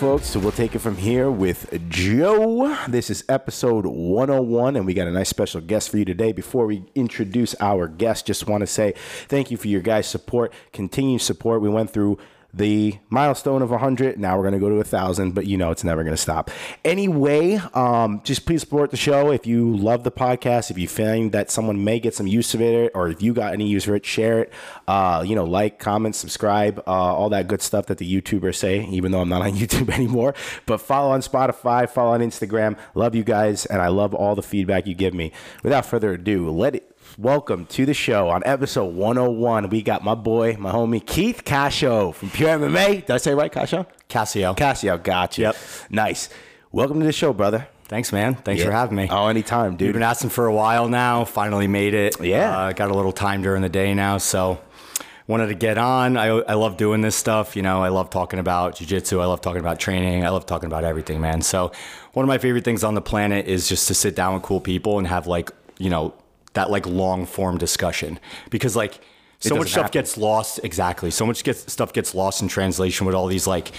folks. So we'll take it from here with Joe. This is episode 101, and we got a nice special guest for you today. Before we introduce our guest, just want to say thank you for your guys' support, continued support. We went through the milestone of 100 now we're going to go to 1000 but you know it's never going to stop. Anyway um, just please support the show. If you love the podcast if you find that someone may get some use of it or if you got any use of it share it. Uh, you know like comment subscribe uh, all that good stuff that the youtubers say even though i'm not on youtube anymore. But follow on spotify follow on instagram. Love you guys and i love all the feedback you give me. Without further ado let it welcome to the show on episode 101. We got my boy, my homie Keith Cascio from Pure MMA. Did I say it right, Cascio? Cassio. Cascio, gotcha. Yep. Nice. Welcome to the show, brother. Thanks, man. Thanks Yeah. for having me. Oh, anytime, dude. You've been asking for a while now. Finally made it. Yeah. Uh, got a little time during the day now, so wanted to get on. I, I love doing this stuff. You know, I love talking about jujitsu. I love talking about training. I love talking about everything, man. So one of my favorite things on the planet is just to sit down with cool people and have like, you know, that like long form discussion because like so much stuff happen. gets lost. Exactly. So much gets stuff gets lost in translation with all these like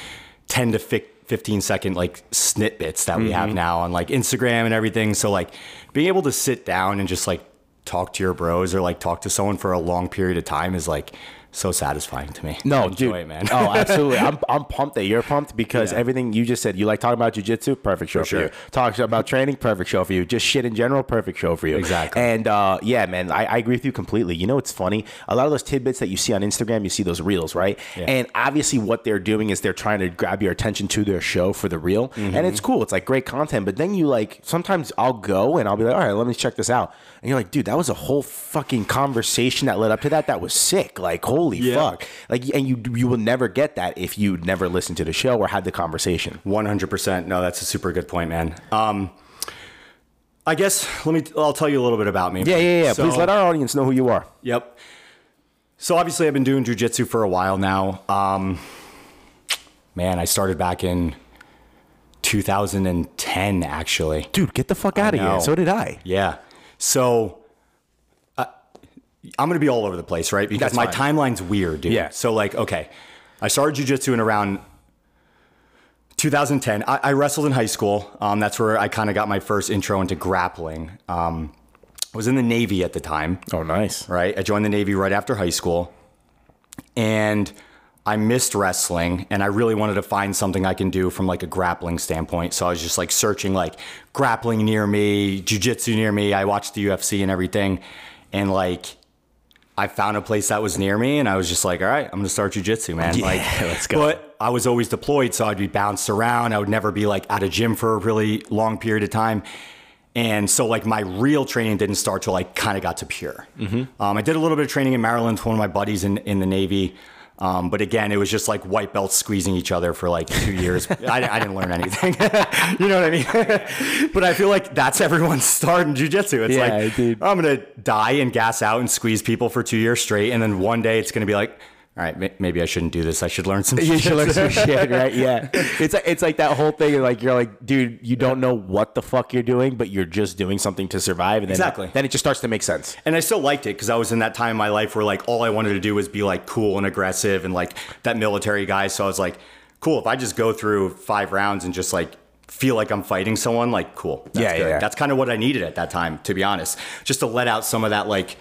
10 to fi- 15 second like snippets that we Mm-hmm. have now on like Instagram and everything. So like being able to sit down and just like talk to your bros or like talk to someone for a long period of time is like so satisfying to me. No, dude. it, man. oh, absolutely. I'm, I'm pumped that you're pumped because Yeah. everything you just said, you like talking about jujitsu, perfect show for, sure. you. Talk about training, perfect show for you. Just shit in general, perfect show for you. Exactly. And uh, yeah, man, I, I agree with you completely. You know, it's funny. A lot of those tidbits that you see on Instagram, you see those reels, right? And obviously, what they're doing is they're trying to grab your attention to their show for the reel, Mm-hmm. and it's cool. It's like great content. But then you like sometimes I'll go and I'll be like, all right, let me check this out. And you're like, dude, that was a whole fucking conversation that led up to that. That was sick. Like, holy Yeah. fuck. Like, and you you will never get that if you never listened to the show or had the conversation. 100%. No, that's a super good point, man. Um, I guess let me, I'll tell you a little bit about me. Yeah, yeah, yeah. So- Please let our audience know who you are. Yep. So obviously, I've been doing jujitsu for a while now. Um, man, I started back in 2010, actually. Dude, get the fuck out of here. So did I. Yeah. So I'm going to be all over the place, right? Because That's my fine. timeline's weird, dude. Yeah. So, like, okay, I started jujitsu in around 2010. I, I wrestled in high school. Um, that's where I kind of got my first intro into grappling. Um, I was in the Navy at the time Oh, nice. right? I joined the Navy right after high school. And I missed wrestling and I really wanted to find something I can do from like a grappling standpoint. So I was just like searching like grappling near me, jujitsu near me. I watched the UFC and everything. And like I found a place that was near me and I was just like, all right, I'm gonna start jujitsu, man. Yeah, like let's go. But I was always deployed, so I'd be bounced around. I would never be like at a gym for a really long period of time. And so like my real training didn't start till I kind of got to pure. Mm-hmm. Um, I did a little bit of training in Maryland with one of my buddies in, in the Navy. Um, but again, it was just like white belts squeezing each other for like two years. I, I didn't learn anything. you know what I mean? but I feel like that's everyone's start in jujitsu. It's Yeah, like, dude. I'm going to die and gas out and squeeze people for two years straight. And then one day it's going to be like, all right, maybe I shouldn't do this. I should learn some You should learn jujitsu." some shit, right? Yeah. It's like, it's like that whole thing. Like you're like, dude, you don't know what the fuck you're doing, but you're just doing something to survive, and then Exactly. then it just starts to make sense. And I still liked it because I was in that time in my life where like all I wanted to do was be like cool and aggressive and like that military guy. So I was like, cool, if I just go through five rounds and just like feel like I'm fighting someone, like cool. That's Yeah, yeah, yeah. That's kind of what I needed at that time, to be honest. Just to let out some of that like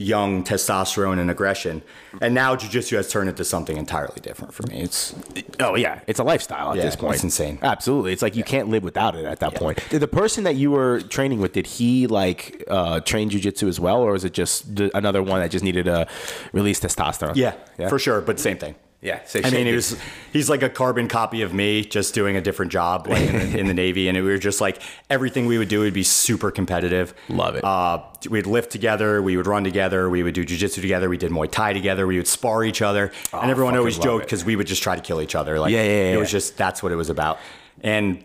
young testosterone and aggression. And now jujitsu has turned into something entirely different for me. It's Oh yeah, it's a lifestyle at Yeah, this point. it's insane. Absolutely, it's like you can't live without it at that point. Did the person that you were training with, did he like uh, train jujitsu as well, or is it just another one that just needed to release testosterone? yeah, yeah, for sure, but same thing. Yeah, same I mean, he was he's like a carbon copy of me, just doing a different job, like in the, in the Navy. And we were just like everything we would do would be super competitive. Love it. Uh, we'd lift together, we would run together, we would do jujitsu together, we did Muay Thai together, we would spar each other, Oh, and everyone always joked because we would just try to kill each other. Like, Yeah, yeah, yeah, It was just that's what it was about, and.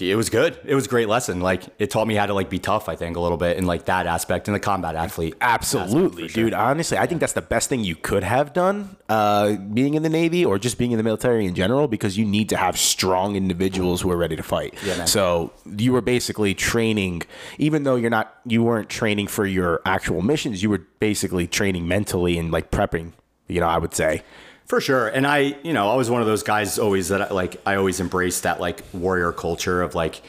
It was good. It was a great lesson. Like it taught me how to like be tough. I think a little bit in like that aspect in the combat athlete. Absolutely, dude. Honestly, I think that's the best thing you could have done, uh, being in the Navy or just being in the military in general, because you need to have strong individuals who are ready to fight. Yeah. So you were basically training, even though you're not, you weren't training for your actual missions. You were basically training mentally and like prepping. You know, I would say. For sure. And I, you know, I was one of those guys always that I, like, I always embraced that like warrior culture of like,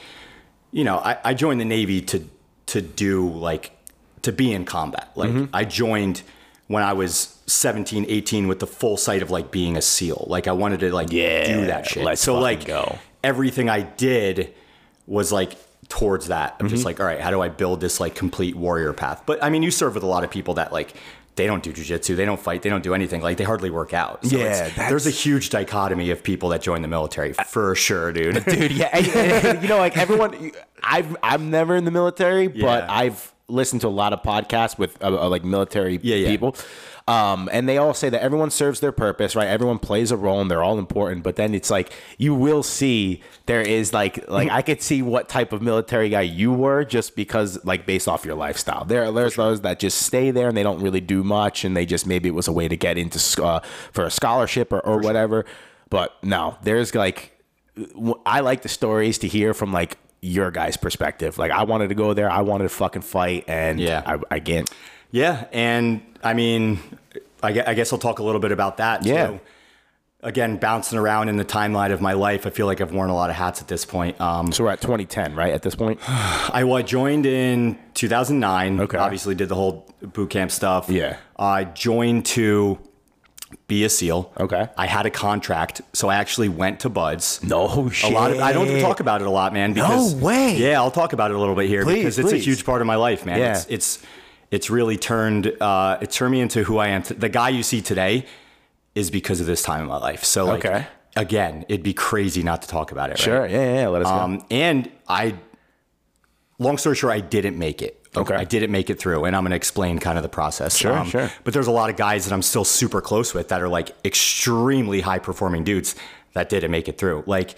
you know, I, I joined the Navy to, to do like, to be in combat. Like I joined when I was 17, 18 with the full sight of like being a SEAL. Like I wanted to like Yeah, do that shit. so like go. everything I did was like towards that. I'm Mm-hmm. just like, all right, how do I build this like complete warrior path? But I mean, you serve with a lot of people that like they don't do jujitsu, they don't fight, they don't do anything. Like they hardly work out. So Yeah, there's a huge dichotomy of people that join the military for sure, dude. dude. Yeah, and- and, you know, like everyone. I've I'm never in the military, but I've listened to a lot of podcasts with uh, uh, like military Yeah, yeah. people. Um, and they all say that everyone serves their purpose, right? Everyone plays a role and they're all important. But then it's like you will see there is like like I could see what type of military guy you were just because like based off your lifestyle. There there's those that just stay there and they don't really do much and they just maybe it was a way to get into uh, for a scholarship or, or whatever. But no, there's like I like the stories to hear from like your guys' perspective. Like I wanted to go there, I wanted to fucking fight, and Yeah. I, I get Yeah, and I mean, I I guess I'll talk a little bit about that. Yeah. Too. Again, bouncing around in the timeline of my life, I feel like I've worn a lot of hats at this point. Um, so we're at 2010, right? At this point, I, well, I joined in 2009. Okay. Obviously, did the whole boot camp stuff. Yeah. I joined to be a SEAL. Okay. I had a contract, so I actually went to Buds. no shit. A lot of I don't talk about it a lot, man. Because, way. Yeah, I'll talk about it a little bit here Please, because it's please. a huge part of my life, man. Yeah. It's it's it's really turned uh, it turned me into who I am. T- the guy you see today is because of this time in my life. So like, Okay. again, it'd be crazy not to talk about it. Right? Sure, yeah, yeah. yeah, Let us go. Um, and I, long story short, I didn't make it. Okay. I didn't make it through, and I'm going to explain kind of the process. Sure, sure. But there's a lot of guys that I'm still super close with that are like extremely high performing dudes that didn't make it through. Like,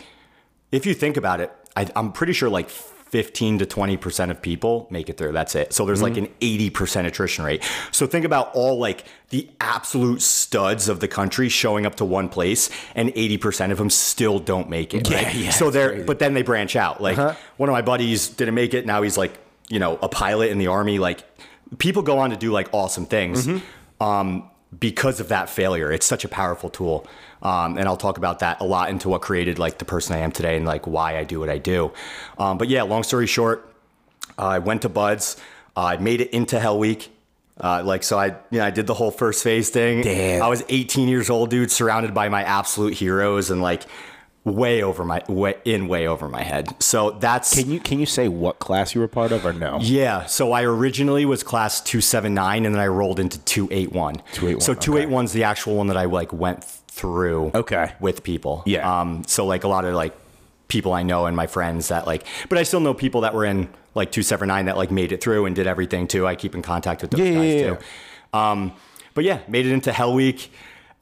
if you think about it, I, I'm pretty sure like 15 to 20% of people make it through. That's it. So there's like an 80% attrition rate. So think about all like the absolute studs of the country showing up to one place and 80% of them still don't make it. Yeah, right? yeah, So they're, crazy. Uh-huh. but then they branch out. Like one of my buddies didn't make it. Now he's like, you know, a pilot in the army. Like people go on to do like awesome things. Mm-hmm. Um, because of that failure, it's such a powerful tool. Um, and I'll talk about that a lot into what created like the person I am today and like why I do what I do. Um, but yeah, long story short, I went to Buds. I made it into Hell Week. Uh, like so, I you know I did the whole first phase thing. Damn. I was 18 years old, dude, surrounded by my absolute heroes and like way over my way in way over my head. So that's can you can you say what class you were part of or no? yeah. So I originally was class 279 and then I rolled into 281. 281, So okay. 281's the actual one that I like went through Okay. with people. Yeah. Um so like a lot of like people I know and my friends that like but I still know people that were in like 279 that like made it through and did everything too. I keep in contact with those Yeah, guys yeah, yeah. too. Um but yeah, made it into Hell Week.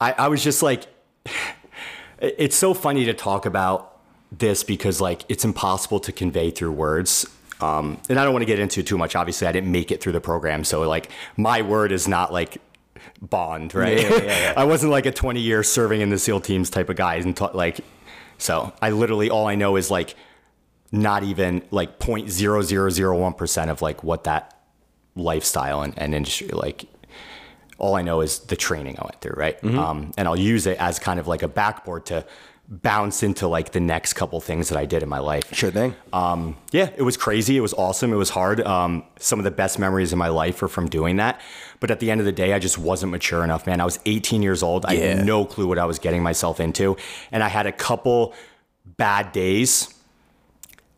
I, I was just like it's so funny to talk about this because like it's impossible to convey through words um, and i don't want to get into too much obviously i didn't make it through the program so like my word is not like bond right Yeah, yeah, yeah. i wasn't like a 20 year serving in the seal teams type of guy and like so i literally all i know is like not even like 0.0001% of like what that lifestyle and, and industry like all I know is the training I went through, right? Mm-hmm. Um, and I'll use it as kind of like a backboard to bounce into like the next couple things that I did in my life. Sure thing. Um, yeah, it was crazy. It was awesome. It was hard. Um, some of the best memories in my life are from doing that. But at the end of the day, I just wasn't mature enough, man. I was 18 years old. I Yeah. had no clue what I was getting myself into. And I had a couple bad days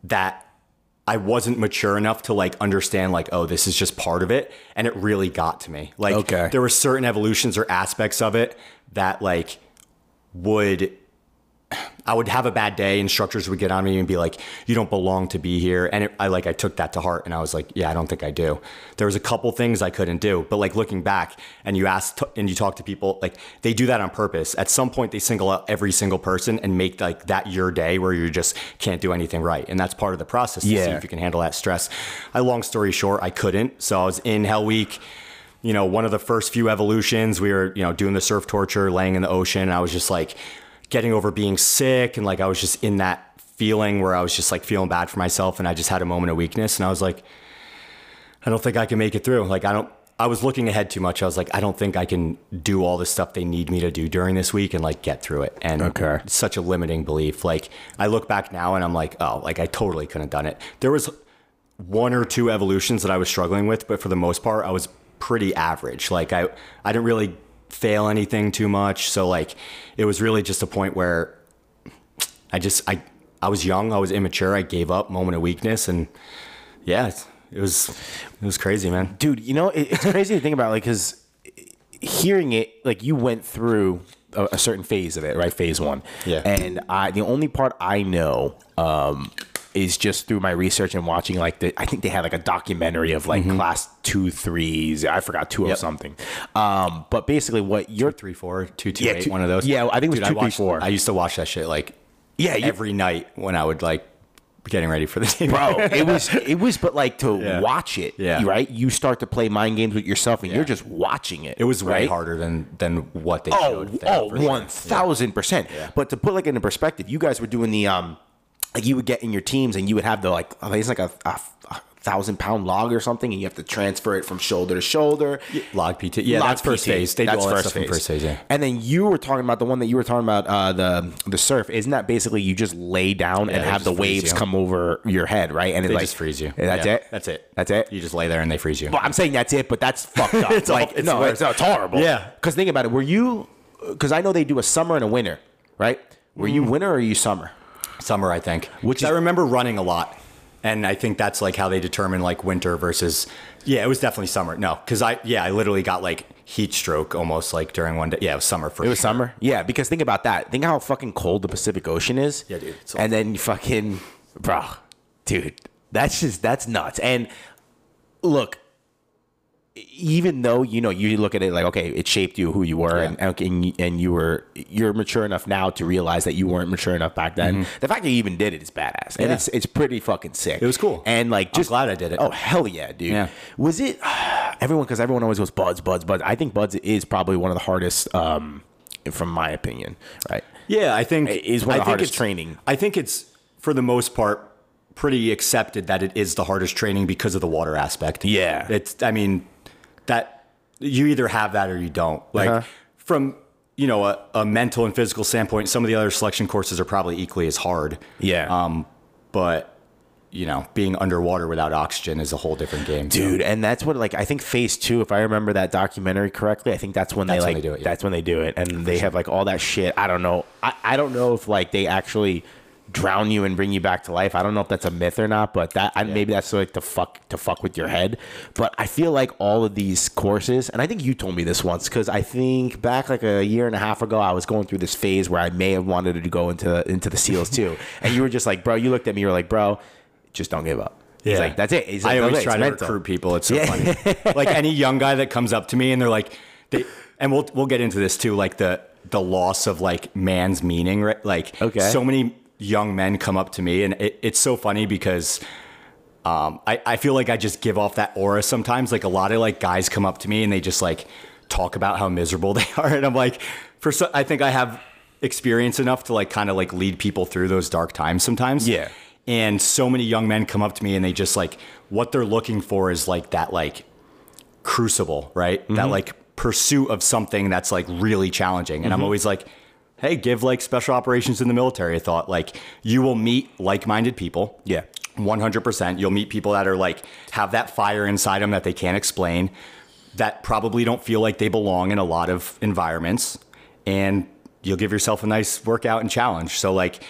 that I wasn't mature enough to like understand like oh this is just part of it and it really got to me. Like Okay. there were certain evolutions or aspects of it that like would I would have a bad day. Instructors would get on me and be like, "You don't belong to be here." And it, I like I took that to heart, and I was like, "Yeah, I don't think I do." There was a couple things I couldn't do, but like looking back, and you ask and you talk to people, like they do that on purpose. At some point, they single out every single person and make like that your day where you just can't do anything right, and that's part of the process to see if you can handle that stress. I long story short, I couldn't, so I was in Hell Week you know, one of the first few evolutions, we were, you know, doing the surf torture, laying in the ocean. And I was just like getting over being sick. And like, I was just in that feeling where I was just like feeling bad for myself. And I just had a moment of weakness. And I was like, I don't think I can make it through. Like, I don't, I was looking ahead too much. I was like, I don't think I can do all the stuff they need me to do during this week and like get through it. And Okay. it's such a limiting belief. Like I look back now and I'm like, oh, like I totally couldn't have done it. There was one or two evolutions that I was struggling with, but for the most part, I was pretty average. Like I, I didn't really fail anything too much. So like, it was really just a point where I just, I, I was young, I was immature, I gave up, moment of weakness, and yeah, it's- it was, it was crazy, man. dude you know it, it's crazy to think about like because hearing it like you went through a, a certain phase of it right phase one Yeah. and i the only part i know um is just through my research and watching like the i think they had like a documentary of like class two threes i forgot two Mm-hmm. Yep. of something um but basically what you're Three, four, two, two, Yeah, eight, two- one of those. yeah, I think it was Dude, two, three, watched- four. I used to watch that shit like yeah you, every night when I would like getting ready for the day. bro it was it was but like to Yeah. watch it Yeah. right you start to play mind games with yourself and you're just watching it It was way harder than than what they Oh, showed. oh, one thousand percent. But to put like into perspective, you guys were doing the um, like you would get in your teams and you would have the like, I think it's like a, a, a thousand pound log or something, and you have to transfer it from shoulder to shoulder. Log PT. Yeah, Log that's first PT. phase. They That's do all that first stuff in first phase. Yeah. And then you were talking about the one that you were talking about, uh, the the surf. Isn't that basically you just lay down and have the waves come over your head, right? And it They like just freeze you. That's Yeah, it. That's it. That's it. You just lay there and they freeze you. Well, I'm saying that's it, but that's fucked up. It's all- like, it's no, it's, it's horrible. Yeah. Because think about it. Were you? Because I know they do a summer and a winter, right? Were Mm. you winter or are you summer? Summer, I think. Which I remember running a lot, and I think that's like how they determine like winter versus. Yeah, it was definitely summer. No, because I yeah I literally got like heat stroke almost like during one day. Yeah, it was summer for It was sure. summer. Yeah, because think about that. Think how fucking cold the Pacific Ocean is. Yeah, dude, And then you fucking, bro, dude, that's just that's nuts. And look, even though you know you look at it like okay, it shaped you who you were, and and you- and you were you're mature enough now to realize that you weren't mature enough back then. The fact that you even did it is badass, and Mm-hmm. Yeah. it's it's pretty fucking sick. It was cool. and like I'm just glad I did it. Oh hell yeah, dude. Yeah. Was it everyone? Because everyone always goes buds, buds, buds. I think buds is probably one of the hardest, um, from my opinion. Right. Yeah, I think It is one of I the hardest it's- training. I think it's for the most part pretty accepted that it is the hardest training because of the water aspect. Yeah. it's. I mean, that you either have that or you don't. Like Uh-huh. from you know a, a mental and physical standpoint, some of the other selection courses are probably equally as hard. Yeah. Um, but you know, being underwater without oxygen is a whole different game, so- dude and that's what like i think phase two if i remember that documentary correctly i think that's when That's they when like they do it, yeah. that's when they do it and they have like all that shit i don't know I, I don't know if like they actually drown you and bring you back to life i don't know if that's a myth or not but that I, maybe that's like to fuck to fuck with your head but i feel like all of these courses and i think you told me this once because i think back like a year and a half ago i was going through this phase where i may have wanted to go into into the seals too and you were just like bro you looked at me you were like bro just don't give up He's Yeah. like, that's it. He's like, I "No, always try to mental." recruit people. It's so Yeah. funny. like any young guy that comes up to me and they're like, they, and we'll we'll get into this too, like the the loss of like man's meaning, right? Like, Okay. so many young men come up to me, and it, it's so funny because. Um, I, I feel like I just give off that aura sometimes. Like a lot of like guys come up to me and they just like talk about how miserable they are, and I'm like, for so, I think I have experience enough to like kind of like lead people through those dark times sometimes. Yeah. And so many young men come up to me and they just like what they're looking for is like that like crucible, right? Mm-hmm. That like pursuit of something that's like really challenging. And I'm Mm-hmm. always like, hey, give like special operations in the military a thought. Like you will meet like-minded people. Yeah. 100%. You'll meet people that are like have that fire inside them that they can't explain, that probably don't feel like they belong in a lot of environments, and you'll give yourself a nice workout and challenge. So like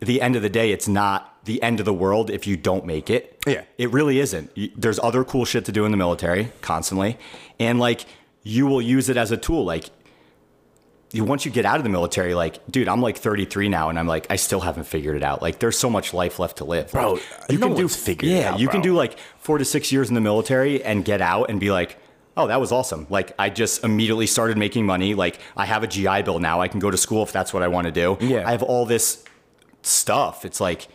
at the end of the day, it's not the end of the world if you don't make it. Yeah. It really isn't. There's other cool shit to do in the military constantly, and like you will use it as a tool. Like once you get out of the military, like, dude, I'm like 33 now, and I'm like, I still haven't figured it out. Like, there's so much life left to live, Bro, uh, You no can do figure. yeah, out, you can do like four to six years in the military and get out and be like, oh, that was awesome. Like, I just immediately started making money. Like, I have a GI Bill now. I can go to school if that's what I want to do. Yeah. I have all this stuff. It's like,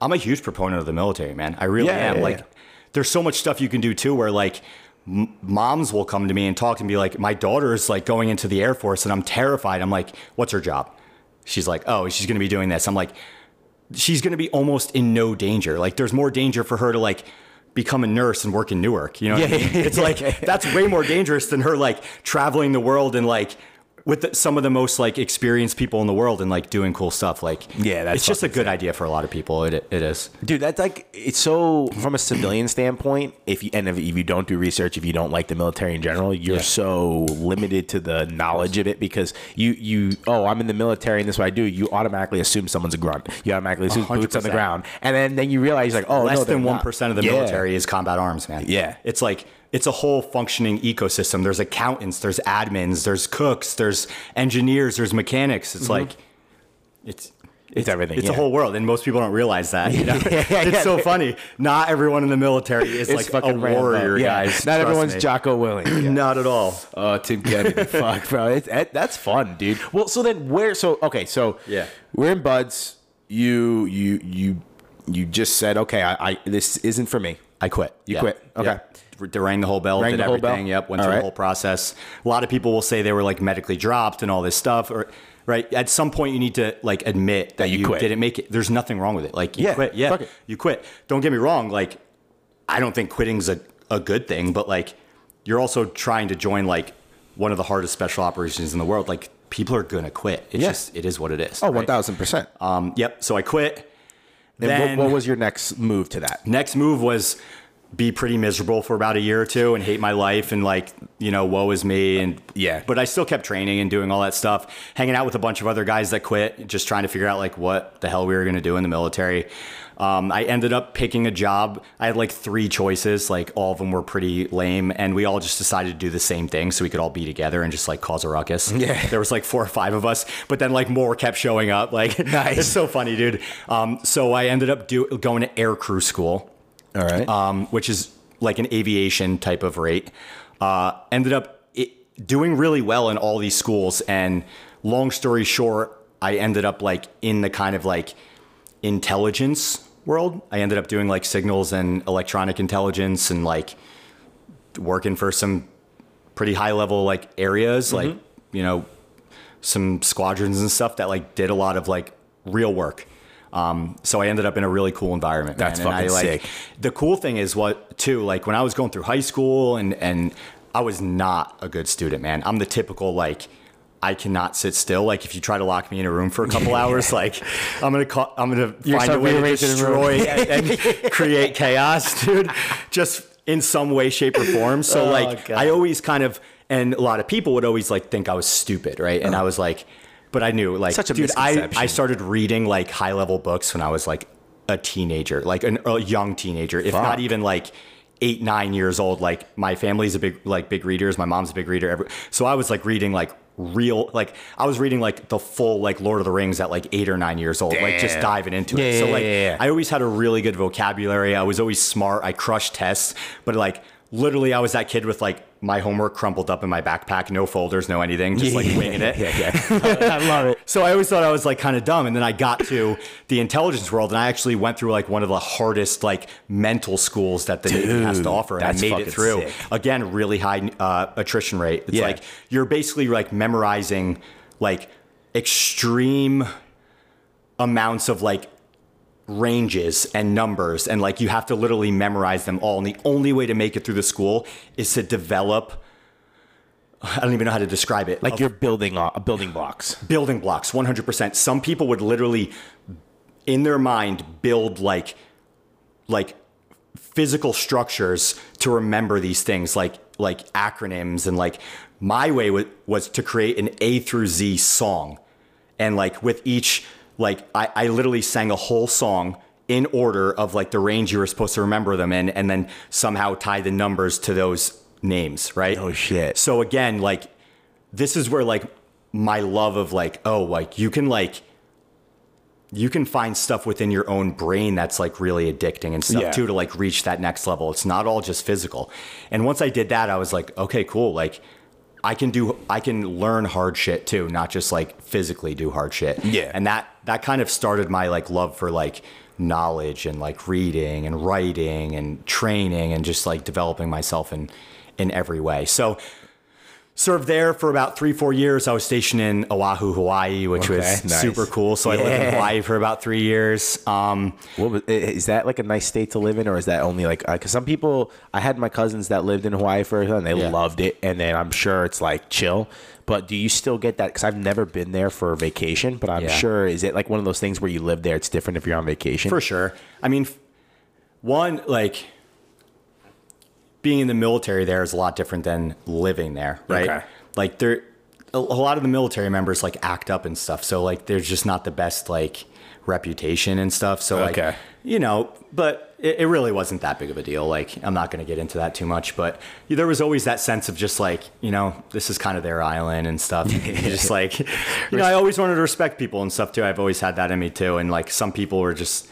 I'm a huge proponent of the military, man. I really Yeah, am. yeah, like, yeah. there's so much stuff you can do too, where like moms will come to me and talk and be like, my daughter is like going into the Air Force and I'm terrified. I'm like, what's her job? She's like, oh, she's going to be doing this. I'm like, she's going to be almost in no danger. Like, there's more danger for her to like become a nurse and work in Newark. You know, what I mean? yeah, it's yeah, like yeah. that's way more dangerous than her like traveling the world and like with the, some of the most like experienced people in the world and like doing cool stuff. Like, Yeah, that's it's just a good idea for a lot of people. It it is. Dude, that's like it's so from a civilian standpoint. If you and if, if you don't do research, if you don't like the military in general, you're Yeah. so limited to the knowledge of it because you you oh I'm in the military and this is what I do. You automatically assume someone's a grunt. You automatically assume boots on the ground, and then then you realize like oh Less no, than one of the Yeah. military is combat arms, man. Yeah. it's like it's a whole functioning ecosystem. There's accountants, there's admins, there's cooks, there's engineers, there's mechanics. It's mm-hmm. like it's. It's everything, It's yeah. a whole world, and most people don't realize that. You know? Yeah, yeah, it's so funny. Not everyone in the military is It's like a warrior, Yeah. guys. Not everyone's me. Jocko Willink. Not at all. Oh, Tim Kennedy. Fuck, bro. It's, that, that's fun, dude. Well, so then where? So okay, so Yeah. we're in buds. You you you you just said okay. I, I this isn't for me. I quit. You quit. Okay. They rang the whole bell, Rang did everything. bell? Yep. Went All through right. the whole process. A lot of people will say they were like medically dropped and all this stuff, or right. At some point, you need to like admit that, you you, quit. didn't make it. There's nothing wrong with it. Like you Yeah, quit. Yeah. You quit. Don't get me wrong. Like I don't think quitting's a a good thing, but like you're also trying to join like one of the hardest special operations in the world. Like people are gonna quit. It's Yeah. just it is what it is. Oh, one thousand percent. Um. Yep. So I quit. And Then what, what was your next move to that? next move was be pretty miserable for about a year or two and hate my life and like you know woe is me and Yeah. but i still kept training and doing all that stuff hanging out with a bunch of other guys that quit just trying to figure out like what the hell we were going to do in the military um, i ended up picking a job i had like three choices like all of them were pretty lame and we all just decided to do the same thing so we could all be together and just like cause a ruckus Yeah. there was like four or five of us but then like more kept showing up like Nice. it's so funny dude um, so i ended up do, going to air crew school All right. um, which is like an aviation type of rate. Uh, ended up it, doing really well in all these schools, and long story short, I ended up like in the kind of like intelligence world. I ended up doing like signals and electronic intelligence, and like working for some pretty high level like areas, like you know some squadrons and stuff that like did a lot of like real work. Um, so I ended up in a really cool environment. That's man. fucking I, like, sick. The cool thing is what too, like when I was going through high school and and I was not a good student, man. I'm the typical like I cannot sit still. Like if you try to lock me in a room for a couple hours, like I'm gonna call, I'm gonna You're find so a way to rearranged in the room. destroy and, and create chaos, dude. Just in some way, shape, or form. So Oh, like God. I always kind of and a lot of people would always like think I was stupid, right? And I was like, but I knew like, Such a dude, I. I started reading like high level books when I was like a teenager, like an, a young teenager, if Fuck. not even like eight nine years old. Like my family's a big like big readers. My mom's a big reader. Every, so I was like reading like real like I was reading like the full like Lord of the Rings at like eight or nine years old, like just diving into Yeah, it. So like yeah, yeah. I always had a really good vocabulary. I was always smart. I crushed tests, but like literally I was that kid with like my homework crumpled up in my backpack, no folders, no anything, just like winging it. Yeah, yeah. I love it. So I always thought I was like kind of dumb, and then I got to the intelligence world, and I actually went through like one of the hardest like mental schools that the Navy has to offer, and I made it through. sick. Again, really high uh, attrition rate. It's Yeah. like you're basically like memorizing like extreme amounts of like ranges and numbers and like you have to literally memorize them all and the only way to make it through the school is to develop I don't even know how to describe it. Like you're building uh, building blocks. building blocks 100% some people would literally in their mind build like like physical structures to remember these things like like acronyms and like my way was, was to create an a through z song and like with each like I, I literally sang a whole song in order of like the range you were supposed to remember them in and then somehow tie the numbers to those names right Oh, shit. so again like this is where like my love of like oh like you can like you can find stuff within your own brain that's like really addicting and stuff Yeah. too to like reach that next level it's not all just physical and once i did that i was like okay cool like i can do i can learn hard shit too not just like physically do hard shit Yeah. and that that kind of started my like love for like knowledge and like reading and writing and training and just like developing myself in in every way so served there for about three, four years. I was stationed in Oahu, Hawaii, which Okay, was nice. super cool. So I lived in Hawaii for about three years. Um, What was, is that like a nice state to live in, or is that only like because some people? I had my cousins that lived in Hawaii for a and they Yeah. loved it, and then I'm sure it's like chill. But do you still get that? Because I've never been there for a vacation, but I'm Yeah. sure is it like one of those things where you live there? It's different if you're on vacation. For sure. I mean, one, like, being in the military there is a lot different than living there, right? Okay. Like, there, a, a lot of the military members, like, act up and stuff. So, like, there's just not the best, like, reputation and stuff. So, like, you know, but it, it really wasn't that big of a deal. Like, I'm not going to get into that too much, but there was always that sense of just like, you know, this is kind of their island and stuff. just like, you know, I always wanted to respect people and stuff too. I've always had that in me too. And like, some people were just,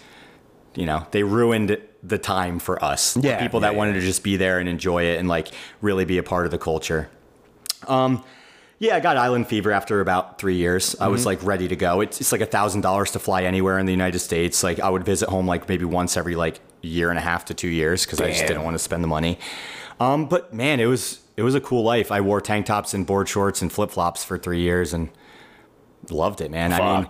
you know, they ruined the time for us. Yeah, people that yeah, wanted to just be there and enjoy it and like really be a part of the culture. Um, yeah, I got island fever after about three years. I Mm-hmm. was like ready to go. It's, it's like a thousand dollars to fly anywhere in the United States. Like I would visit home like maybe once every like year and a half to two years because I just didn't want to spend the money. Um, but man, it was it was a cool life. I wore tank tops and board shorts and flip flops for three years and loved it, man. I mean,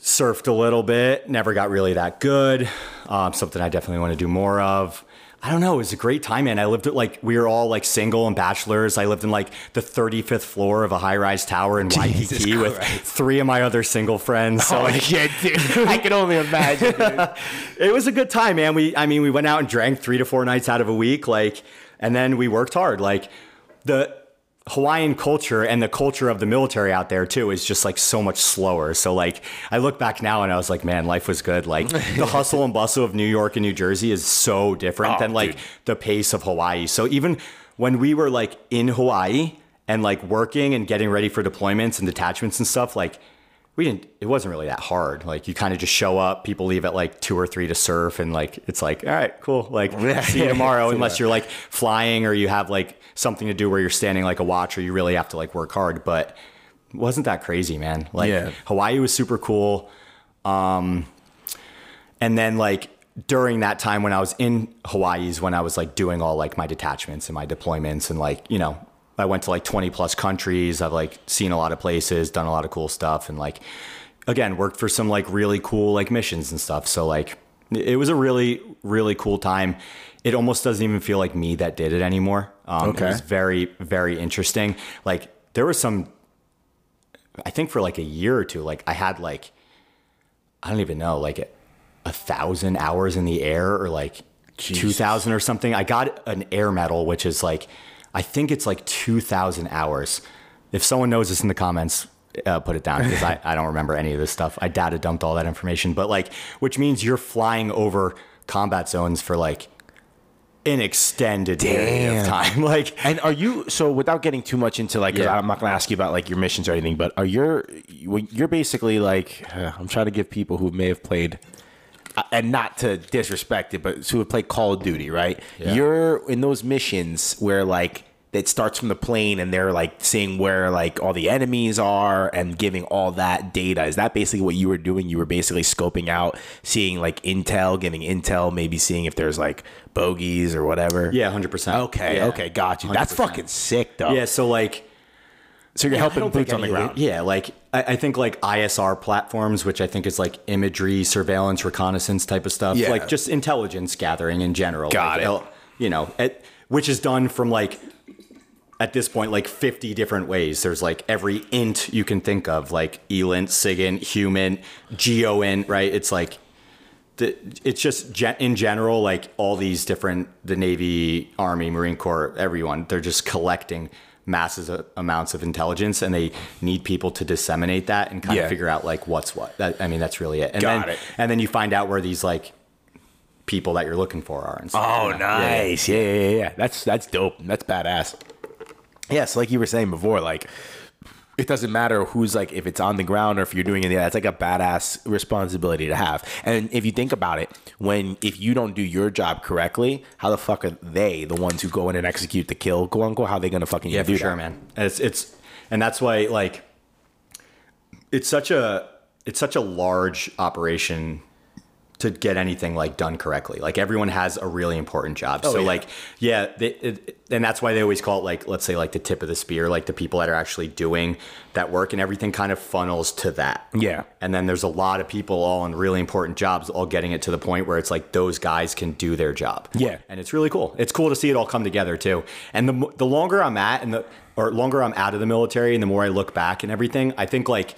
surfed a little bit, never got really that good. Um, something I definitely want to do more of. I don't know. It was a great time, man. I lived at like we were all like single and bachelors. I lived in like the 35th floor of a high-rise tower in Waikiki with three of my other single friends. So Oh, like, yeah, dude. I can only imagine. it was a good time, man. We, I mean, we went out and drank three to four nights out of a week, like, and then we worked hard. Like, the Hawaiian culture and the culture of the military out there too is just like so much slower. So like, I look back now and I was like, man, life was good. Like, the hustle and bustle of New York and New Jersey is so different Oh, than like dude. the pace of Hawaii. So even when we were like in Hawaii and like working and getting ready for deployments and detachments and stuff, like we didn't it wasn't really that hard. Like you kind of just show up people leave at like two or three to surf and like it's like all right cool like see you tomorrow unless you're like flying or you have like something to do where you're standing like a watch or you really have to like work hard but wasn't that crazy man. Like Yeah. hawaii was super cool um and then like during that time when I was in hawaii's when I was like doing all like my detachments and my deployments and like, you know, I went to like 20 plus countries. I've like seen a lot of places, done a lot of cool stuff and like again, worked for some like really cool like missions and stuff. So like it was a really really cool time. It almost doesn't even feel like me that did it anymore. Um, Okay. It was very very interesting. Like there was some I think for like a year or two like I had like I don't even know, like a, a thousand hours in the air or like Jesus. 2000 or something. I got an air medal, which is like, I think it's like 2000 hours. If someone knows this in the comments, uh, put it down because I, I don't remember any of this stuff. I data dumped all that information, but like, which means you're flying over combat zones for like an extended period of time. Like, And are you so without getting too much into like? 'cause Yeah. I'm not going to ask you about like your missions or anything, but are you you're basically like uh, I'm trying to give people who may have played. Uh, And not to disrespect it, but who have play Call of Duty, right? Yeah. You're in those missions where like it starts from the plane and they're like seeing where like all the enemies are and giving all that data. Is that basically what you were doing? You were basically scoping out, seeing like intel, giving intel, maybe seeing if there's like bogeys or whatever. yeah, 100%. Okay, Yeah. okay, got you. That's 100%. fucking sick, though. Yeah, so like, So you're I helping boots on the ground. it- yeah, like I, I think like ISR platforms, which I think is like imagery, surveillance, reconnaissance type of stuff. Yeah. Like just intelligence gathering in general. Got Like, it. You know, it, which is done from like at this point like 50 different ways. There's like every int you can think of, like ELINT, SIGINT, human, GeoInt, right? It's like the, it's just in general like all these different the navy army marine corps everyone they're just collecting massive amounts of intelligence and they need people to disseminate that and kind Yeah. of figure out like what's what that, i mean that's really it and Got then it. and then you find out where these like people that you're looking for are and stuff, Oh, you know? Yeah. nice. Yeah, yeah, yeah, yeah. That's that's dope. That's badass. Yes, like you were saying before, like it doesn't matter who's like if it's on the ground or if you're doing it. That's like a badass responsibility to have. And if you think about it, when if you don't do your job correctly, how the fuck are they the ones who go in and execute the kill? Quote unquote. How are they gonna fucking Yeah, do for sure, man. It's it's and that's why like it's such a it's such a large operation to get anything like done correctly. Like everyone has a really important job. Oh, so Oh, yeah. like yeah, they, it, and that's why they always call it like let's say like the tip of the spear, like the people that are actually doing that work and everything kind of funnels to that. Yeah. And then there's a lot of people all in really important jobs, all getting it to the point where it's like those guys can do their job. Yeah. And it's really cool. It's cool to see it all come together too. And the the longer I'm at and the or longer I'm out of the military and the more I look back and everything, I think like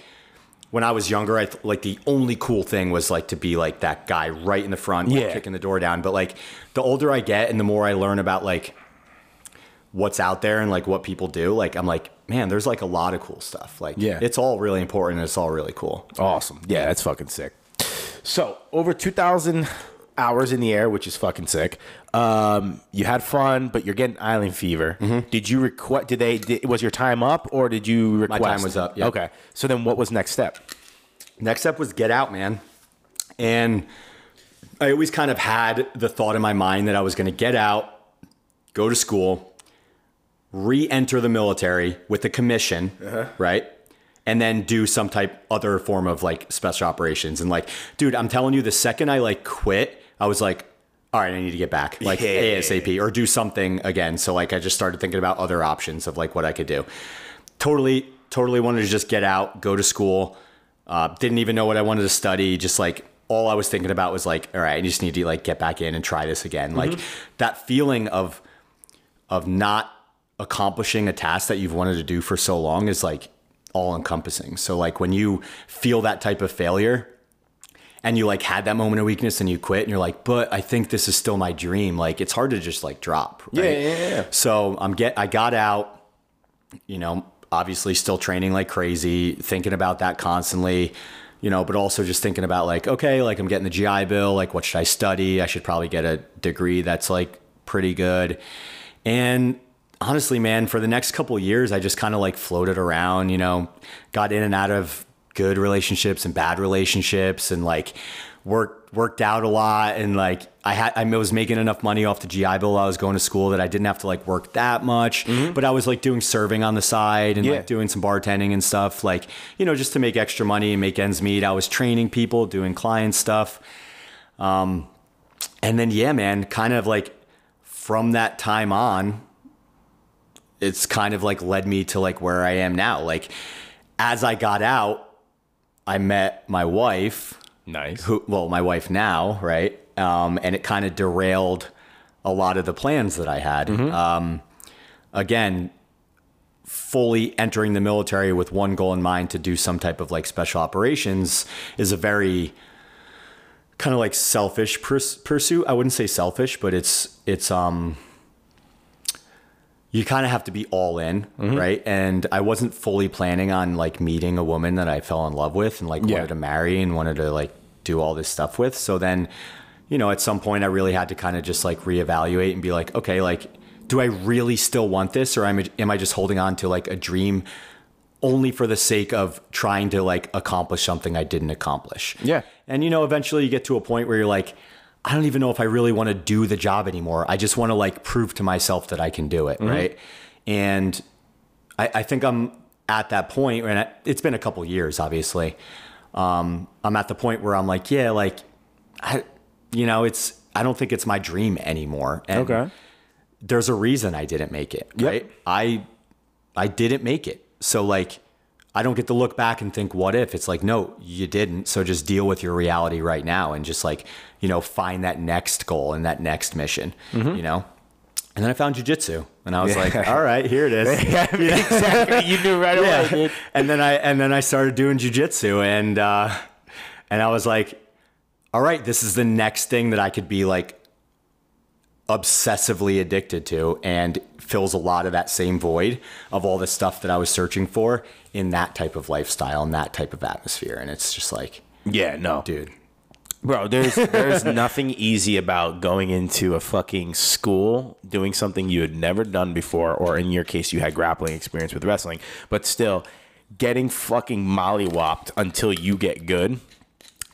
when I was younger, I th- like the only cool thing was like to be like that guy right in the front, Yeah. kicking the door down. But like the older I get and the more I learn about like what's out there and like what people do, like I'm like, man, there's like a lot of cool stuff. Like Yeah. it's all really important and it's all really cool. Awesome. Yeah, that's fucking sick. So over two thousand hours in the air, which is fucking sick. Um, you had fun, but you're getting island fever. Mm-hmm. Did you request? Did they? Did, was your time up, or did you request? time was up, yeah. Okay. So then, what was next step? Next step was get out, man. And I always kind of had the thought in my mind that I was going to get out, go to school, re enter the military with a commission, right? And then do some type other form of like special operations. And like, dude, I'm telling you, the second I like quit, I was like, all right, I need to get back like Yeah. ASAP or do something again. So like I just started thinking about other options of like what I could do. Totally, totally wanted to just get out, go to school. Uh, didn't even know what I wanted to study. Just like all I was thinking about was like, all right, I just need to like get back in and try this again. Like that feeling of of not accomplishing a task that you've wanted to do for so long is like all encompassing. So like when you feel that type of failure and you like had that moment of weakness and you quit and you're like, but I think this is still my dream. Like it's hard to just like drop. Right? Yeah, yeah, yeah. So I'm get I got out, you know, obviously still training like crazy, thinking about that constantly, you know, but also just thinking about like, okay, like I'm getting the GI Bill, like what should I study? I should probably get a degree that's like pretty good. And honestly, man, for the next couple of years, I just kind of like floated around, you know, got in and out of good relationships and bad relationships and like worked worked out a lot and like I had I was making enough money off the GI Bill while I was going to school that I didn't have to like work that much but I was like doing serving on the side and Yeah. like doing some bartending and stuff like you know just to make extra money and make ends meet. I was training people doing client stuff um and then yeah man kind of like from that time on it's kind of like led me to like where I am now. Like as I got out I met my wife Nice. who well my wife now right? Um, and it kind of derailed a lot of the plans that i had. Um, again fully entering the military with one goal in mind to do some type of like special operations is a very kind of like selfish purs- pursuit. I wouldn't say selfish but it's it's um you kind of have to be all in, mm-hmm. right? And I wasn't fully planning on like meeting a woman that I fell in love with and like Yeah. wanted to marry and wanted to like do all this stuff with. So then, you know, at some point I really had to kind of just like reevaluate and be like, okay, like, do I really still want this or am am I just holding on to like a dream only for the sake of trying to like accomplish something I didn't accomplish? Yeah. And you know, eventually you get to a point where you're like, I don't even know if I really want to do the job anymore. I just want to like prove to myself that I can do it, right? And I, I think I'm at that point, and it's been a couple years, obviously. Um, I'm at the point where I'm like, yeah, like, I, you know, it's I don't think it's my dream anymore. And Okay. there's a reason I didn't make it, Yep. right? I I didn't make it. So like I don't get to look back and think what if. It's like no, you didn't. So just deal with your reality right now and just like, you know, find that next goal and that next mission, you know? And then I found jujitsu and I was like, all right, here it is. exactly. You knew right away, dude. and then I and then I started doing jujitsu and uh and I was like, all right, this is the next thing that I could be like obsessively addicted to and fills a lot of that same void of all the stuff that I was searching for in that type of lifestyle and that type of atmosphere. And it's just like, Yeah, no. dude, Bro, there's there's nothing easy about going into a fucking school doing something you had never done before, or in your case, you had grappling experience with wrestling, but still getting fucking mollywopped until you get good.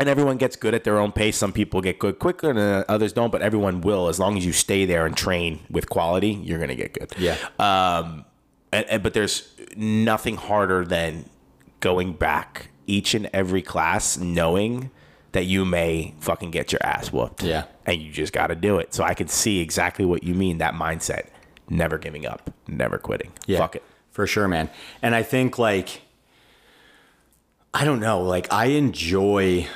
And everyone gets good at their own pace. Some people get good quicker, and others don't. But everyone will, as long as you stay there and train with quality. You're gonna get good. Yeah. Um, and, and but there's nothing harder than going back each and every class knowing that you may fucking get your ass whooped. Yeah. And you just got to do it. So I can see exactly what you mean that mindset. Never giving up, never quitting. Yeah, Fuck it. For sure, man. And I think like I don't know, like I enjoy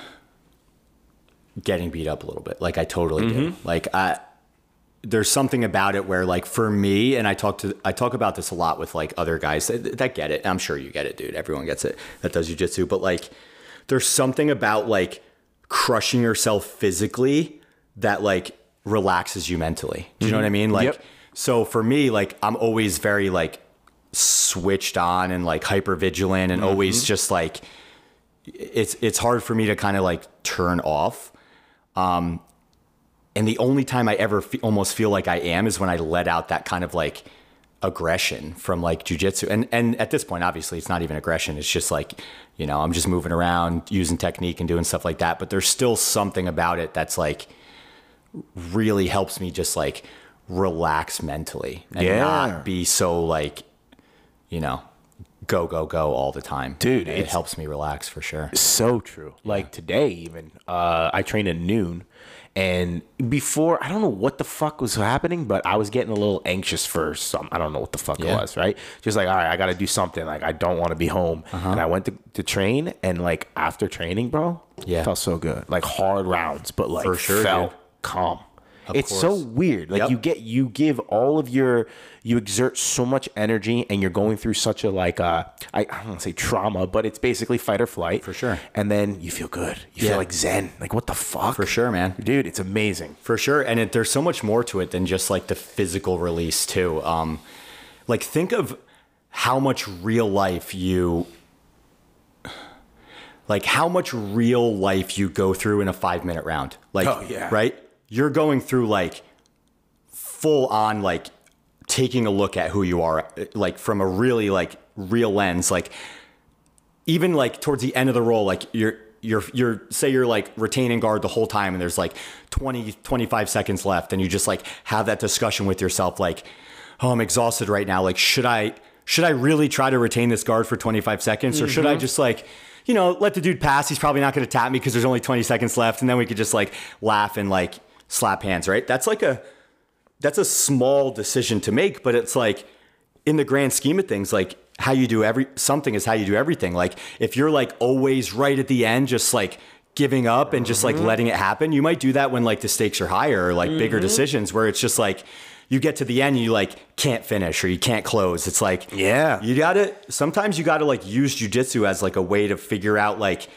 getting beat up a little bit. Like I totally do. Mm-hmm. Like I there's something about it where like for me and I talk to I talk about this a lot with like other guys that, that get it. I'm sure you get it, dude. Everyone gets it that does jujitsu, but like there's something about like crushing yourself physically that like relaxes you mentally. Do you know what I mean? Like Yep. so for me, like I'm always very like switched on and like hyper vigilant and always just like it's it's hard for me to kind of like turn off. Um, and the only time I ever fe- almost feel like I am is when I let out that kind of like aggression from like jujitsu. And and at this point, obviously, it's not even aggression. It's just like you know I'm just moving around, using technique and doing stuff like that. But there's still something about it that's like really helps me just like relax mentally and Yeah. not be so like you know go go go all the time Dude, it helps me relax for sure So true. Like today, even uh, I trained at noon, and before I don't know what the fuck was happening, but I was getting a little anxious for some. I don't know what the fuck Yeah. it was. Right? Just like all right, I got to do something. Like I don't want to be home, Uh-huh. and I went to, to train, and like after training, bro, Yeah. felt so good. Like hard rounds, but like For sure, felt dude. calm. It's so weird. Like Yep. you get you give all of your you exert so much energy and you're going through such a like uh I, I don't want to say trauma, but it's basically fight or flight. For sure. And then you feel good. You Yeah. feel like zen. Like what the fuck? for sure man Dude, it's amazing. For sure, and it, there's so much more to it than just like the physical release too. Um, like think of how much real life you, like how much real life you go through in a five minute round. Like, Oh, yeah. right? You're going through like full on like taking a look at who you are, like from a really like real lens, like even like towards the end of the roll, like you're you're you're say you're like retaining guard the whole time and there's like 20 25 seconds left and you just like have that discussion with yourself like oh I'm exhausted right now. Like should I should I really try to retain this guard for 25 seconds or should I mm-hmm. just like you know let the dude pass. He's probably not going to tap me because there's only 20 seconds left. And then we could just like laugh and like slap hands right that's like a that's a small decision to make, but it's like in the grand scheme of things, like how you do every something is how you do everything. Like if you're like always right at the end, just like giving up and just like mm-hmm. letting it happen, you might do that when like the stakes are higher or like bigger mm-hmm. decisions where it's just like you get to the end and you like can't finish or you can't close. It's like Yeah. you gotta sometimes you gotta like use jujitsu as like a way to figure out like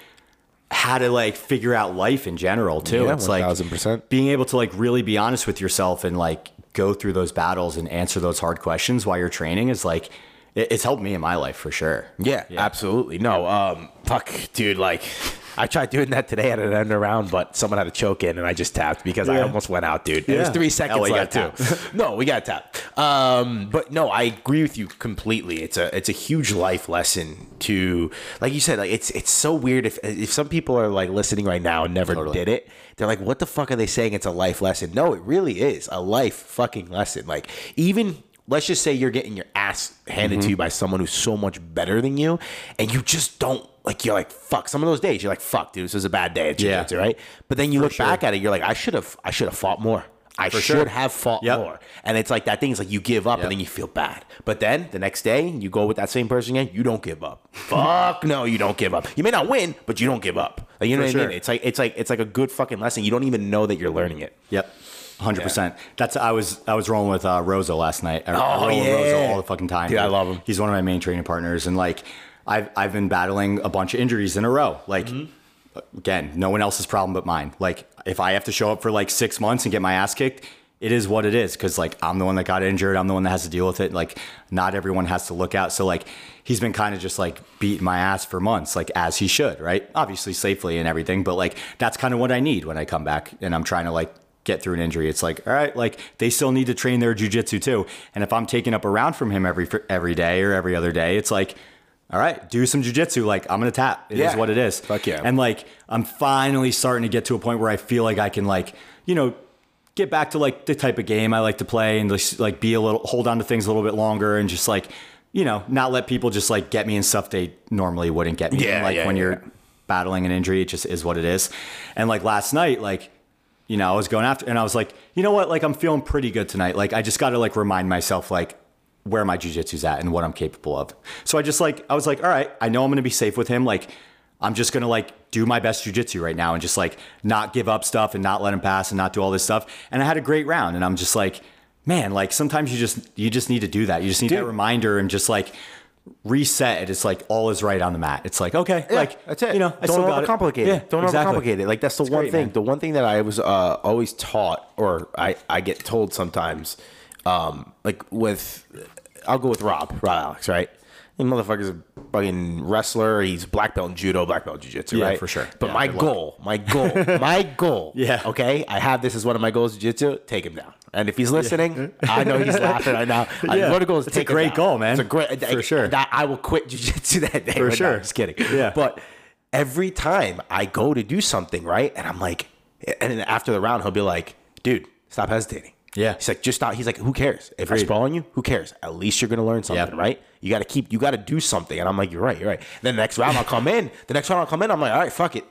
how to like figure out life in general too. Yeah, it's like 1000%. being able to like really be honest with yourself and like go through those battles and answer those hard questions while you're training is like it's helped me in my life for sure. Yeah, absolutely. No, um, fuck, dude. Like, I tried doing that today at an end around, but someone had a choke in, and I just tapped because I almost went out, dude. And There's Yeah. three seconds you left got too. no, we got tapped. Um, but no, I agree with you completely. It's a it's a huge life lesson to, like you said, like it's it's so weird if if some people are like listening right now and never Totally. did it. They're like, what the fuck are they saying? It's a life lesson. No, it really is a life fucking lesson. Like even let's just say you're getting your ass handed Mm-hmm. to you by someone who's so much better than you, and you just don't like. You're like, fuck. Some of those days, you're like, fuck, dude, this was a bad day at Yeah. jiu-jitsu, right? But then you look sure. back at it, you're like, I should have, I should have fought more. I should sure. have fought Yep. more. And it's like that thing is like you give up Yep. and then you feel bad. But then the next day you go with that same person again, you don't give up. Fuck no, you don't give up. You may not win, but you don't give up. Like, you know For what I mean? It's like it's like it's like a good fucking lesson. You don't even know that you're learning it. Yep. Hundred percent. That's I was I was rolling with uh, Rosa last night. I, I Oh, roll with yeah. Rosa all the fucking time. Dude, I love him. He's one of my main training partners, and like I've I've been battling a bunch of injuries in a row. Like Mm-hmm. again, no one else's problem but mine. Like if I have to show up for like six months and get my ass kicked. It is what it is because like I'm the one that got injured. I'm the one that has to deal with it. Like not everyone has to look out. So like he's been kind of just like beating my ass for months, like as he should, right? Obviously safely and everything, but like that's kind of what I need when I come back and I'm trying to like get through an injury. It's like, all right, like they still need to train their jujitsu too. And if I'm taking up a round from him every every day or every other day, it's like, all right, do some jujitsu. Like I'm gonna tap. It is Yeah. what it is. Fuck yeah. And like I'm finally starting to get to a point where I feel like I can like, you know, get back to like the type of game I like to play and just like be a little hold on to things a little bit longer and just like, you know, not let people just like get me in stuff they normally wouldn't get me. in. Yeah, like yeah, when yeah. you're battling an injury. It just is what it is. And like last night, like, you know, I was going after and I was like, you know what? Like I'm feeling pretty good tonight. Like I just got to like remind myself like where my jujitsu's at and what I'm capable of. So I just like I was like, all right, I know I'm gonna be safe with him. Like I'm just gonna like do my best jujitsu right now and just like not give up stuff and not let him pass and not do all this stuff. And I had a great round and I'm just like, man, like sometimes you just you just need to do that. You just need Dude. that reminder and just like reset it. It's like all is right on the mat. It's like, okay, like that's it. You know, I don't got it. overcomplicate it. Yeah, don't exactly. overcomplicate it. Like that's the one great, thing. man. The one thing that I was uh, always taught, or I I get told sometimes, um, like with, I'll go with Rob, Rob Alex, right? The motherfucker's a fucking wrestler. He's black belt in judo, black belt in jiu-jitsu, Yeah, right? for sure. But Yeah, my good luck. goal, my goal, my goal. Yeah. Okay. I have this as one of my goals jiu-jitsu. Take him down. And if he's listening, I know he's laughing right now. Yeah. What the goals is It's a take him great down. goal, man. It's a great For sure. That I will quit jiu-jitsu that day. For right now. sure. Just kidding. Yeah. But every time I go to do something, right? And I'm like, and then after the round, he'll be like, dude, stop hesitating. Yeah. He's like, just stop. He's like, who cares? If I Agreed. sprawl on you, who cares? At least you're going to learn something, Yep. right? You got to keep, you got to do something. And I'm like, you're right, you're right. Then the next round, I'll come in. The next round, I'll come in. I'm like, all right, fuck it.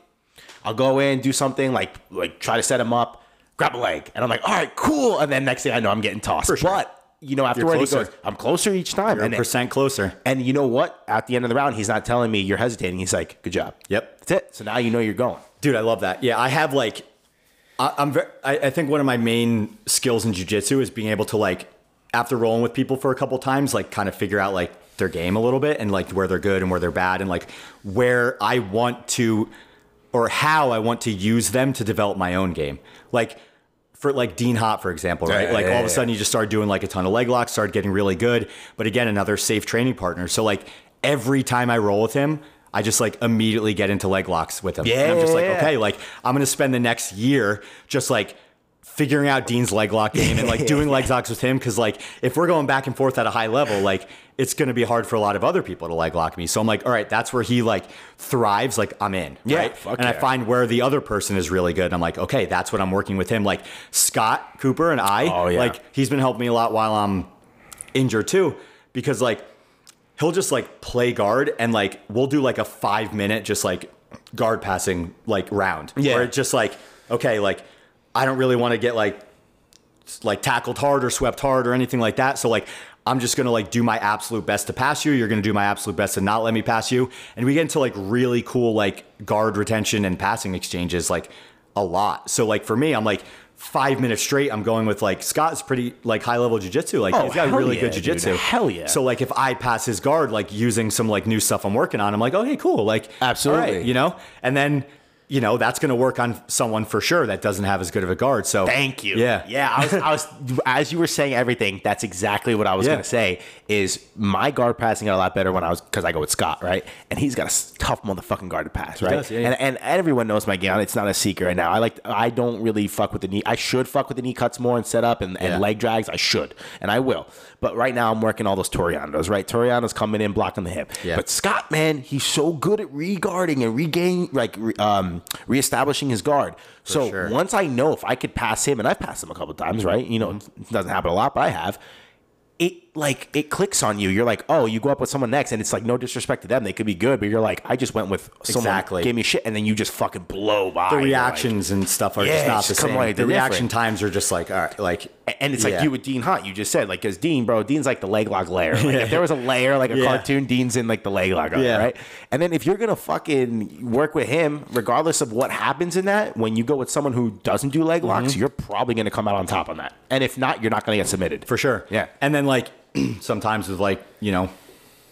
I'll go in, do something like, like try to set him up, grab a leg. And I'm like, all right, cool. And then next thing I know, I'm getting tossed. Sure. But, you know, afterward, he goes, I'm closer each time. And, percent closer. and you know what? At the end of the round, he's not telling me you're hesitating. He's like, good job. Yep. That's it. So now you know you're going. Dude, I love that. Yeah, I have like, I, I'm very, I, I think one of my main skills in jujitsu is being able to like, after rolling with people for a couple times, like kind of figure out like their game a little bit and like where they're good and where they're bad and like where I want to, or how I want to use them to develop my own game. Like, for like Dean Hott, for example, right? Yeah, like yeah, all of a sudden you just started doing like a ton of leg locks, started getting really good. But again, another safe training partner. So like every time I roll with him, I just like immediately get into leg locks with him. Yeah. and I'm just like, okay, like I'm gonna spend the next year just like figuring out Dean's leg lock game and like doing leg locks with him. Cause like if we're going back and forth at a high level, like it's gonna be hard for a lot of other people to leg lock me. So I'm like, all right, that's where he like thrives, like I'm in. Yeah, right. and I find where the other person is really good. And I'm like, okay, that's what I'm working with him. Like Scott Cooper and I, Oh, yeah. like he's been helping me a lot while I'm injured too, because like he'll just like play guard and like we'll do like a five minute just like guard passing like round. Yeah. Where it's just like, okay, like I don't really want to get like like tackled hard or swept hard or anything like that. So like I'm just gonna like do my absolute best to pass you. You're gonna do my absolute best to not let me pass you. And we get into like really cool like guard retention and passing exchanges like a lot. So like for me, I'm like five minutes straight. I'm going with like Scott's pretty like high level jujitsu. Like Oh, he's got really yeah, good dude. jujitsu. Hell yeah. So like if I pass his guard like using some like new stuff I'm working on, I'm like, okay, cool. Like Absolutely. right, you know, and then. You know that's going to work on someone for sure that doesn't have as good of a guard. So Thank you. Yeah, Yeah. I was, I was, as you were saying everything, that's exactly what I was Yeah. going to say is my guard passing got a lot better when I was, cause I go with Scott, right? And he's got a tough motherfucking guard to pass, right? does, yeah, yeah. And, and everyone knows my game. It's not a secret right now. I like, I don't really fuck with the knee. I should fuck with the knee cuts more and set up and, and leg drags. I should, and I will. But right now I'm working all those Toreandos, right? Toreandos coming in, blocking the hip. Yeah. But Scott, man, he's so good at regarding and regaining, like, re, um, reestablishing his guard. so sure. once I know if I could pass him, and I've passed him a couple times, right? You know, it doesn't happen a lot, but I have. It like it clicks on you. You're like, oh, you go up with someone next, and it's like no disrespect to them, they could be good, but you're like, I just went with someone Exactly. gave me shit, and then you just fucking blow by. the You're like- reactions and stuff are Yeah, just not it's the same. like the reaction different. times are just like, all right, like, and it's Yeah. like you with Dean Hunt, you just said, like, because Dean, bro, Dean's like the leg lock layer. Like, if there was a layer, like a Yeah. cartoon, Dean's in like the leg lock, Yeah. right? And then if you're gonna fucking work with him, regardless of what happens in that, when you go with someone who doesn't do leg locks, Mm-hmm. you're probably gonna come out on top on that. And if not, you're not gonna get submitted for sure. Yeah. And then like sometimes with like you know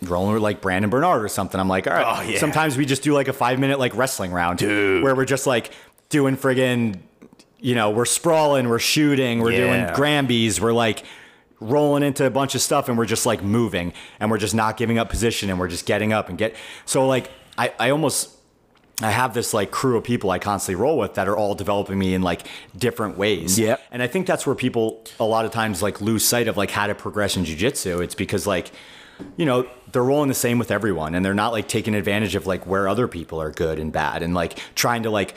rolling with like Brandon Bernard or something, I'm like, all right. Oh, yeah. Sometimes we just do like a five minute like wrestling round, Dude. where we're just like doing friggin', you know, we're sprawling, we're shooting, we're doing Yeah. Granbys, we're like rolling into a bunch of stuff and we're just like moving and we're just not giving up position and we're just getting up and get so like I, I almost I have this like crew of people I constantly roll with that are all developing me in like different ways. Yeah. And I think that's where people a lot of times like lose sight of like how to progress in jujitsu. It's because like, you know, they're rolling the same with everyone and they're not like taking advantage of like where other people are good and bad and like trying to like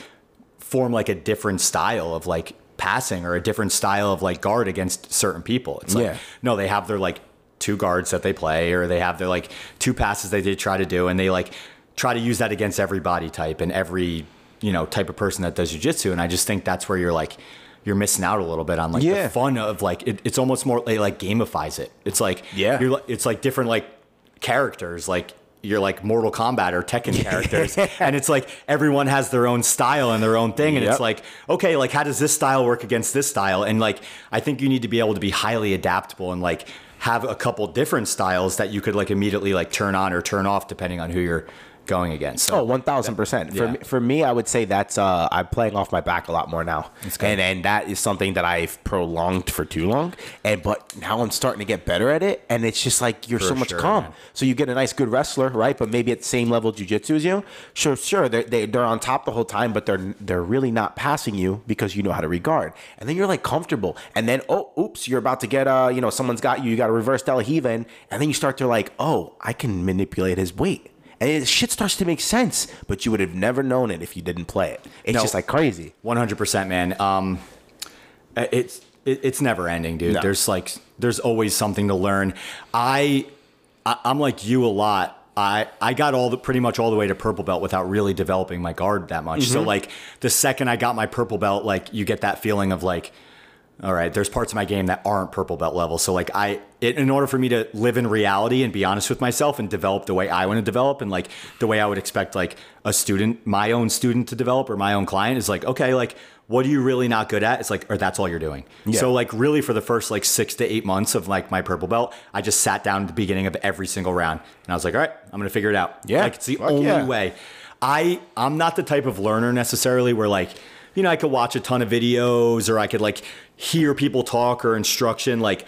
form like a different style of like passing or a different style of like guard against certain people. It's like Yeah. no, they have their like two guards that they play or they have their like two passes that they try to do and they like try to use that against every body type and every you know type of person that does jujitsu. And I just think that's where you're like you're missing out a little bit on like Yeah. the fun of like it, it's almost more like, like gamifies it. It's like Yeah. you're it's like different like characters like you're like Mortal Kombat or Tekken characters, and it's like everyone has their own style and their own thing, and Yep. it's like okay, like how does this style work against this style? And like I think you need to be able to be highly adaptable and like have a couple different styles that you could like immediately like turn on or turn off depending on who you're going against. So Oh, one thousand percent. For Yeah. me, for me, I would say that's uh, I'm playing off my back a lot more now, and and that is something that I've prolonged for too long. And but now I'm starting to get better at it, and it's just like you're so much sure, calm. man. So you get a nice good wrestler, right? But maybe at the same level jujitsu as you. Sure, sure, they're they, they're on top the whole time, but they're they're really not passing you because you know how to regard. And then you're like comfortable, and then oh, oops, you're about to get uh, you know, someone's got you. You got a reverse De La Riva, and then you start to like, oh, I can manipulate his weight. And it, shit starts to make sense, but you would have never known it if you didn't play it. It's No. just like crazy. One hundred percent, man. Um, it's it, it's never ending, dude. No. There's like there's always something to learn. I, I I'm like you a lot. I I got all the pretty much all the way to purple belt without really developing my guard that much. So like the second I got my purple belt, like you get that feeling of like. All right, there's parts of my game that aren't purple belt level. So like I it, in order for me to live in reality and be honest with myself and develop the way I want to develop and like the way I would expect like a student, my own student to develop or my own client is like, okay, like what are you really not good at? It's like or that's all you're doing. So like really for the first like 6 to 8 months of like my purple belt, I just sat down at the beginning of every single round and I was like, all right, I'm going to figure it out. Yeah, Like it's the fuck only yeah. way. I I'm not the type of learner necessarily where like you know I could watch a ton of videos or I could like hear people talk or instruction like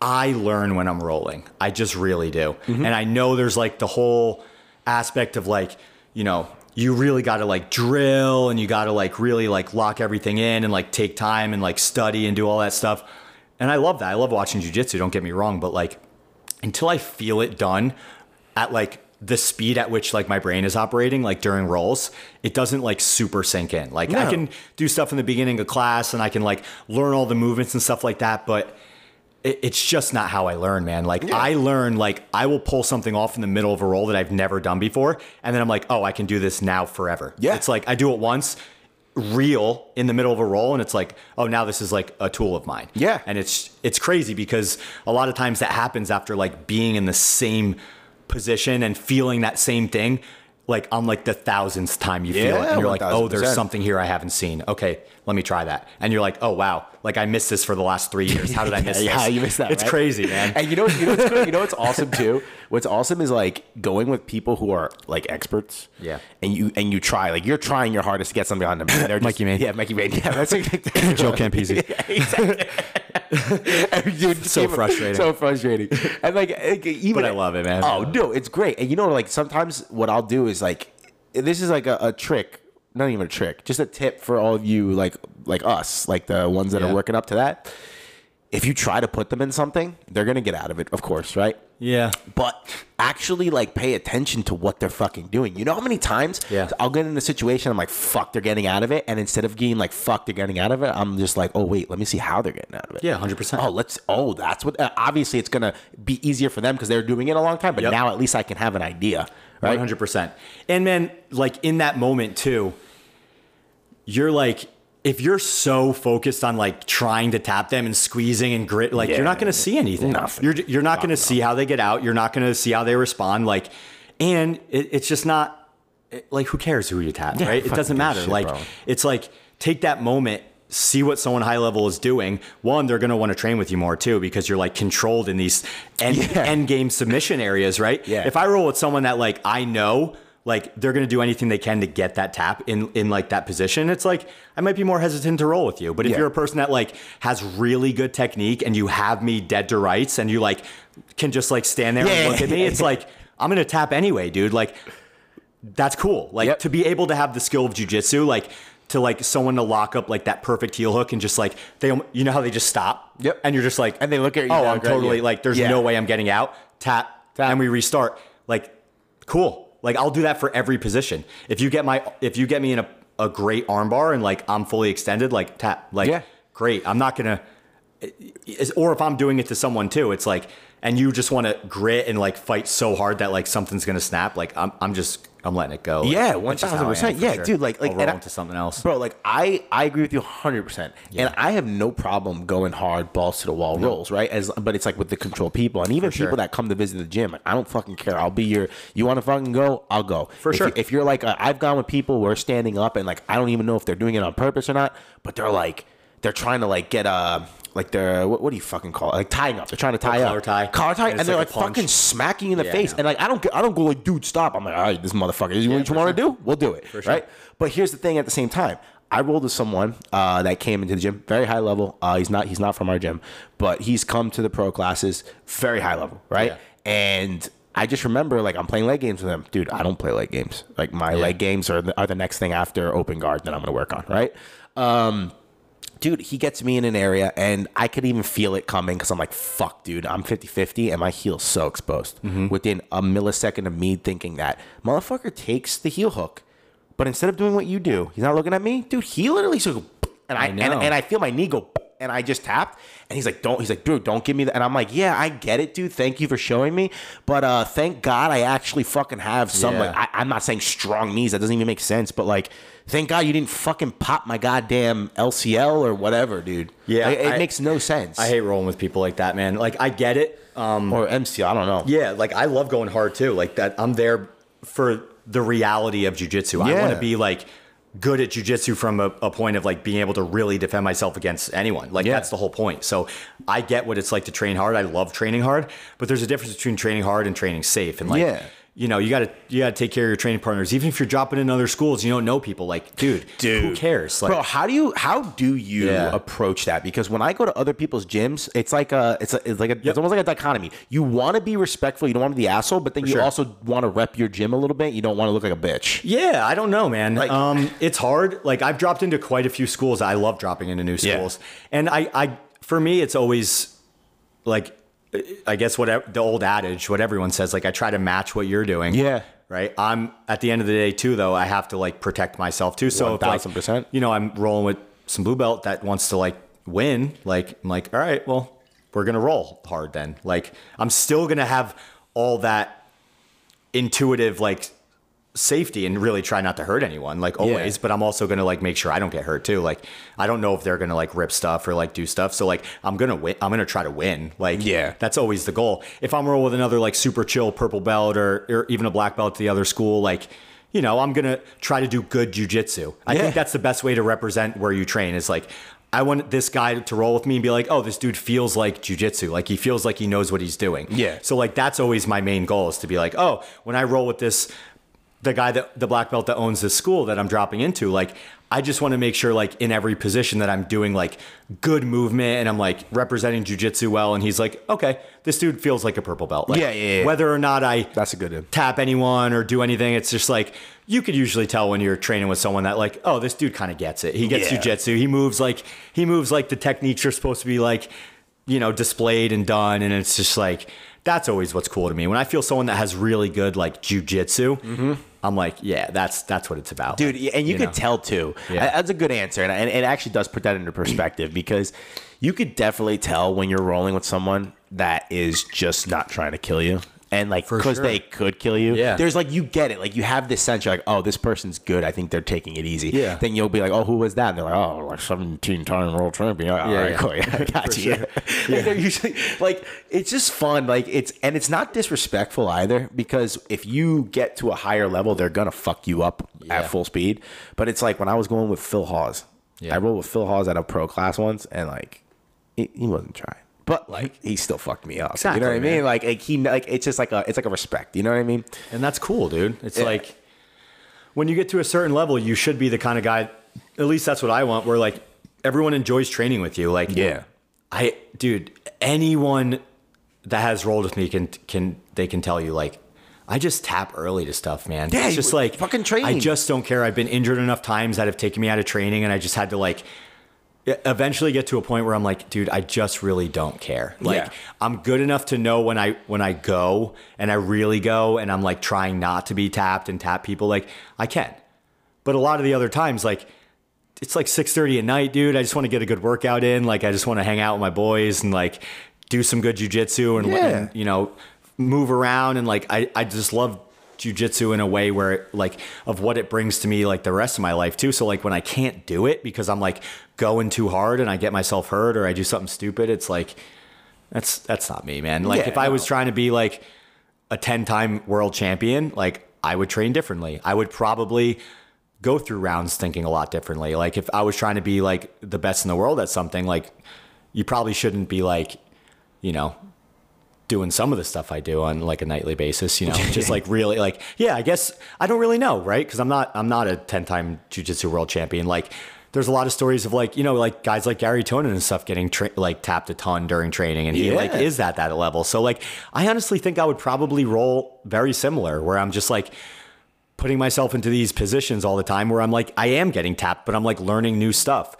I learn when I'm rolling. I just really do. Mm-hmm. And I know there's like the whole aspect of like, you know, you really got to like drill and you got to like really like lock everything in and like take time and like study and do all that stuff. And I love that. I love watching jujitsu, don't get me wrong, but like until I feel it done at like the speed at which like my brain is operating like during rolls it doesn't like super sink in. Like i can do stuff in the beginning of class and i can like learn all the movements and stuff like that but it, it's just not how i learn man. Like i learn like i will pull something off in the middle of a roll that i've never done before and then i'm like oh i can do this now forever. Yeah. it's like i do it once real in the middle of a roll and it's like oh now this is like a tool of mine. Yeah. and it's it's crazy because a lot of times that happens after like being in the same position and feeling that same thing like on like the thousandth time you feel it. And you're like oh there's something here i haven't seen. Okay let me try that. And you're like oh wow like i missed this for the last three years how did i miss it? yeah, this you missed that. it's right? crazy man And you know, you know, what's you know what's awesome too. What's awesome is like going with people who are like experts. Yeah. And you and you try like you're trying your hardest to get something on them. and they're just- Mikey Main. Yeah, Mikey Main. Yeah, that's Joe Campese. Dude, So frustrating. So frustrating. And like, like, even But I love it, man. Oh no, it's great. And you know, like sometimes what I'll do is like, this is like a, a trick. Not even a trick, just a tip for all of you, like like us, like the ones that Yeah. are working up to that. If you try to put them in something, they're gonna get out of it, of course, right? yeah but actually like pay attention to what they're fucking doing. You know how many times Yeah. I'll get in a situation I'm like, fuck, they're getting out of it, and instead of being like, fuck, they're getting out of it, I'm just like, oh wait, let me see how they're getting out of it. Yeah, 100%. Oh, let's. Oh, that's what. Uh, obviously, it's gonna be easier for them because they're doing it a long time. But Yep. now at least I can have an idea, right? hundred percent. And man, like in that moment too, you're like, if you're so focused on like trying to tap them and squeezing and grit, like Yeah. you're not going to see anything. Nothing. You're you're not going to see how they get out. You're not going to see how they respond. Like, and it, it's just not it- like who cares who you tap, Yeah, right? It doesn't matter. shit, like, bro. it's like take that moment. See what someone high level is doing. One, they're going to want to train with you more too because you're like controlled in these end, Yeah. end game submission areas, right? Yeah. If I roll with someone that like I know like they're gonna do anything they can to get that tap in in like that position, it's like I might be more hesitant to roll with you. But if Yeah. you're a person that like has really good technique and you have me dead to rights and you like can just like stand there Yeah. and look at me, it's like I'm gonna tap anyway, dude. Like that's cool. Like Yep. to be able to have the skill of jujitsu, like to like someone to lock up like that perfect heel hook and just like they, you know how they just stop. Yep. And you're just like, And they look at you Oh, I'm totally yeah. like, there's Yeah. no way I'm getting out. Tap, Tap. and we restart. Like, cool. Like I'll do that for every position. If you get my, if you get me in a, a great armbar and like I'm fully extended, like tap, like Yeah. great. I'm not gonna or if I'm doing it to someone too, it's like, and you just want to grit and like fight so hard that like something's gonna snap. Like I'm, I'm just, I'm letting it go. Yeah, one I thousand percent. Yeah, sure. dude. Like, like, I'll and roll I- into something else. bro. Like, I I agree with you hundred percent, and I have no problem going hard, balls to the wall rolls, right? As but it's like with the control people, and even people that come to visit the gym. Like, I don't fucking care. I'll be your. You want to fucking go? I'll go For If sure. you- if you're like, i I've gone with people who are standing up, and like, I don't even know if they're doing it on purpose or not, but they're like, they're trying to like get a. Like they're what, what do you fucking call it? Like tying up. They're trying to tie up. collar tie. Collar tie, And and, they're like like, fucking smacking you in the Yeah, face. And like I don't, I don't go like, dude, stop. I'm like, all right, this motherfucker. Is what you want to do? We'll do it, sure. right? But here's the thing: at the same time, I rolled with someone uh, that came into the gym, very high level. Uh, he's not, he's not from our gym, but he's come to the pro classes, very high level, right? Yeah. And I just remember, like, I'm playing leg games with him, dude. I don't play leg games. Like, my leg games are the, are the next thing after open guard that I'm going to work on, right? Um, dude, he gets me in an area and I could even feel it coming because I'm like, fuck, dude, I'm 50 50 and my heel's so exposed. Within a millisecond of me thinking that, motherfucker takes the heel hook. But instead of doing what you do, he's not looking at me, dude. He literally so and I, I and, and I feel my knee go and I just tapped and he's like, don't he's like, dude, don't give me that. And I'm like, yeah, I get it, dude. Thank you for showing me. But uh thank God I actually fucking have some Yeah. like I, I'm not saying strong knees, that doesn't even make sense, but like thank God you didn't fucking pop my goddamn LCL or whatever, dude. Yeah, Like, it I- makes no sense. I hate rolling with people like that, man. Like I get it. Um, or MCL, I don't know. yeah, like I love going hard too. Like that, I'm there for the reality of jujitsu. Yeah. I want to be like good at jujitsu from a, a point of like being able to really defend myself against anyone. Like Yeah. that's the whole point. So I get what it's like to train hard. I love training hard, but there's a difference between training hard and training safe. And like, Yeah. You know, you gotta you gotta take care of your training partners. Even if you're dropping in other schools, you don't know people. Like, dude, Dude, who cares? Like, bro, how do you how do you Yeah. approach that? Because when I go to other people's gyms, it's like a it's a, it's like a, it's almost like a dichotomy. You want to be respectful, you don't want to be the asshole, but then you sure. also want to rep your gym a little bit. You don't want to look like a bitch. Yeah, I don't know, man. Like- um, it's hard. Like I've dropped into quite a few schools. I love dropping into new Yeah. schools, and I, I, for me, it's always like, I guess what the old adage, what everyone says, like I try to match what you're doing. Yeah. Right. I'm at the end of the day too, though. I have to like protect myself too. So 1000%. you know, I'm rolling with some blue belt that wants to like win. Like I'm like, all right, well, we're gonna roll hard then. Like I'm still gonna have all that intuitive like safety and really try not to hurt anyone like always Yeah. but i'm also gonna like make sure i don't get hurt too like i don't know if they're gonna like rip stuff or like do stuff so like i'm gonna win i'm gonna try to win like Yeah. that's always the goal if i'm rolling with another like super chill purple belt or, or even a black belt at the other school like you know i'm gonna try to do good jujitsu i Yeah. think that's the best way to represent where you train is like I want this guy to roll with me and be like, oh, this dude feels like jujitsu. Like he feels like he knows what he's doing. Yeah. So like that's always my main goal is to be like, oh, when I roll with this, the guy that the black belt that owns this school that I'm dropping into, like I just want to make sure like in every position that I'm doing like good movement and I'm like representing jujitsu well. And he's like, okay, this dude feels like a purple belt. Like, Yeah, yeah, yeah. Whether or not I That's a good one. tap anyone or do anything, it's just like you could usually tell when you're training with someone that like, oh, this dude kind of gets it. He gets Yeah. jujitsu. He moves like he moves like the techniques are supposed to be like, you know, displayed and done. And it's just like that's always what's cool to me. When I feel someone that has really good like jujitsu, I'm like, yeah, that's that's what it's about, Mm-hmm. dude and you, You could know? tell too Yeah. that's a good answer and, and it actually does put that into perspective because you could definitely tell when you're rolling with someone that is just not trying to kill you and like because sure. they could kill you Yeah. there's like you get it like you have this sense you're like oh this person's good i think they're taking it easy Yeah. then you'll be like oh who was that and they're like oh like 17 time world champion all Yeah, right yeah. cool yeah, I got For you sure. yeah. they're usually like it's just fun like it's and it's not disrespectful either because if you get to a higher level they're gonna fuck you up Yeah. at full speed but it's like when i was going with phil hawes Yeah. i rolled with phil hawes at a pro class once and like he, he wasn't trying but like he still fucked me up you know what i mean like, like he like it's just like a it's like a respect you know what i mean and that's cool, dude. It's Yeah. like when you get to a certain level, you should be the kind of guy. At least that's what I want. Where like everyone enjoys training with you. Like Yeah. I dude, anyone that has rolled with me can can they can tell you like I just tap early to stuff, man. Yeah, it's just like fucking train. I just don't care. I've been injured enough times that have taken me out of training, and I just had to like eventually get to a point where I'm like, dude, I just really don't care. Like Yeah. I'm good enough to know when I when I go and I really go and I'm like trying not to be tapped and tap people like I can. But a lot of the other times like it's like 6:30 at night, dude. I just want to get a good workout in. Like I just want to hang out with my boys and like do some good jujitsu and, Yeah. and you know move around and like I I just love jujitsu in a way where like of what it brings to me like the rest of my life too. So like when I can't do it because I'm like going too hard and I get myself hurt or I do something stupid, it's like that's that's not me, man. Like Yeah, if I was trying to be like a 10-time world champion, like I would train differently. I would probably go through rounds thinking a lot differently. Like if I was trying to be like the best in the world at something, like you probably shouldn't be like, you know, doing some of the stuff I do on like a nightly basis, you know, just like really like, yeah, I guess I don't really know. Right. Cause I'm not, I'm not a 10 time jujitsu world champion. Like there's a lot of stories of like, you know, like guys like Garry Tonon and stuff getting tra- like tapped a ton during training and he like is at that level. So like, I honestly think I would probably roll very similar where I'm just like, putting myself into these positions all the time where I'm like, I am getting tapped, but I'm like learning new stuff.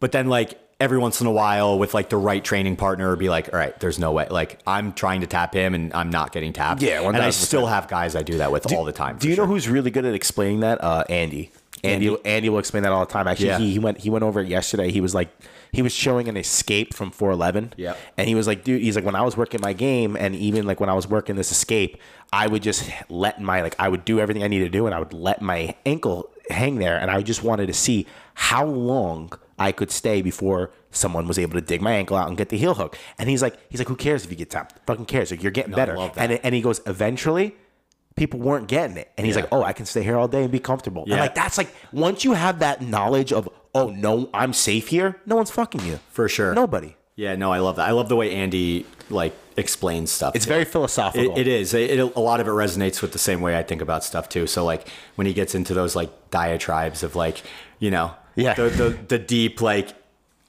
But then like every once in a while with like the right training partner be like, all right, there's no way. Like I'm trying to tap him and I'm not getting tapped. Yeah, And I still have guys I do that with all the time. Do you know who's really good at explaining that? Uh, Andy. Andy. Andy? Andy will explain that all the time. Actually, Yeah. he, he went he went over it yesterday. He was like, he was showing an escape from 411. Yeah. And he was like, dude, he's like, when I was working my game, and even like when I was working this escape, I would just let my like I would do everything I needed to do, and I would let my ankle hang there, and I just wanted to see how long I could stay before someone was able to dig my ankle out and get the heel hook. And he's like, he's like, who cares if you get tapped? Fucking cares. Like you're getting better. love that. And and he goes, eventually people weren't getting it. And he's Yeah. like, oh, I can stay here all day and be comfortable. Yeah. And like, that's like, once you have that knowledge of, oh, no, I'm safe here, no one's fucking you. For sure. Nobody. Yeah, no, I love that. I love the way Andy like explains stuff. It's very philosophical. It, it is. It, it- a lot of it resonates with the same way I think about stuff too. So like when he gets into those like diatribes of like, you know, Yeah. the, the the deep like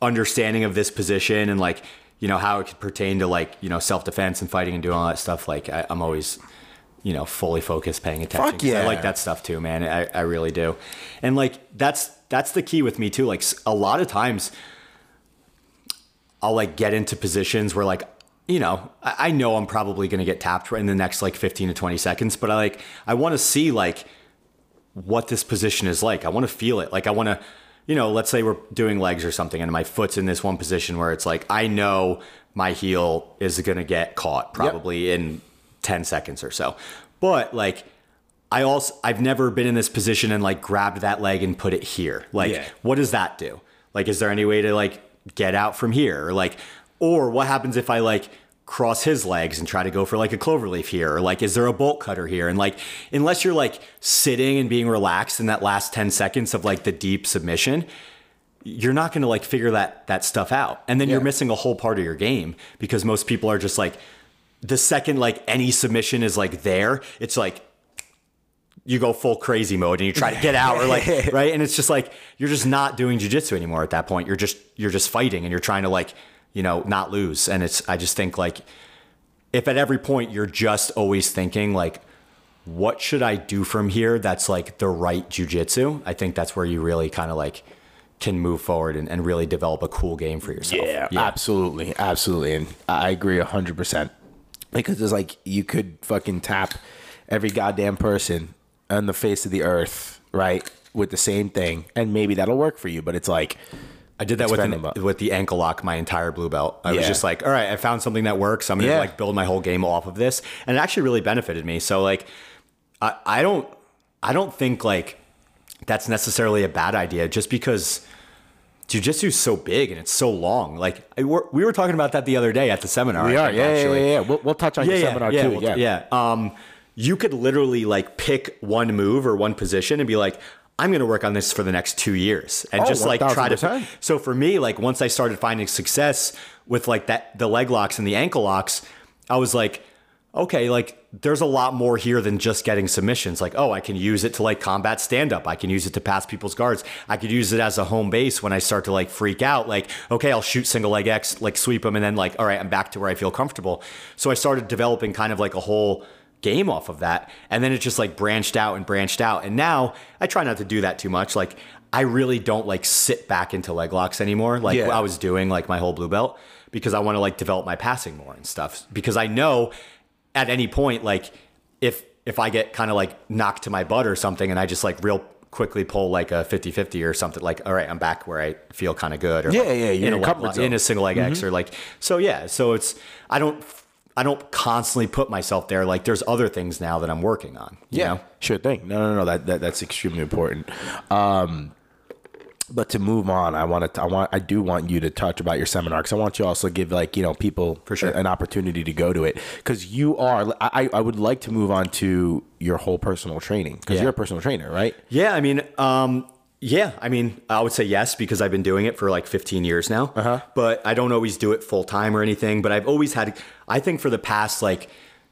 understanding of this position and like you know how it could pertain to like you know self defense and fighting and doing all that stuff. Like I, I'm always you know fully focused, paying attention. Fuck yeah, I like that stuff too, man. I, I really do. And like that's that's the key with me too. Like a lot of times. I'll like get into positions where like you know I, I know I'm probably going to get tapped in the next like 15 to 20 seconds, but I like I want to see like what this position is like. I want to feel it. Like I want to you know let's say we're doing legs or something and my foot's in this one position where it's like I know my heel is going to get caught probably in 10 seconds or so, but like. I also I've never been in this position and like grabbed that leg and put it here. Like Yeah. what does that do? Like is there any way to like get out from here? Or like or what happens if I like cross his legs and try to go for like a cloverleaf here? Or like is there a bolt cutter here? And like unless you're like sitting and being relaxed in that last 10 seconds of like the deep submission, you're not going to like figure that that stuff out. And then you're missing a whole part of your game because most people are just like the second like any submission is like there, it's like you go full crazy mode and you try to get out or like right and it's just like you're just not doing jujitsu anymore at that point you're just you're just fighting and you're trying to like you know not lose and it's i just think like if at every point you're just always thinking like what should i do from here that's like the right jujitsu i think that's where you really kind of like can move forward and, and really develop a cool game for yourself Yeah, absolutely, absolutely, and I agree hundred percent. Because it's like you could fucking tap every goddamn person on the face of the earth, right, with the same thing, and maybe that'll work for you. But it's like I did that with, an, with the ankle lock my entire blue belt. I Yeah. was just like, all right, I found something that works. I'm gonna Yeah. like build my whole game off of this, and it actually really benefited me. So like, I, I don't I don't think like that's necessarily a bad idea just because jujitsu is so big and it's so long. Like I, we were talking about that the other day at the seminar. we are, think, yeah, yeah, actually. yeah, yeah. We'll, we'll touch on your seminar yeah, too. well, yeah, yeah. Um, you could literally like pick one move or one position and be like, I'm going to work on this for the next two years and Oh, just like try to. So for me, like once I started finding success with like that, the leg locks and the ankle locks, I was like, okay, like there's a lot more here than just getting submissions. Like, oh, I can use it to like combat stand up. I can use it to pass people's guards. I could use it as a home base when I start to like freak out. Like, okay, I'll shoot single leg X, like sweep them, and then like, all right, I'm back to where I feel comfortable. So I started developing kind of like a whole game off of that. And then it just like branched out and branched out. And now I try not to do that too much. Like, I really don't like sit back into leg locks anymore. Like Yeah. I was doing like my whole blue belt because I want to like develop my passing more and stuff. Because I know at any point, like if if I get kind of like knocked to my butt or something and I just like real quickly pull like a 50-50 or something like all right i'm back where i feel kind of good or Yeah, like, yeah, you're in, in a, leg- in a single leg x or like so yeah so it's i don't I don't constantly put myself there. Like there's other things now that I'm working on. you know? Sure thing. No, no, no. That, that that's extremely important. Um, but to move on, I want to. I want. I do want you to touch about your seminar because I want you also give like you know people For sure. an opportunity to go to it because you are. I I would like to move on to your whole personal training because Yeah. you're a personal trainer, right? Yeah, I mean, um, yeah, I mean, I would say yes because I've been doing it for like 15 years now. Uh-huh. But I don't always do it full time or anything. But I've always had, I think, for the past like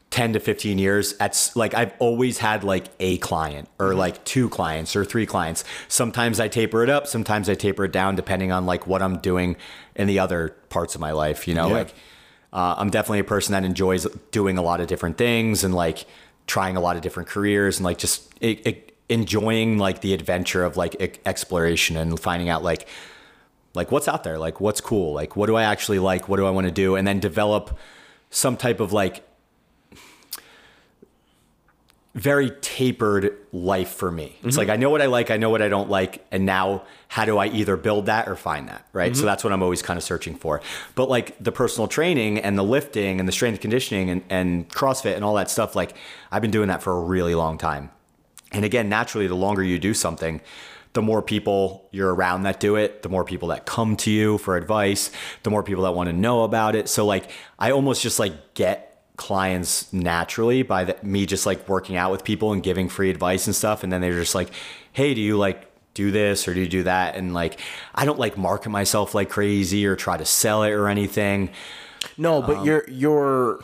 10 to 15 years, at like I've always had like a client or like two clients or three clients. Sometimes I taper it up, sometimes I taper it down, depending on like what I'm doing in the other parts of my life. You know, Yeah. like uh, I'm definitely a person that enjoys doing a lot of different things and like trying a lot of different careers and like just it, it, enjoying like the adventure of like exploration and finding out like like what's out there, like what's cool, like what do I actually like, what do I want to do, and then develop some type of like very tapered life for me. It's mm-hmm. like I know what I like, I know what I don't like, and now how do I either build that or find that, right? So mm-hmm. that's what I'm always kind of searching for. But like the personal training and the lifting and the strength conditioning and, and CrossFit and all that stuff, like I've been doing that for a really long time. And again, naturally, the longer you do something, the more people you're around that do it, the more people that come to you for advice, the more people that want to know about it. So like I almost just like get clients naturally by the, me just like working out with people and giving free advice and stuff and then they're just like, "Hey, do you like do this or do you do that?" And like I don't like market myself like crazy or try to sell it or anything. No, Um, but you're you're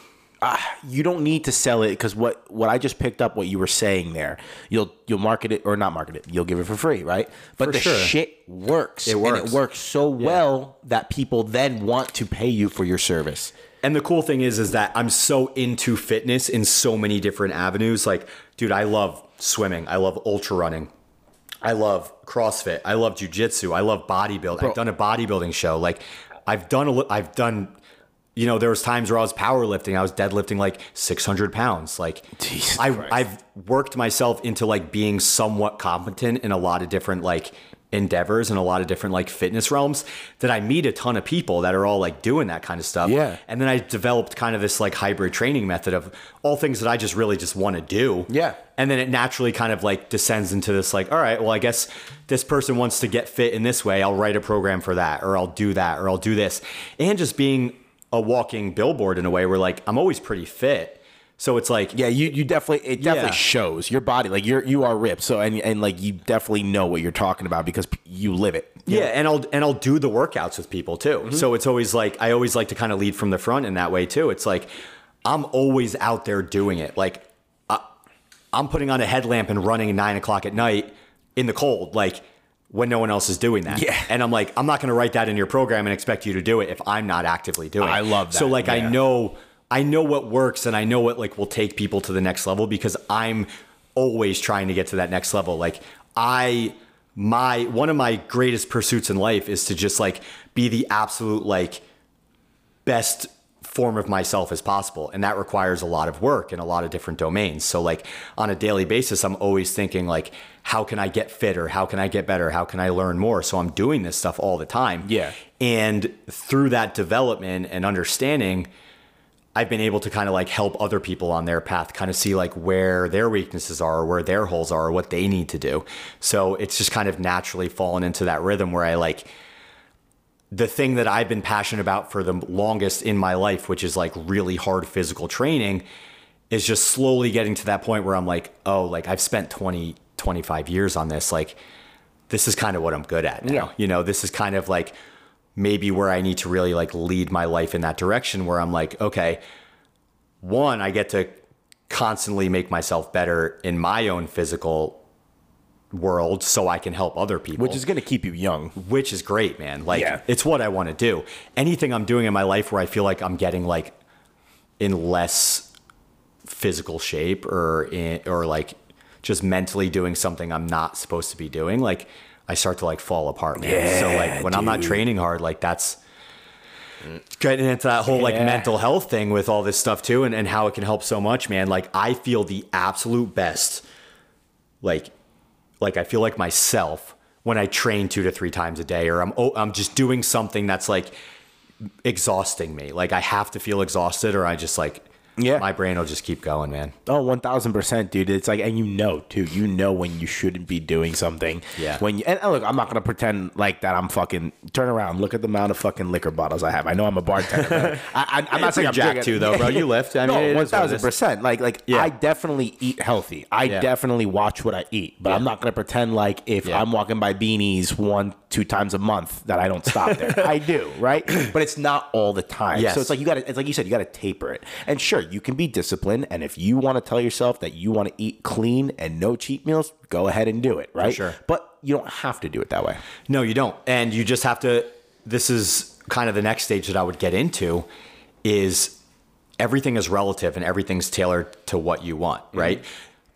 uh, you don't need to sell it because what what I just picked up what you were saying there. You'll you'll market it or not market it. You'll give it for free, right? But For the sure. shit works. It And works. it works so well that people then want to pay you for your service. And the cool thing is, is that I'm so into fitness in so many different avenues. Like, dude, I love swimming. I love ultra running. I love CrossFit. I love jujitsu. I love bodybuilding. I've done a bodybuilding show. Like, I've done a, I've done, you know, there was times where I was powerlifting. I was deadlifting like 600 pounds. Like, Jesus I, Christ. I've worked myself into like being somewhat competent in a lot of different like endeavors and a lot of different like fitness realms that I meet a ton of people that are all like doing that kind of stuff. Yeah. And then I developed kind of this like hybrid training method of all things that I just really just want to do. Yeah. And then it naturally kind of like descends into this like, all right, well, I guess this person wants to get fit in this way. I'll write a program for that, or I'll do that, or I'll do this. And just being a walking billboard in a way where like I'm always pretty fit. So it's like, Yeah, you, you definitely it definitely Yeah. shows your body like you're you are ripped. So and and like you definitely know what you're talking about because you live it. Yeah, and I'll and I'll do the workouts with people too. Mm-hmm. So it's always like I always like to kind of lead from the front in that way too. It's like I'm always out there doing it. Like I, I'm putting on a headlamp and running nine o'clock at night in the cold, like when no one else is doing that. Yeah. And I'm like, I'm not going to write that in your program and expect you to do it if I'm not actively doing it. I love that. So like I know I know what works and I know what like will take people to the next level because I'm always trying to get to that next level. Like I my one of my greatest pursuits in life is to just like be the absolute like best form of myself as possible and that requires a lot of work in a lot of different domains. So like on a daily basis i'm always thinking like how can i get fitter? How can i get better? How can i learn more? So i'm doing this stuff all the time. Yeah. and through that development and understanding I've been able to kind of like help other people on their path, kind of see like where their weaknesses are, or where their holes are, or what they need to do. So it's just kind of naturally fallen into that rhythm where I like the thing that I've been passionate about for the longest in my life, which is like really hard physical training, is just slowly getting to that point where I'm like, oh, like I've spent 20, 25 years on this. Like, this is kind of what I'm good at now. Yeah. You know, this is kind of like maybe where I need to really like lead my life in that direction where I'm like, okay, one, I get to constantly make myself better in my own physical world so I can help other people Which is gonna keep you young. which is great, man. Like Yeah. it's what I want to do. Anything I'm doing in my life where I feel like I'm getting like in less physical shape or in, or like just mentally doing something I'm not supposed to be doing, like I start to like fall apart, man. so like when I'm not training hard, like that's getting into that whole like mental health thing with all this stuff too and, and how it can help so much, man. Like I feel the absolute best like like I feel like myself when I train two to three times a day, or I'm oh, I'm just doing something that's like exhausting me. Like I have to feel exhausted or I just like Yeah. my brain will just keep going, man. Oh, one thousand percent, dude. It's like, and you know too. You know when you shouldn't be doing something. Yeah. When you and look, I'm not gonna pretend like that. I'm fucking turn around. Look at the amount of fucking liquor bottles I have. I know I'm a bartender. I, I, I'm not saying I'm jacked too, though, bro. You lift. I mean, no, one thousand percent. Like, like Yeah. I definitely eat healthy. I Yeah. definitely watch what I eat. But Yeah. I'm not gonna pretend like if. I'm walking by Beanies one, two times a month that I don't stop there. I do, right? But it's not all the time. Yes. So it's like you got to. It's like you said, you got to taper it. And sure, you can be disciplined. And if you want to tell yourself that you want to eat clean and no cheat meals, go ahead and do it, right? sure. But you don't have to do it that way. No, you don't. And you just have to this is kind of the next stage that I would get into is everything is relative and everything's tailored to what you want, Mm-hmm. right?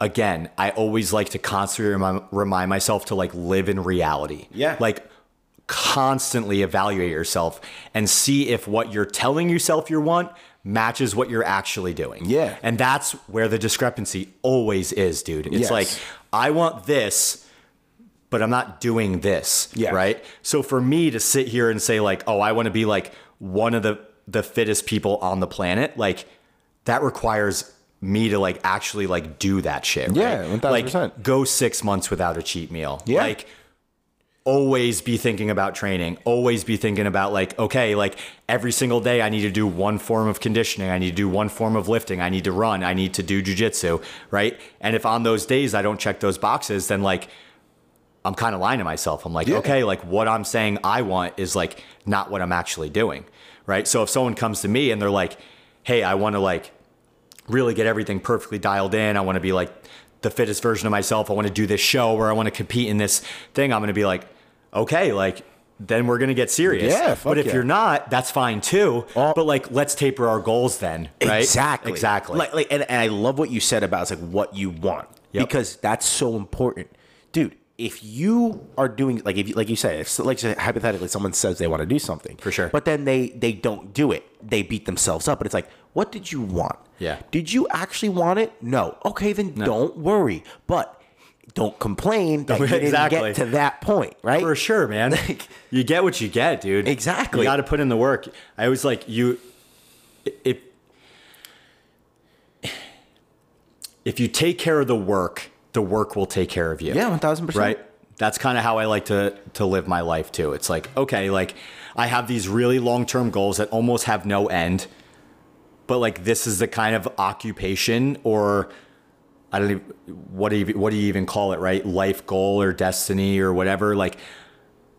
Again, I always like to constantly remind, remind myself to like live in reality. Yeah. Like constantly evaluate yourself and see if what you're telling yourself you want matches what you're actually doing. Yeah. And that's where the discrepancy always is, dude. It's Yes. like I want this, but I'm not doing this. Yeah. Right. So for me to sit here and say like, oh, I want to be like one of the the fittest people on the planet, like that requires me to like actually like do that shit. Yeah, right? 1000%. Like go six months without a cheat meal. Yeah. Like always be thinking about training always be thinking about like okay like every single day i need to do one form of conditioning i need to do one form of lifting i need to run i need to do jujitsu right and if on those days i don't check those boxes then like i'm kind of lying to myself i'm like Yeah. okay like what i'm saying i want is like not what i'm actually doing right so if someone comes to me and they're like hey i want to like really get everything perfectly dialed in. I want to be like the fittest version of myself. I want to do this show or I want to compete in this thing. I'm going to be like, okay, like then we're going to get serious. Yeah, but if yeah. you're not, that's fine too. All- but like, let's taper our goals then. Right? Exactly. Exactly. Like, like and, and I love what you said about it's like what you want Yep. because that's so important, dude. If you are doing like if you, like you say, if, like hypothetically, someone says they want to do something For sure. but then they they don't do it, they beat themselves up. But it's like, what did you want? Yeah. Did you actually want it? No. Okay, then don't worry, but don't complain that you didn't get to that point, right? For sure, man. you get what you get, dude. Exactly. You got to put in the work. I always like you. If if you take care of the work, the work will take care of you. Yeah, 1000%. Right. That's kind of how I like to to live my life too. It's like okay, like I have these really long term goals that almost have no end, but like this is the kind of occupation or I don't even what do you what do you even call it, right? Life goal or destiny or whatever. Like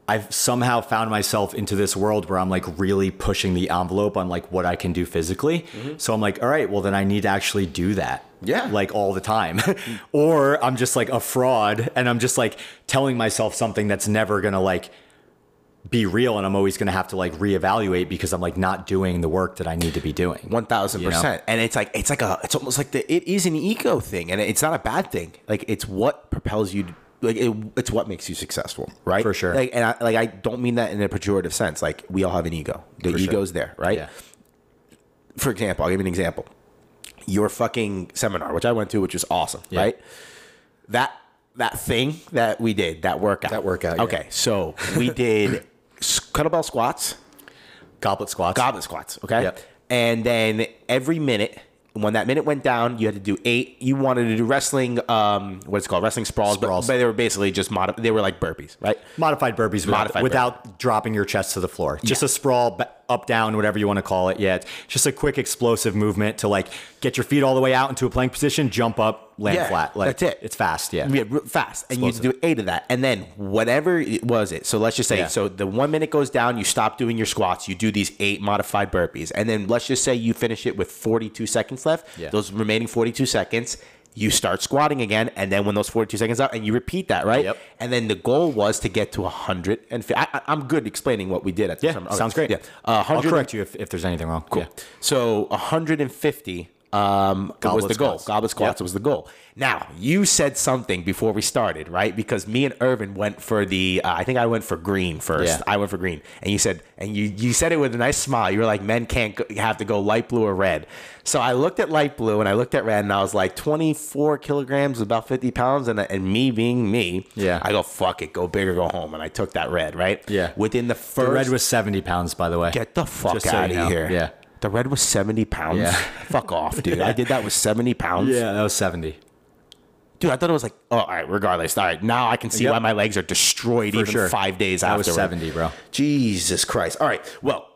I've somehow found myself into this world where I'm like really pushing the envelope on like what I can do physically. Mm-hmm. So I'm like, all right, well then I need to actually do that. Yeah. Like all the time. or I'm just like a fraud and I'm just like telling myself something that's never gonna like be real and I'm always gonna have to like reevaluate because I'm like not doing the work that I need to be doing. One thousand percent, and it's like it's like a it's almost like the it is an ego thing, and it's not a bad thing. Like it's what propels you. To, like it, it's what makes you successful, right? For sure. Like, and I, like I don't mean that in a pejorative sense. Like we all have an ego. The For sure. ego's there, right? Yeah. For example, I'll give you an example. Your fucking seminar, which I went to, which was awesome, Yeah. right? That that thing that we did, that workout, That workout, yeah. Okay, so we did kettlebell squats, Goblet squats. goblet squats. Okay. Yep. And then every minute, when that minute went down, you had to do eight. You wanted to do wrestling, um, what's it called, wrestling sprawls, but, Sprawls. but they were basically just mod. They were like burpees, right? Modified burpees without, Modified without dropping your chest to the floor. Just Yeah. a sprawl, ba- up, down, whatever you want to call it. Yeah, it's just a quick explosive movement to like get your feet all the way out into a plank position, jump up, land Yeah, flat. Like, that's it. It's fast. Yeah. Yeah, fast, and you do eight of that, and then whatever it was it. So let's just say, Yeah. so the one minute goes down, you stop doing your squats, you do these eight modified burpees, and then let's just say you finish it with forty-two seconds left. Yeah. Those remaining forty-two seconds, you start squatting again, and then when those forty-two seconds out, and you repeat that, right? Yep. And then the goal was to get to hundred and fi- I, I'm good explaining what we did at the Yeah. Okay. sounds great. Yeah, uh, I'll 100 correct you if, if there's anything wrong. Cool. So 150 um, was the goal. squats. Goblet squats Yep. was the goal. Now you said something before we started, right? Because me and Irvin went for the. Uh, I think I went for green first. Yeah. I went for green, and you said, and you you said it with a nice smile. You were like, men can't go, have to go light blue or red. So I looked at light blue and I looked at red, and I was like, twenty four kilograms, about fifty pounds, and and me being me, Yeah. I go fuck it, go big or go home, and I took that red, right? Yeah. Within the first, The red was 70 pounds, by the way. Get the fuck Just so out you of know. here. Yeah. The red was 70 pounds. Yeah. Fuck off, dude. I did that with 70 pounds. Yeah, that was 70. Dude, I thought it was like, oh, all right, regardless. All right, now I can see Yep. why my legs are destroyed For even sure. five days That after. was 70, bro. Jesus Christ. All right. Well,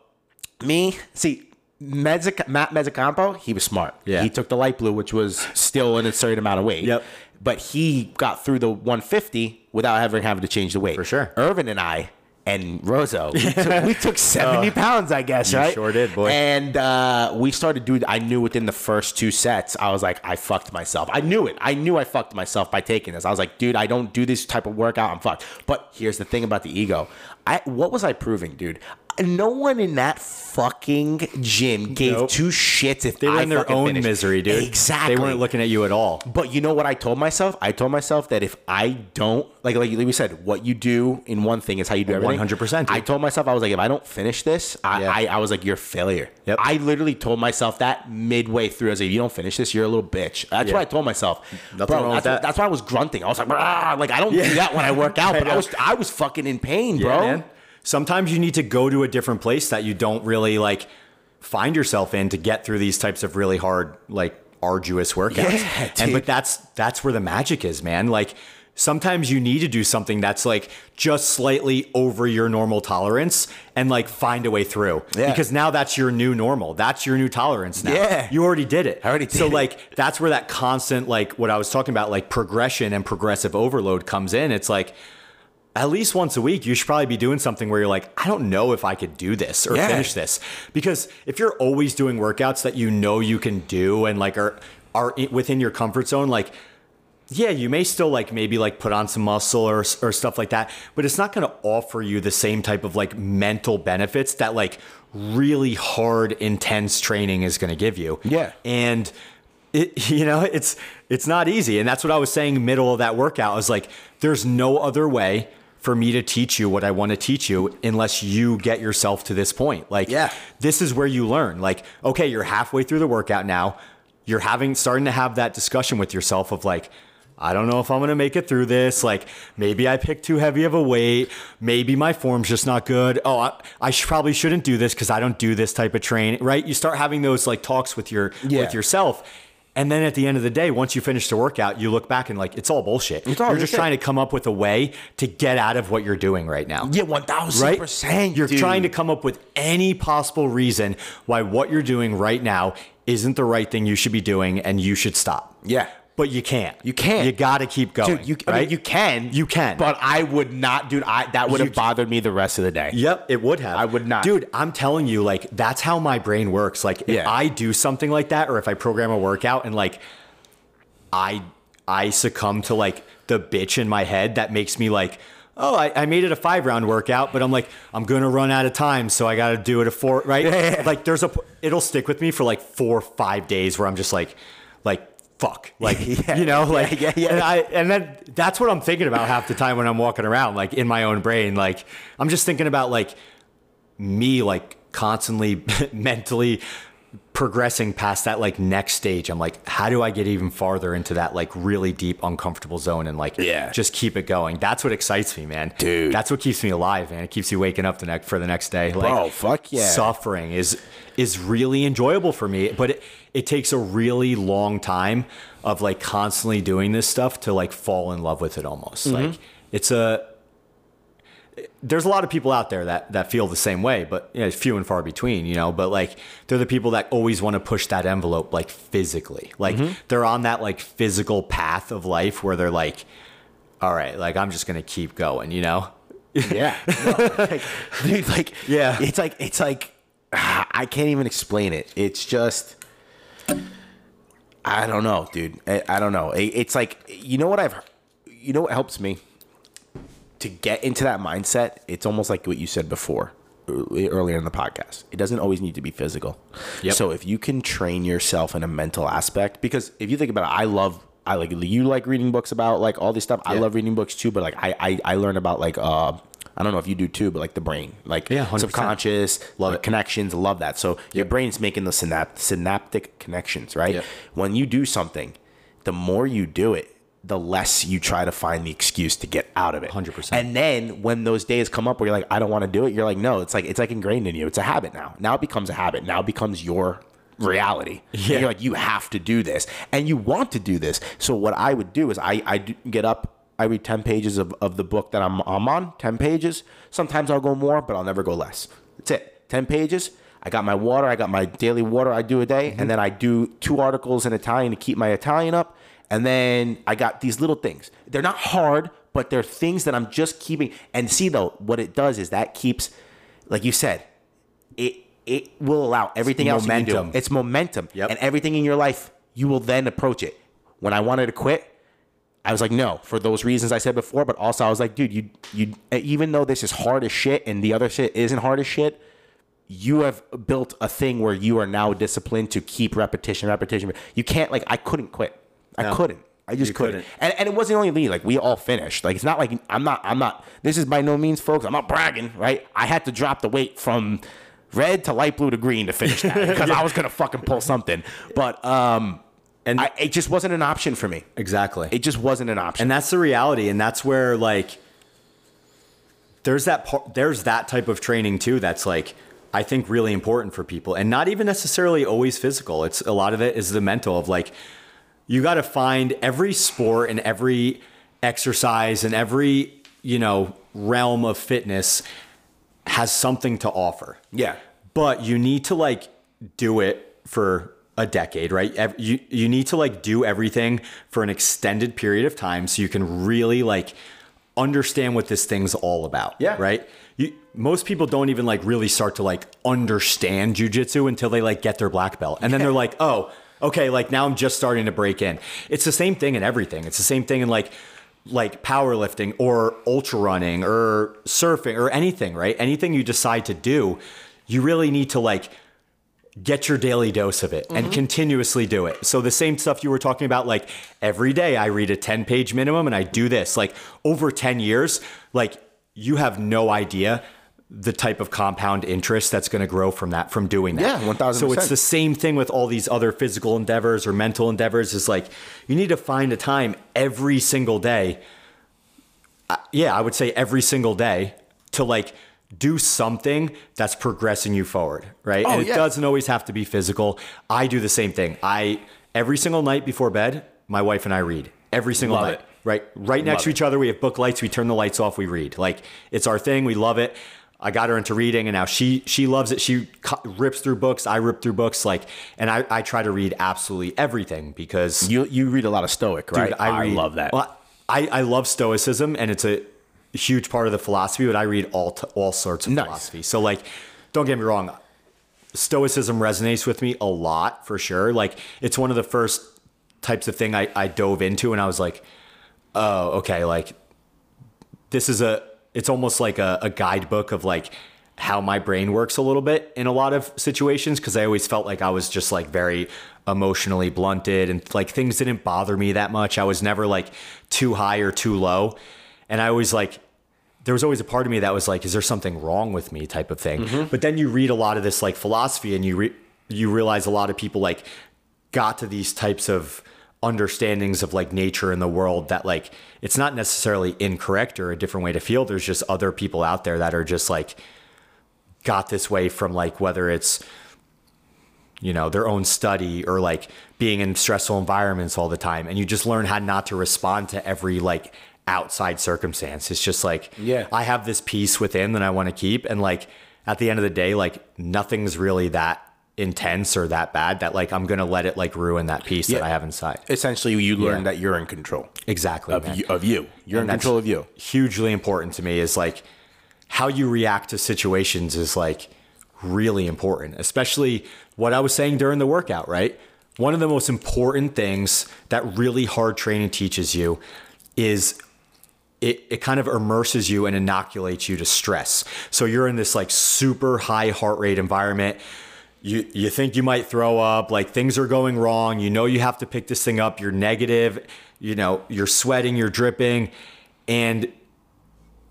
me, see, Mezzic- Matt Mezzacampo, he was smart. Yeah. He took the light blue, which was still an certain amount of weight. Yep. But he got through the 150 without ever having to change the weight. For sure. Irvin and I and Rozo, we took, we took 70 pounds, I guess. You right? sure did, boy. And uh, we started doing, I knew within the first two sets, I was like, I fucked myself. I knew it. I knew I fucked myself by taking this. I was like, dude, I don't do this type of workout. I'm fucked. But here's the thing about the ego. I What was I proving, dude? No one in that fucking gym gave Nope. two shits if They were I in their own finished. misery, dude. Exactly. They weren't looking at you at all. But you know what I told myself? I told myself that if I don't like like we said, what you do in one thing is how you do everything. 100%, dude. I told myself I was like, if I don't finish this, I Yeah. I, I was like, you're a failure. Yep. I literally told myself that midway through. I was like, if you don't finish this, you're a little bitch. That's Yeah. what I told myself. Nothing Bro, that's, that. that's why I was grunting. I was like, "Rah," like I don't do that when I work out, I but I was I was fucking in pain, Yeah, bro. man. Sometimes you need to go to a different place that you don't really like find yourself in to get through these types of really hard, like arduous workouts. Yeah, and but that's that's where the magic is, man. Like sometimes you need to do something that's like just slightly over your normal tolerance and like find a way through. Yeah. Because now that's your new normal. That's your new tolerance now. Yeah. You already did it. I already So did it. like that's where that constant like what I was talking about like progression and progressive overload comes in. It's like at least once a week, you should probably be doing something where you're like, I don't know if I could do this or Yeah. finish this. Because if you're always doing workouts that you know you can do and like are are within your comfort zone, like yeah, you may still like maybe like put on some muscle or or stuff like that, but it's not going to offer you the same type of like mental benefits that like really hard intense training is going to give you. Yeah. And it you know, it's it's not easy, and that's what I was saying middle of that workout. I was like there's no other way for me to teach you what I want to teach you unless you get yourself to this point. Like Yeah. this is where you learn. Like okay, you're halfway through the workout now. You're having starting to have that discussion with yourself of like I don't know if I'm gonna make it through this. Like maybe I picked too heavy of a weight. Maybe my form's just not good. Oh, I, I sh- probably shouldn't do this because I don't do this type of training. Right? You start having those like talks with your Yeah. with yourself, and then at the end of the day, once you finish the workout, you look back and like it's all bullshit. It's all you're just trying to come up with a way to get out of what you're doing right now. Yeah, one thousand percent. You're trying to come up with any possible reason why what you're doing right now isn't the right thing you should be doing and you should stop. Yeah. But you can't. You can't. You got to keep going. Dude, you, I right? mean, you can. You can. But I would not, dude. I that would You- have bothered me the rest of the day. Yep, it would have. I would not. Dude, I'm telling you, like, that's how my brain works. Like, if Yeah. I do something like that, or if I program a workout and like I I succumb to like the bitch in my head that makes me like, oh, I, I made it a five round workout, but I'm like, I'm gonna run out of time, so I gotta do it a four, right? Like there's a it'll stick with me for like four or five days where I'm just like like fuck. Like Yeah. you know, like Yeah, yeah. And I and then that's what I'm thinking about half the time when I'm walking around, like in my own brain. Like I'm just thinking about like me like constantly mentally progressing past that like next stage i'm like how do i get even farther into that like really deep uncomfortable zone and like Yeah. just keep it going that's what excites me man Dude. that's what keeps me alive man it keeps you waking up the next for the next day like Bro, fuck yeah. suffering is is really enjoyable for me but it, it takes a really long time of like constantly doing this stuff to like fall in love with it almost Mm-hmm. like it's a there's a lot of people out there that that feel the same way, but you know, it's few and far between, you know. But like they're the people that always want to push that envelope like physically. Like Mm-hmm. they're on that like physical path of life where they're like, all right, like I'm just gonna keep going, you know? Yeah. No, like, dude, like, Yeah. It's like, it's like, I can't even explain it. It's just, I don't know, dude. I, I don't know. It- It's like, you know what I've, you know what helps me to get into that mindset? It's almost like what you said before. earlier in the podcast. It doesn't always need to be physical. Yep. So if you can train yourself in a mental aspect, because if you think about it, I love. I like you like reading books about like all this stuff. I love reading books too, but like I, I I learn about like uh I don't know if you do too, but like the brain, like Yeah, 100%. subconscious, love it. connections, love that. So your brain's making the synapt- synaptic connections, right? Yep. When you do something, the more you do it, the less you try to find the excuse to get out of it. 100%. And then when those days come up where you're like, I don't want to do it, you're like, no, it's like it's like ingrained in you. It's a habit now. Now it becomes a habit. Now it becomes your reality. And Yeah. you're like, you have to do this. And you want to do this. So what I would do is I, I get up, I read 10 pages of, of the book that I'm, I'm on, 10 pages. Sometimes I'll go more, but I'll never go less. That's it. 10 pages. I got my water. I got my daily water I do a day. Mm-hmm. And then I do two articles in Italian to keep my Italian up. And then I got these little things. They're not hard, but they're things that I'm just keeping. And see, though, what it does is that keeps, like you said, it it will allow everything else you can momentum. It's momentum. Yep. And everything in your life, you will then approach it. When I wanted to quit, I was like, no, for those reasons I said before, but also I was like, dude, you you even though this is hard as shit and the other shit isn't hard as shit, you have built a thing where you are now disciplined to keep repetition, repetition. You can't like I couldn't quit. I No. couldn't. I just couldn't. couldn't. And, and it wasn't only me. Like we all finished. Like it's not like I'm not. I'm not. This is by no means, folks. I'm not bragging. Right. I had to drop the weight from red to light blue to green to finish that because I was gonna fucking pull something. But um, And- I, it just wasn't an option for me. Exactly. It just wasn't an option. and that's the reality and that's where like there's that part there's that type of training too that's like i think really important for people and not even necessarily always physical it's a lot of it is the mental of like you got to find every sport and every exercise and every you know realm of fitness has something to offer. Yeah. but you need to like do it for a decade right? You you need to like do everything for an extended period of time so you can really like understand what this thing's all about Yeah. right? You most people don't even like really start to like understand jujitsu until they like get their black belt. And then they're like oh okay like now i'm just starting to break in. It's the same thing in everything. It's the same thing in like like powerlifting or ultra running or surfing or anything right? Anything you decide to do you really need to like get your daily dose of it and mm-hmm. continuously do it. So the same stuff you were talking about like every day I read a 10 page minimum and I do this. Like over 10 years like you have no idea the type of compound interest that's going to grow from that from doing that. Yeah, 1000%. So it's the same thing with all these other physical endeavors or mental endeavors is like you need to find a time every single day uh, yeah, I would say every single day to like do something that's progressing you forward, right? Oh, and it yeah. doesn't always have to be physical. I do the same thing. I every single night before bed, my wife and I read every single Love night. it. Right, right next Love to each other. We have book lights. We turn the lights off. We read. Like it's our thing. We love it. I got her into reading, and now she she loves it. She rips through books. I rip through books. Like, and I I try to read absolutely everything because You you read a lot of Stoic, right? Dude, I, read, love that. Well, I, I love Stoicism, and it's a huge part of the philosophy. But I read all t- all sorts of Nice. philosophy. So, like, don't get me wrong, Stoicism resonates with me a lot for sure. Like, it's one of the first types of thing I, I dove into, and I was like, oh, okay, like this is a it's almost like a, a guidebook of like how my brain works a little bit in a lot of situations because I always felt like I was just like very emotionally blunted and like things didn't bother me that much. I was never like too high or too low. And I always like there was always a part of me that was like, is there something wrong with me type of thing. Mm-hmm. But then you read a lot of this like philosophy and you re- you realize a lot of people like got to these types of understandings of like nature and the world that like it's not necessarily incorrect or a different way to feel. There's just other people out there that are just like got this way from like whether it's you know their own study or like being in stressful environments all the time. And you just learn how not to respond to every like outside circumstance. It's just like Yeah. i have this peace within that i want to keep. And like at the end of the day like nothing's really that intense or that bad that like i'm gonna let it like ruin that peace that i have inside Essentially, you learn Yeah. that you're in control exactly of you, of you. You're in And that's control of you. hugely important to me is like how you react to situations is like really important especially what i was saying during the workout right one of the most important things that really hard training teaches you is it, it kind of immerses you and inoculates you to stress. So you're in this like super high heart rate environment. You, you think you might throw up, like things are going wrong. You know you have to pick this thing up. You're negative, you know, you're sweating, you're dripping. And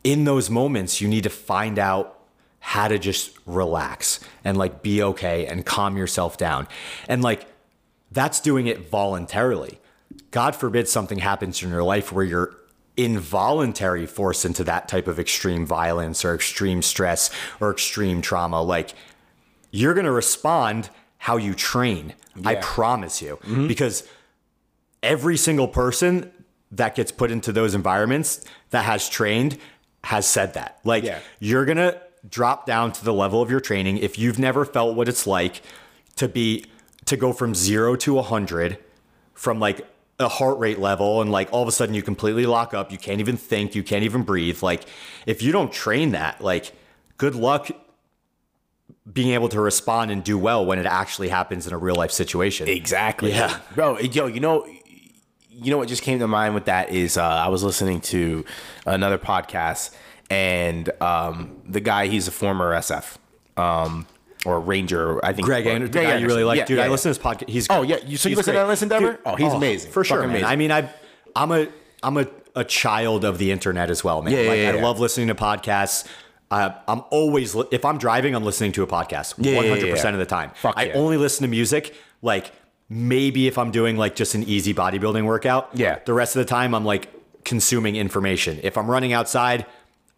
in those moments, you need to find out how to just relax and like be okay and calm yourself down. And like that's doing it voluntarily. God forbid something happens in your life where you're involuntary forced into that type of extreme violence or extreme stress or extreme trauma. Like you're going to respond how you train. I promise you. Mm-hmm. Because every single person that gets put into those environments that has trained has said that. Like Yeah. you're going to drop down to the level of your training if you've never felt what it's like to be to go from 0 to 100 from like a heart rate level and like all of a sudden you completely lock up, you can't even think, you can't even breathe. Like if you don't train that, like good luck being able to respond and do well when it actually happens in a real life situation. Exactly. Yeah. Bro, yo, you know you know what just came to mind with that is uh, I was listening to another podcast and um, the guy he's a former SF um, or Ranger, I think Greg, or- Anderson, the guy you really like, Yeah, dude. yeah, I yeah. listen to his podcast. He's Oh yeah, you, so you listen great. to Listen Denver? Dude, oh, he's amazing. for sure, amazing. I mean, I, I'm a, I'm a, a child of the internet as well, man. Yeah, yeah, like yeah, I yeah. love listening to podcasts. Uh, I'm always, li- if I'm driving, I'm listening to a podcast. Yeah, yeah, 100 yeah, percent of the time. Fuck I only listen to music like maybe if I'm doing like just an easy bodybuilding workout. Yeah. The rest of the time, I'm like consuming information. If I'm running outside.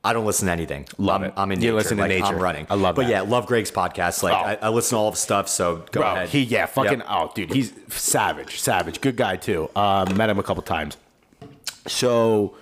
I don't listen to anything. Love I'm, it. I'm in You nature. listen to like, nature. I'm running. I love But that. yeah, love Greg's podcast. Like Oh. I, I listen to all of stuff. So go Bro, ahead. he yeah, fucking Yep. oh dude, he's savage, savage, good guy too. Uh, met him a couple times. So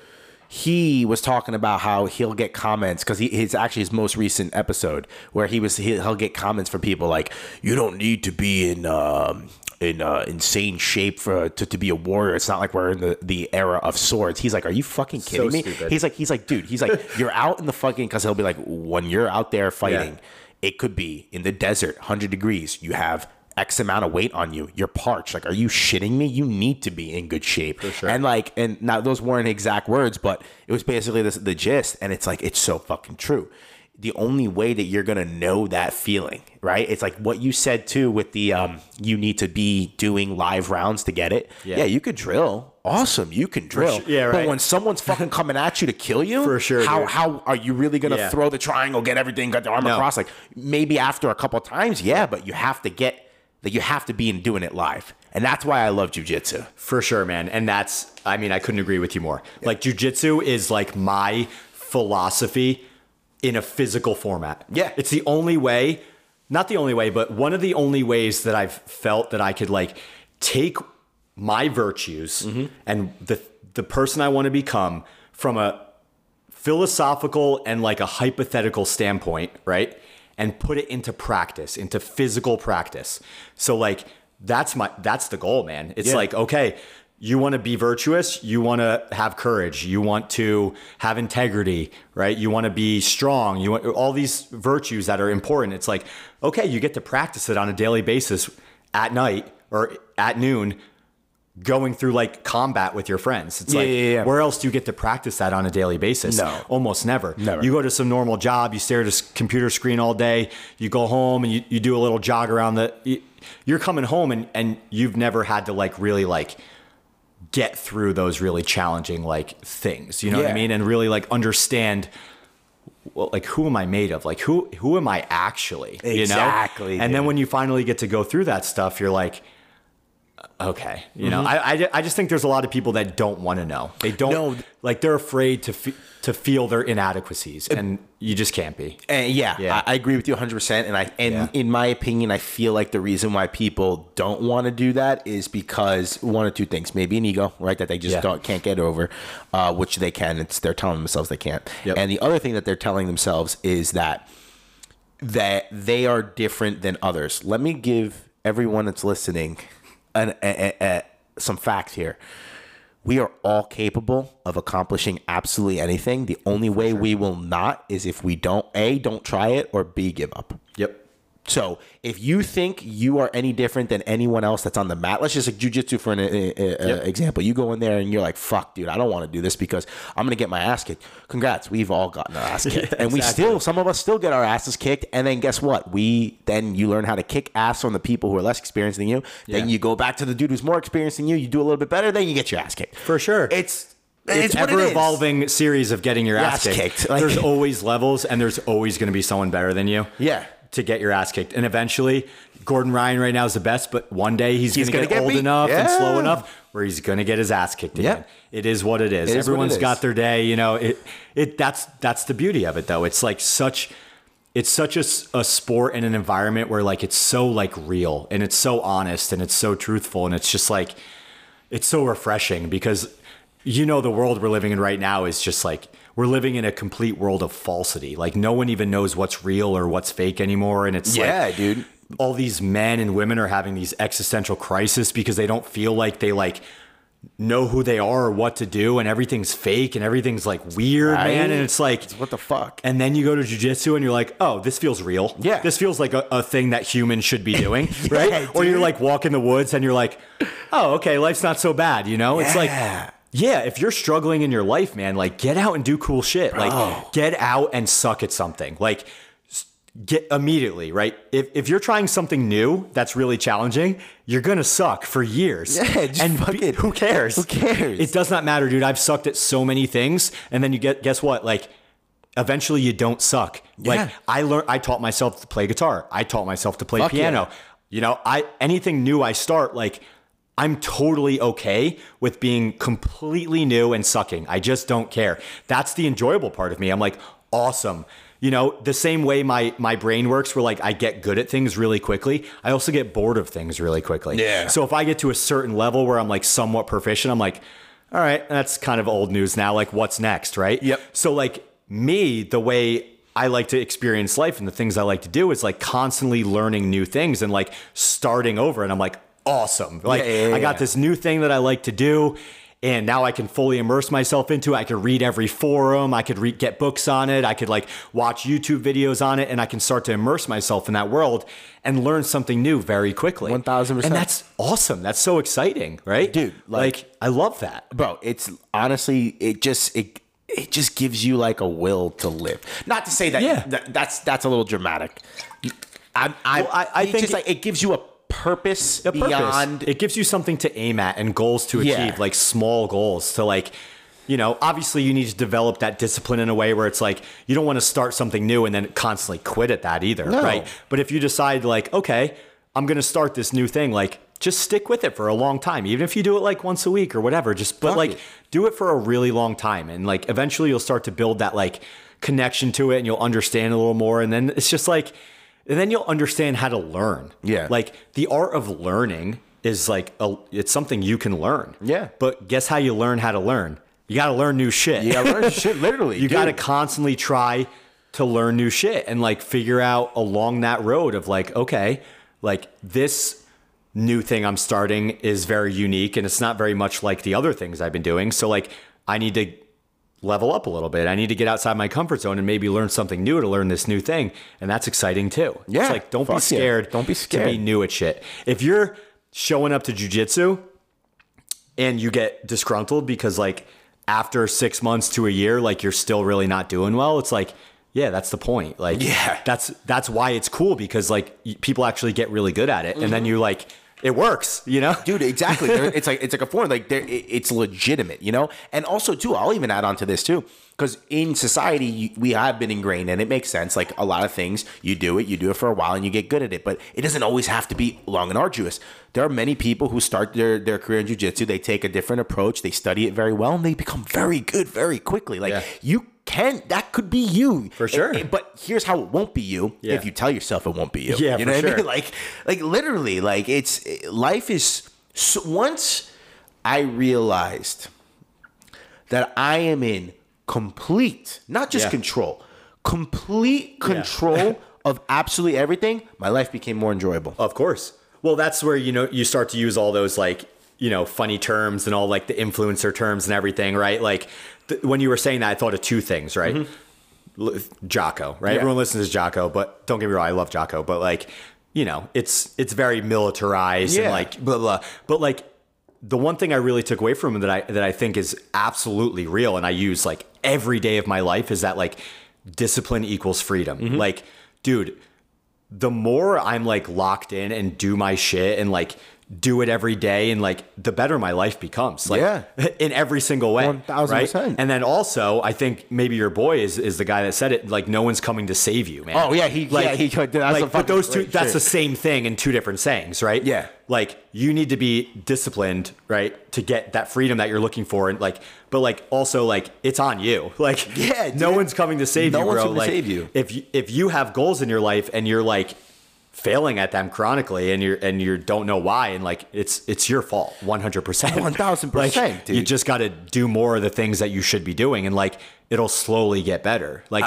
he was talking about how he'll get comments because he his actually his most recent episode where he was he, he'll get comments from people like you don't need to be in um in uh, insane shape for to, to be a warrior. It's not like we're in the, the era of swords. He's like, are you fucking kidding me? stupid. He's like, he's like, dude, he's like, you're out in the fucking because he'll be like, when you're out there fighting, it could be in the desert, 100 degrees. You have X amount of weight on you. You're parched. Like, are you shitting me? You need to be in good shape. For sure. And like, and now those weren't exact words, but it was basically this, the gist. And it's like, it's so fucking true. The only way that you're gonna know that feeling, right? It's like what you said too with the um, you need to be doing live rounds to get it. Yeah. Yeah, you could drill. Awesome, you can drill. sure. Yeah, But when someone's fucking coming at you to kill you, For sure, How dude. how are you really gonna Yeah. throw the triangle, get everything, get the arm No. across? Like maybe after a couple times, yeah, but you have to get that you have to be in doing it live, and that's why I love jujitsu. For sure, man. And that's, I mean, I couldn't agree with you more. Like, jujitsu is like my philosophy in a physical format. Yeah. It's the only way, not the only way, but one of the only ways that I've felt that I could like take my virtues Mm-hmm. and the, the person I want to become from a philosophical and like a hypothetical standpoint, right? And put it into practice, into physical practice. So like that's my that's the goal, man. It's Yeah. like, okay, you want to be virtuous, you want to have courage, you want to have integrity, right? You want to be strong, you want all these virtues that are important. It's like, okay, you get to practice it on a daily basis at night or at noon going through like combat with your friends. It's Yeah, like yeah, yeah. where else do you get to practice that on a daily basis? No. Almost never. Never. You go to some normal job, you stare at a computer screen all day, you go home and you, you do a little jog around the you- you're coming home and, and you've never had to like really like get through those really challenging like things. You know what I mean? And really like understand well, like who am I made of? Like who who am I actually? You know? Exactly, And then when you finally get to go through that stuff, you're like, okay, you Mm-hmm. know, I, I, I just think there's a lot of people that don't want to know. They don't No. like they're afraid to fe- to feel their inadequacies, and you just can't be. And yeah, Yeah. I, I agree with you 100. percent And I and Yeah. in my opinion, I feel like the reason why people don't want to do that is because one or two things. Maybe an ego, right? That they just Yeah. don't can't get over, uh, which they can. It's they're telling themselves they can't. Yep. And the other thing that they're telling themselves is that that they are different than others. Let me give everyone that's listening an, a, a, some facts here. We are all capable of accomplishing absolutely anything. The only way we will not is if we don't A, don't try it, or B, give up. Yep. So if you think you are any different than anyone else that's on the mat, let's just like jujitsu for an uh, uh, example. You go in there and you're like, "Fuck, dude, I don't want to do this because I'm gonna get my ass kicked." Congrats, we've all gotten our ass kicked, and we still, some of us still get our asses kicked. And then guess what? We then you learn how to kick ass on the people who are less experienced than you. Then you go back to the dude who's more experienced than you. You do a little bit better. Then you get your ass kicked. For sure. It's it's, it's, it ever is. evolving series of getting your ass, Ass kicked. kicked, like- there's always levels, and there's always going to be someone better than you. Yeah. To get your ass kicked, and eventually, Gordon Ryan right now is the best, but one day he's, He's going to get, old beat. enough and slow enough where he's going to get his ass kicked Yeah. again. It is what it is. It is what it Everyone's is. got their day. You know, it it that's that's the beauty of it, though. It's like such. It's such a, a sport and an environment where like it's so like real and it's so honest and it's so truthful and it's just like it's so refreshing because you know the world we're living in right now is just like we're living in a complete world of falsity. Like no one even knows what's real or what's fake anymore and it's Yeah, like dude. all these men and women are having these existential crises because they don't feel like they like know who they are or what to do and everything's fake and everything's like weird, Right? man. And it's like What the fuck? and then you go to jujitsu and you're like, oh, this feels real. Yeah. This feels like a, a thing that humans should be doing, right? Or you're like walk in the woods and you're like, oh, okay, life's not so bad, you know? It's like, Yeah. yeah, if you're struggling in your life, man, like get out and do cool shit. Like get out and suck at something. Like get immediately, right? If, if you're trying something new that's really challenging, you're gonna suck for years. Yeah, just and fuck be- it. who cares? Who cares? It does not matter, dude. I've sucked at so many things, and then you get guess what? Like eventually you don't suck. Yeah. Like I learned I taught myself to play guitar. I taught myself to play Fuck piano. yeah. You know, I anything new I start like I'm totally okay with being completely new and sucking. I just don't care. That's the enjoyable part of me. I'm like, awesome. You know, the same way my my brain works where like I get good at things really quickly, I also get bored of things really quickly. Yeah. So if I get to a certain level where I'm like somewhat proficient, I'm like, all right, that's kind of old news now. Like what's next, right? Yep. So like me, the way I like to experience life and the things I like to do is like constantly learning new things and like starting over. And I'm like, awesome. Like yeah, yeah, I got this new thing that I like to do. And now I can fully immerse myself into it. I could read every forum. I could read, get books on it. I could like watch YouTube videos on it, and I can start to immerse myself in that world and learn something new very quickly. 1000%. And that's awesome. That's so exciting, right, Dude, like- like I love that. bro it's honestly it just it it just gives you like a will to live not to say that, Yeah. that that's that's a little dramatic i i Well, I- I think just like it gives you a purpose a purpose. beyond It gives you something to aim at and goals to achieve, Yeah. like small goals to like, you know, obviously you need to develop that discipline in a way where it's like you don't want to start something new and then constantly quit at that either, No. right? But if you decide like, okay, I'm going to start this new thing, like just stick with it for a long time, even if you do it like once a week or whatever. Just but like do it for a really long time, and like eventually you'll start to build that like connection to it, and you'll understand a little more, and then it's just like. And then you'll understand how to learn. Yeah. Like the art of learning is like a, it's something you can learn. Yeah. But guess how you learn how to learn? You got to learn new shit. you gotta learn shit literally you got to constantly try to learn new shit and like figure out along that road of like, okay, like this new thing I'm starting is very unique and it's not very much like the other things I've been doing. So like I need to level up a little bit. I need to get outside my comfort zone and maybe learn something new to learn this new thing. And that's exciting too. Yeah, It's like don't be fuck yeah. scared. Don't be scared. To scared. be new at shit. If you're showing up to jujitsu and you get disgruntled because like after six months to a year, like you're still really not doing well, it's like, yeah, that's the point. Like, Yeah. that's that's why it's cool because like people actually get really good at it, and then mm-hmm. you like it works, you know, dude exactly. It's like it's like a form like there it's legitimate you know? And also too i'll even add on to this too because in society we have been ingrained and it makes sense like a lot of things you do it you do it for a while and you get good at it but it doesn't always have to be long and arduous. There are many people who start their, their career in jiu-jitsu they take a different approach they study it very well and they become very good very quickly. Like Yeah. you can that could be you For sure. And- and- but here's how it won't be you Yeah. if you tell yourself it won't be you Yeah, you know what i mean like like literally like it's life is so once i realized that i am in complete not just Yeah. control complete control of absolutely everything my life became more enjoyable Of course. Well, that's where you know you start to use all those like you know funny terms and all like the influencer terms and everything, right? Like th- when you were saying that, I thought of two things, right? l- Jocko, right? Yeah. Everyone listens to Jocko, but don't get me wrong, I love Jocko, but like, you know, it's it's very militarized Yeah. and like blah blah. But like the one thing I really took away from him that I that I think is absolutely real and I use like every day of my life is that like discipline equals freedom. Mm-hmm. Like, dude, the more I'm like locked in and do my shit and like do it every day and like the better my life becomes. Like Yeah. in every single way. 1000%. Right? And then also I think maybe your boy is is the guy that said it, like no one's coming to save you, man. Oh, yeah, he- yeah, he- that's like, but those two that's the same thing in two different sayings, right? Yeah. Like you need to be disciplined, right, to get that freedom that you're looking for, and like, but like also like it's on you. Like, Yeah, no dude. one's coming to save No you, one's bro. coming to like, save you. If you, if you have goals in your life and you're like failing at them chronically and you're and you don't know why and like it's it's your fault 100% 1000%, like, dude. you just got to do more of the things that you should be doing and like it'll slowly get better like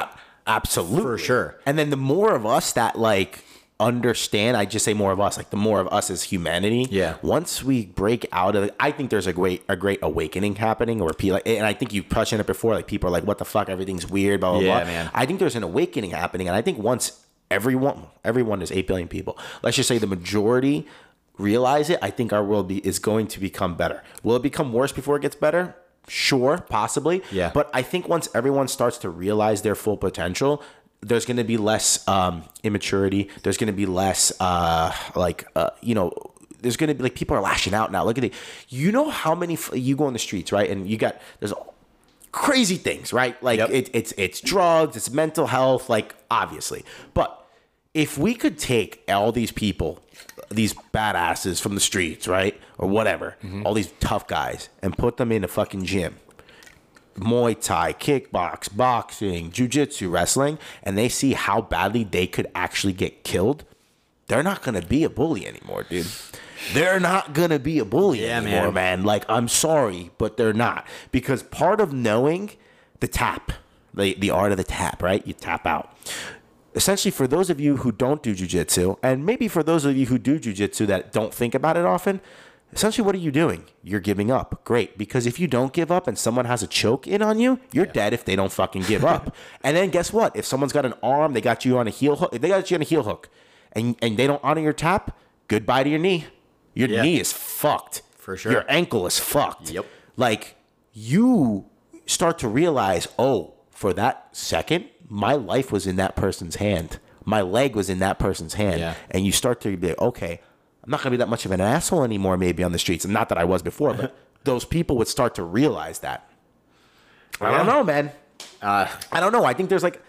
Absolutely. For sure. And then the more of us that like understand, I just say more of us, like the more of us as humanity. Yeah. Once we break out of it, I think there's a great a great awakening happening or people and I think you've touched on it before, like people are like, what the fuck, everything's weird, blah blah Yeah, blah. man. I think there's an awakening happening. And I think once everyone everyone is eight billion people, let's just say the majority realize it, I think our world be, is going to become better. Will it become worse before it gets better? Sure, possibly. Yeah. But I think once everyone starts to realize their full potential, there's going to be less um, immaturity. There's going to be less, uh, like, uh, you know, there's going to be like people are lashing out now. Look at it. You know how many you go on the streets, right? And you got there's crazy things, right? Like Yep. it, it's it's drugs, it's mental health, like obviously. But if we could take all these people, these badasses from the streets, right, or whatever, mm-hmm. all these tough guys, and put them in a fucking gym, Muay Thai, kickbox, boxing, jujitsu, wrestling, and they see how badly they could actually get killed, they're not gonna be a bully anymore, dude. They're not gonna be a bully Yeah, anymore, man. man. Like I'm sorry, but they're not because part of knowing the tap, the the art of the tap, right? You tap out. Essentially, for those of you who don't do jujitsu, and maybe for those of you who do jujitsu that don't think about it often, essentially, what are you doing? You're giving up. Great, because if you don't give up and someone has a choke in on you, you're dead if they don't fucking give up. and then guess what? If someone's got an arm, they got you on a heel hook. If they got you on a heel hook, and and they don't honor your tap, goodbye to your knee. Your Yeah. knee is fucked. For sure. Your ankle is fucked. Yep. Like you start to realize, oh, for that second, my life was in that person's hand. My leg was in that person's hand. Yeah. And you start to be like, okay, I'm not gonna be that much of an asshole anymore, maybe on the streets. And not that I was before, but those people would start to realize that. I don't know, man. Uh, I don't know. I think there's like,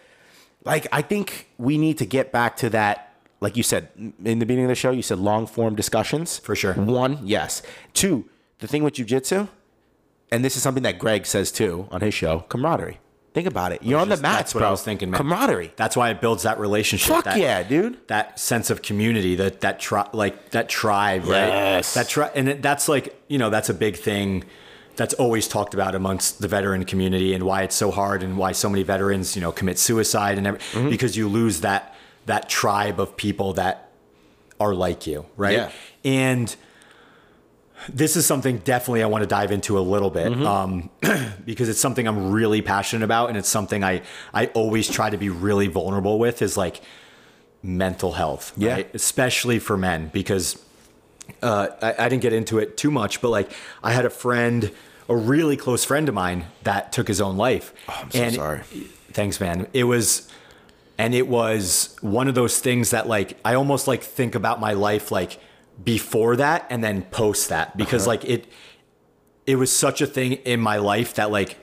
like I think we need to get back to that. Like you said in the beginning of the show, you said long form discussions. For sure. One, yes. Two, the thing with jujitsu, and this is something that Greg says too on his show, camaraderie. Think about it. You're on the Just- mats, that's what bro. I was thinking, man. Camaraderie. That's why it builds that relationship. Fuck that, yeah, dude. That sense of community, that that tri- like that tribe, right? Yes. That tri- and it, that's like you know that's a big thing that's always talked about amongst the veteran community and why it's so hard and why so many veterans you know commit suicide and every, Mm-hmm. because you lose that that tribe of people that are like you, right? Yeah. And this is something definitely I want to dive into a little bit Mm-hmm. um, because it's something I'm really passionate about, and it's something I I always try to be really vulnerable with is like mental health, Yeah. right? Especially for men because uh, I, I didn't get into it too much, but like I had a friend, a really close friend of mine that took his own life. Oh, I'm so sorry. Thanks, man. It was, and it was one of those things that like I almost like think about my life like before that and then post that because Uh-huh. like it, it was such a thing in my life that like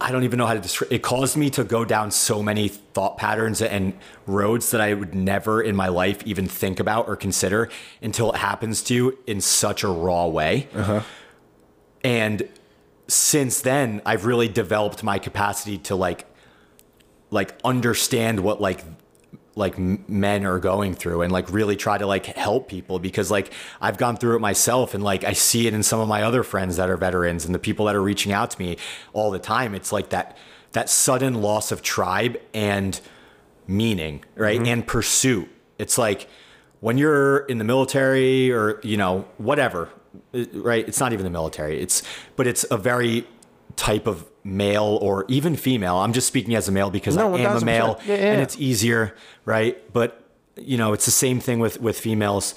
I don't even know how to describe. It caused me to go down so many thought patterns and roads that I would never in my life even think about or consider until it happens to you in such a raw way. And since then, I've really developed my capacity to like, like understand what like like men are going through and like really try to like help people because like I've gone through it myself and like I see it in some of my other friends that are veterans and the people that are reaching out to me all the time. It's like that that sudden loss of tribe and meaning right? Mm-hmm. And pursuit. It's like when you're in the military or you know whatever right? It's not even the military. It's but it's a very type of male or even female. I'm just speaking as a male because No, I am a male Yeah, yeah, and it's easier, right? But you know, it's the same thing with with females.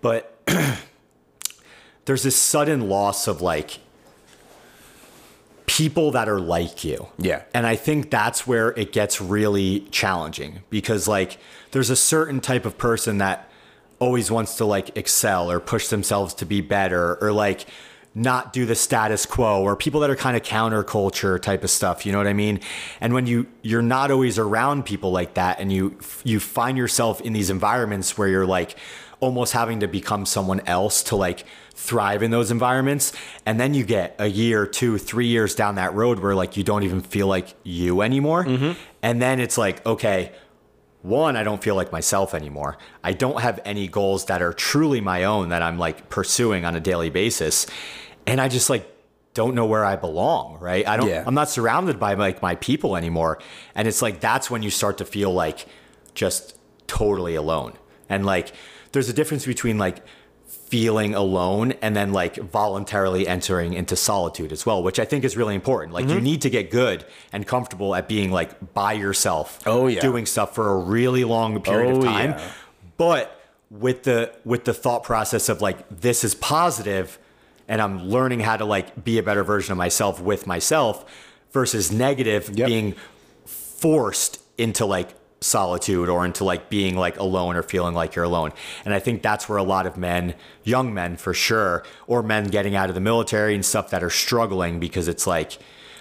But there's this sudden loss of like people that are like you. Yeah. And I think that's where it gets really challenging because like there's a certain type of person that always wants to like excel or push themselves to be better or like not do the status quo or people that are kind of counterculture type of stuff, you know what I mean? And when you you're not always around people like that and you you find yourself in these environments where you're like almost having to become someone else to like thrive in those environments and then you get a year two three years down that road where like you don't even feel like you anymore. Mm-hmm. And then it's like okay one i don't feel like myself anymore. I don't have any goals that are truly my own that i'm like pursuing on a daily basis and i just like don't know where i belong right i don't Yeah. i'm not surrounded by like my people anymore and it's like that's when you start to feel like just totally alone and like there's a difference between like feeling alone and then like voluntarily entering into solitude as well which i think is really important like Mm-hmm. you need to get good and comfortable at being like by yourself Oh, yeah. doing stuff for a really long period Oh, of time yeah. but with the with the thought process of like this is positive and i'm learning how to like be a better version of myself with myself versus negative Yep. being forced into like solitude or into like being like alone or feeling like you're alone. And I think that's where a lot of men, young men for sure, or men getting out of the military and stuff that are struggling because it's like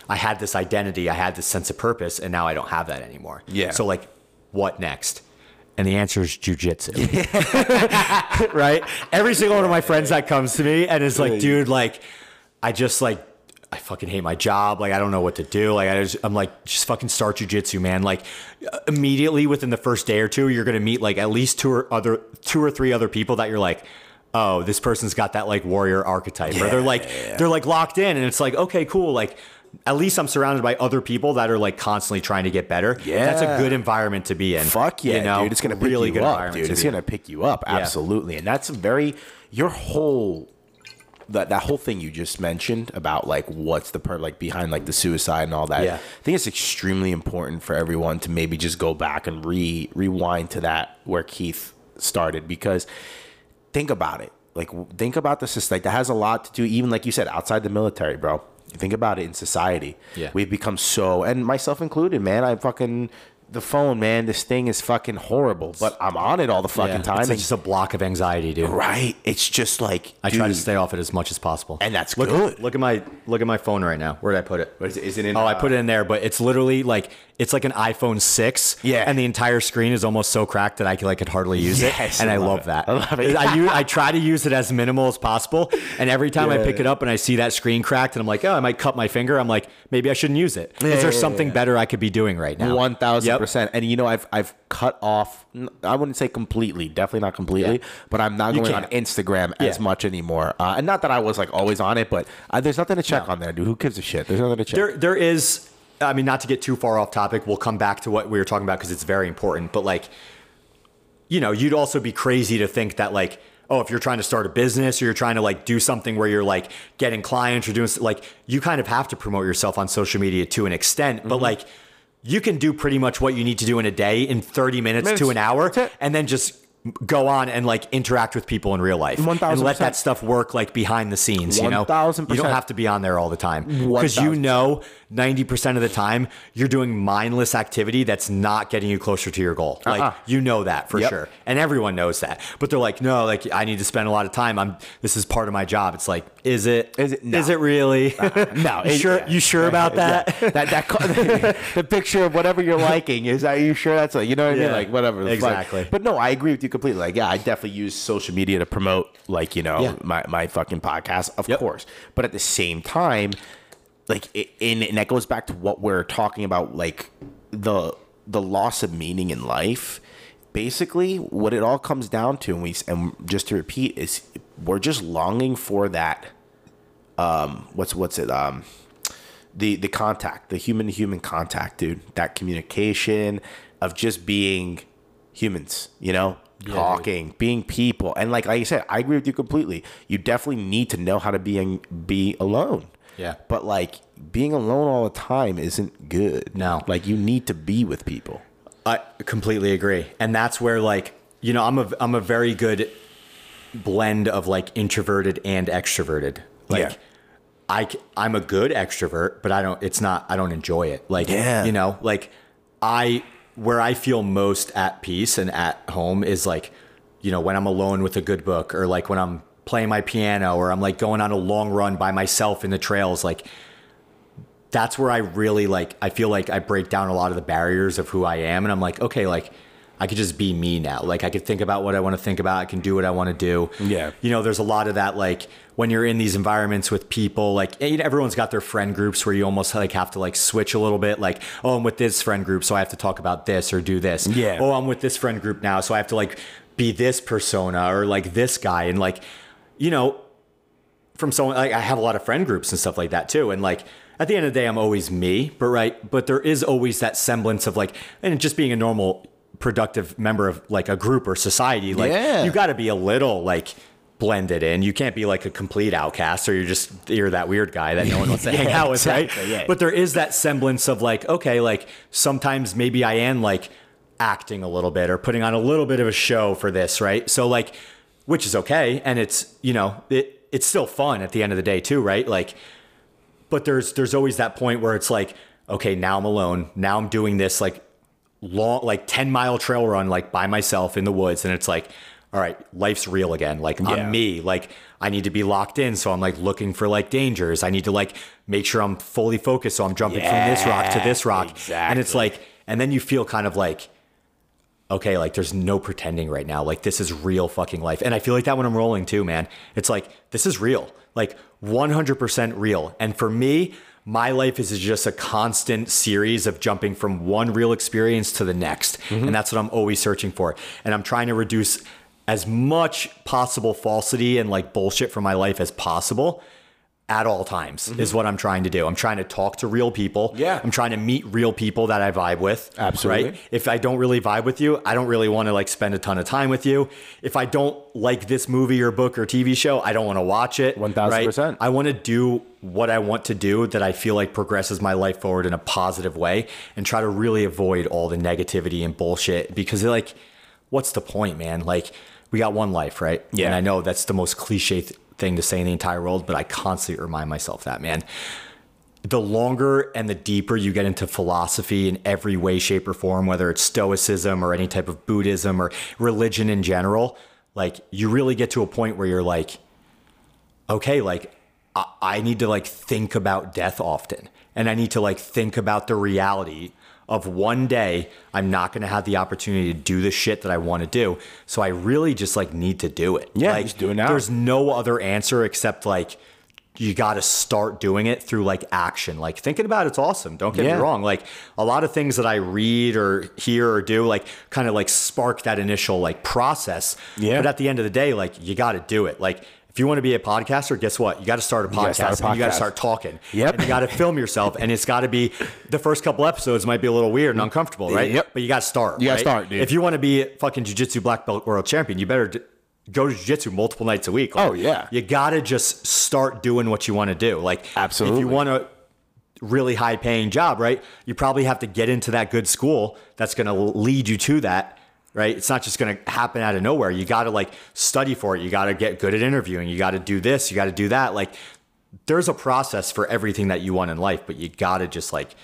I had this identity, I had this sense of purpose, and now I don't have that anymore. Yeah. So like, what next? And the answer is jujitsu. right? Every single one of my friends that comes to me and is like, dude, like, I just like, I fucking hate my job. Like, I don't know what to do. Like, I just, I'm like, just fucking start jujitsu, man. Like, immediately within the first day or two, you're gonna meet like at least two or other, two or three other people that you're like, oh, this person's got that like warrior archetype, or they're like, they're like locked in, and it's like, okay, cool, like. At least I'm surrounded by other people that are like constantly trying to get better. Yeah, that's a good environment to be in. Fuck yeah, you know? dude! It's gonna pick really you good up, environment dude. It's gonna pick you up, absolutely. And that's a very your whole that that whole thing you just mentioned about like what's the per like behind like the suicide and all that. Yeah. I think it's extremely important for everyone to maybe just go back and re rewind to that where Keith started because think about it. Like think about the system. Like that has a lot to do, even like you said, outside the military, bro. Think about it in society. Yeah. We've become so, and myself included, man. I fucking the phone, man. This thing is fucking horrible, but I'm on it all the fucking Yeah, time. It's and- just a block of anxiety, dude. right? It's just like I try to stay off it as much as possible. and that's look, good. Look at my look at my phone right now. Where did I put it? Is it- is it in, Oh, I uh, put it in there, but it's literally like it's like an iPhone six. Yeah. and the entire screen is almost so cracked that I can like could hardly use Yes, it, and I I, love love that. I love it. I, use, I try to use it as minimal as possible, and every time I Yeah. pick it up and I see that screen cracked, and I'm like, oh, I might cut my finger. I'm like, maybe I shouldn't use it. Yeah, Is there yeah, something better I could be doing right now? One thousand Yep. Percent. And you know, I've I've cut off. I wouldn't say completely, definitely not completely, Yeah. but I'm not You going on. Instagram as much anymore. Uh, and not that I was like always on it, but uh, there's nothing to check on there, dude. Who gives a shit? There's nothing to check. There, there is. I mean, not to get too far off topic, we'll come back to what we were talking about because it's very important. But like, you know, you'd also be crazy to think that like, oh, if you're trying to start a business or you're trying to like do something where you're like getting clients or doing like, you kind of have to promote yourself on social media to an extent. Mm-hmm. But like, you can do pretty much what you need to do in a day in 30 minutes, Minutes. to an hour, and then just go on and like interact with people in real life and let that stuff work like behind the scenes you know 1000%. you don't have to be on there all the time because you know 90% of the time you're doing mindless activity that's not getting you closer to your goal like Uh-uh. you know that for Yep. sure and everyone knows that but they're like no like i need to spend a lot of time i'm this is part of my job it's like is it Is it? No. is it really uh, No, you it- sure yeah. you sure about that Yeah. that that the picture of whatever you're liking is are you sure that's like you know what I mean like whatever exactly. but no I agree with you completely like yeah I definitely use social media to promote like you know Yeah. my my fucking podcast of Yep. course but at the same time like it, and, and that goes back to what we're talking about like the the loss of meaning in life basically what it all comes down to and we and just to repeat is we're just longing for that um what's what's it um the the contact, the human to human contact, dude. That communication of just being humans, you know, talking, being people, and like like I said, I agree with you completely. You definitely need to know how to be be alone. Yeah. But like being alone all the time isn't good. No. like you need to be with people. I completely agree. And that's where like, you know, I'm a I'm a very good blend of like introverted and extroverted. Like Yeah. I'm a good extrovert, but I don't it's not I don't enjoy it. Like Yeah. you know, like I where I feel most at peace and at home is like, you know, when I'm alone with a good book or like when I'm playing my piano or I'm like going on a long run by myself in the trails like that's where I really like I feel like I break down a lot of the barriers of who I am. And I'm like okay like I could just be me now. Like I could think about what I want to think about. I can do what I want to do. Yeah. you know there's a lot of that like when you're in these environments with people like know, everyone's got their friend groups where you almost like have to like switch a little bit like oh I'm with this friend group so I have to talk about this or do this Yeah. oh I'm with this friend group now so I have to like be this persona or like this guy and like you know from someone like I have a lot of friend groups and stuff like that too. And like at the end of the day, I'm always me, but right, but there is always that semblance of like, and just being a normal, productive member of like a group or society. Like Yeah. you got to be a little like blended in. You can't be like a complete outcast, or you're just you're that weird guy that no one wants to hang Yeah, out with, right? yeah. But there is that semblance of like, okay, like sometimes maybe I am like acting a little bit or putting on a little bit of a show for this, right? So like, which is okay, and it's you know it it's still fun at the end of the day too, right? Like, but there's there's always that point where it's like, okay, now I'm alone. Now I'm doing this like long like 10 mile trail run like by myself in the woods and it's like all right life's real again. Like Yeah. i'm me like i need to be locked in so i'm like looking for like dangers. I need to like make sure i'm fully focused so i'm jumping from this rock to this rock. And it's like and then you feel kind of like okay like there's no pretending right now. Like this is real fucking life. And i feel like that when i'm rolling too man. It's like this is real. Like 100% real. And for me my life is just a constant series of jumping from one real experience to the next. Mm-hmm. And that's what i'm always searching for. And i'm trying to reduce as much possible falsity and like bullshit from my life as possible at all times is what I'm trying to do. I'm trying to talk to real people. Yeah. I'm trying to meet real people that I vibe with. Absolutely. Right. If I don't really vibe with you, I don't really want to like spend a ton of time with you. If I don't like this movie or book or TV show, I don't want to watch it. 1000%. right? I want to do what I want to do that I feel like progresses my life forward in a positive way and try to really avoid all the negativity and bullshit because like what's the point, man? Like we got one life, right? Yeah. And I know that's the most cliche th- thing to say in the entire world, but I constantly remind myself that, man. The longer and the deeper you get into philosophy in every way, shape, or form, whether it's Stoicism or any type of Buddhism or religion in general, like you really get to a point where you're like, okay, like I, I need to like think about death often. And I need to like think about the reality of one day I'm not going to have the opportunity to do the shit that I want to do. So I really just like need to do it. Yeah, like, just do it now. There's no other answer except like you got to start doing it through like action. Like thinking about it's awesome. Don't get Yeah. me wrong. Like a lot of things that I read or hear or do, like kind of like spark that initial like process. Yeah. But at the end of the day, like you got to do it. Like if you want to be a podcaster, guess what? You got to start a podcast. start you got to podcast. start talking. Yep. And you got to film yourself, and it's got to be the first couple episodes might be a little weird and uncomfortable, right? Yep. But you got to start. You gotta right? start, dude. If you want to be a fucking jiu-jitsu black belt world champion, you better. D- Go to jiu-jitsu multiple nights a week. Like, Oh, yeah. You got to just start doing what you want to do. Like, Absolutely. If you want to really high paying job, right? You probably have to get into that good school that's going to lead you to that, right? It's not just going to happen out of nowhere. You got to like study for it. You got to get good at interviewing. You got to do this, you got to do that. Like there's a process for everything that you want in life, but you got to just like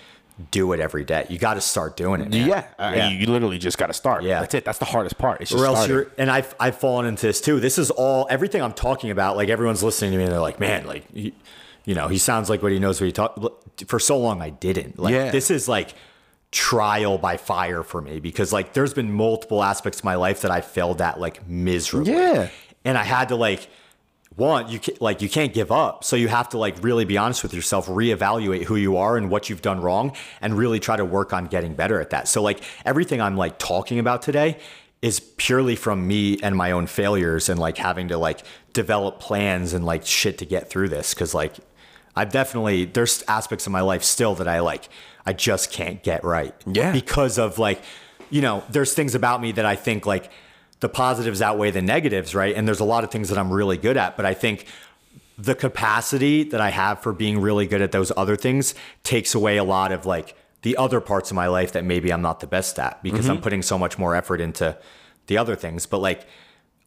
do it every day. You got to start doing it. man. Yeah, uh, Yeah. You, you literally just got to start. Yeah. that's it. That's the hardest part. It's just or else starting. you're and I've I've fallen into this too. This is all everything I'm talking about. Like everyone's listening to me and they're like, man, like he, you know, he sounds like what he knows what he talk. For so long, I didn't. Like Yeah. this is like trial by fire for me because like there's been multiple aspects of my life that I failed at like miserably. Yeah. and I had to like one you can, like you can't give up so you have to like really be honest with yourself reevaluate who you are and what you've done wrong and really try to work on getting better at that so like everything i'm like talking about today is purely from me and my own failures and like having to like develop plans and like shit to get through this because like i've definitely there's aspects of my life still that i like i just can't get right Yeah. because of like you know there's things about me that i think like the positives outweigh the negatives right and there's a lot of things that i'm really good at but i think the capacity that I have for being really good at those other things takes away a lot of like the other parts of my life that maybe I'm not the best at because Mm-hmm. I'm putting so much more effort into the other things. But like,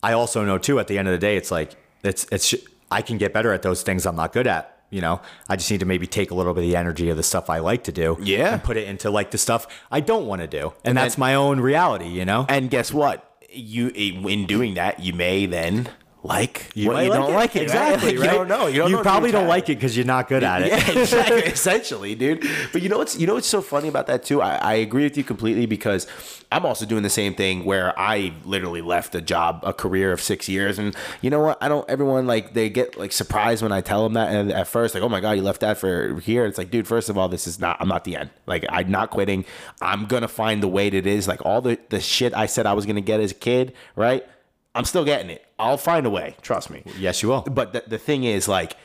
I also know too, at the end of the day, it's like, it's, it's, I can get better at those things I'm not good at. You know, I just need to maybe take a little bit of the energy of the stuff I like to do, Yeah. and put it into like the stuff I don't want to do, and, that's my own reality. You know, And guess what? You in doing that, you may then like You you like don't it. like it. exactly. Right? Right? You don't know. You don't know probably don't like it because you're not good at it. Yeah, exactly. Essentially, dude. But you know what's you know what's so funny about that too? I, I agree with you completely because I'm also doing the same thing where I literally left a job, a career of six years, and you know what? I don't. Everyone like they get like surprised when I tell them that, and at first like, oh my god, you left that for here. It's like, dude, first of all, this is not. I'm not the end. Like I'm not quitting. I'm gonna find the way that it is. Like all the the shit I said I was gonna get as a kid, right? I'm still getting it. I'll find a way. Trust me Yes, you will. but the, the thing is like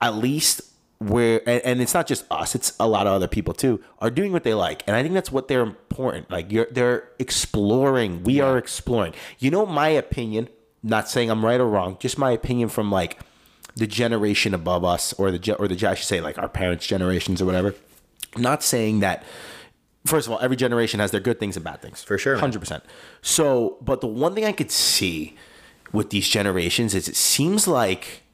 at least we're and, and it's not just us it's a lot of other people too are doing what they like and i think that's what they're important like you're they're exploring we are exploring you know my opinion not saying i'm right or wrong just my opinion from like the generation above us or the or the i should say like our parents generations or whatever not saying that first of all every generation has their good things and bad things. For sure, 100% so but the one thing i could see with these generations is it seems like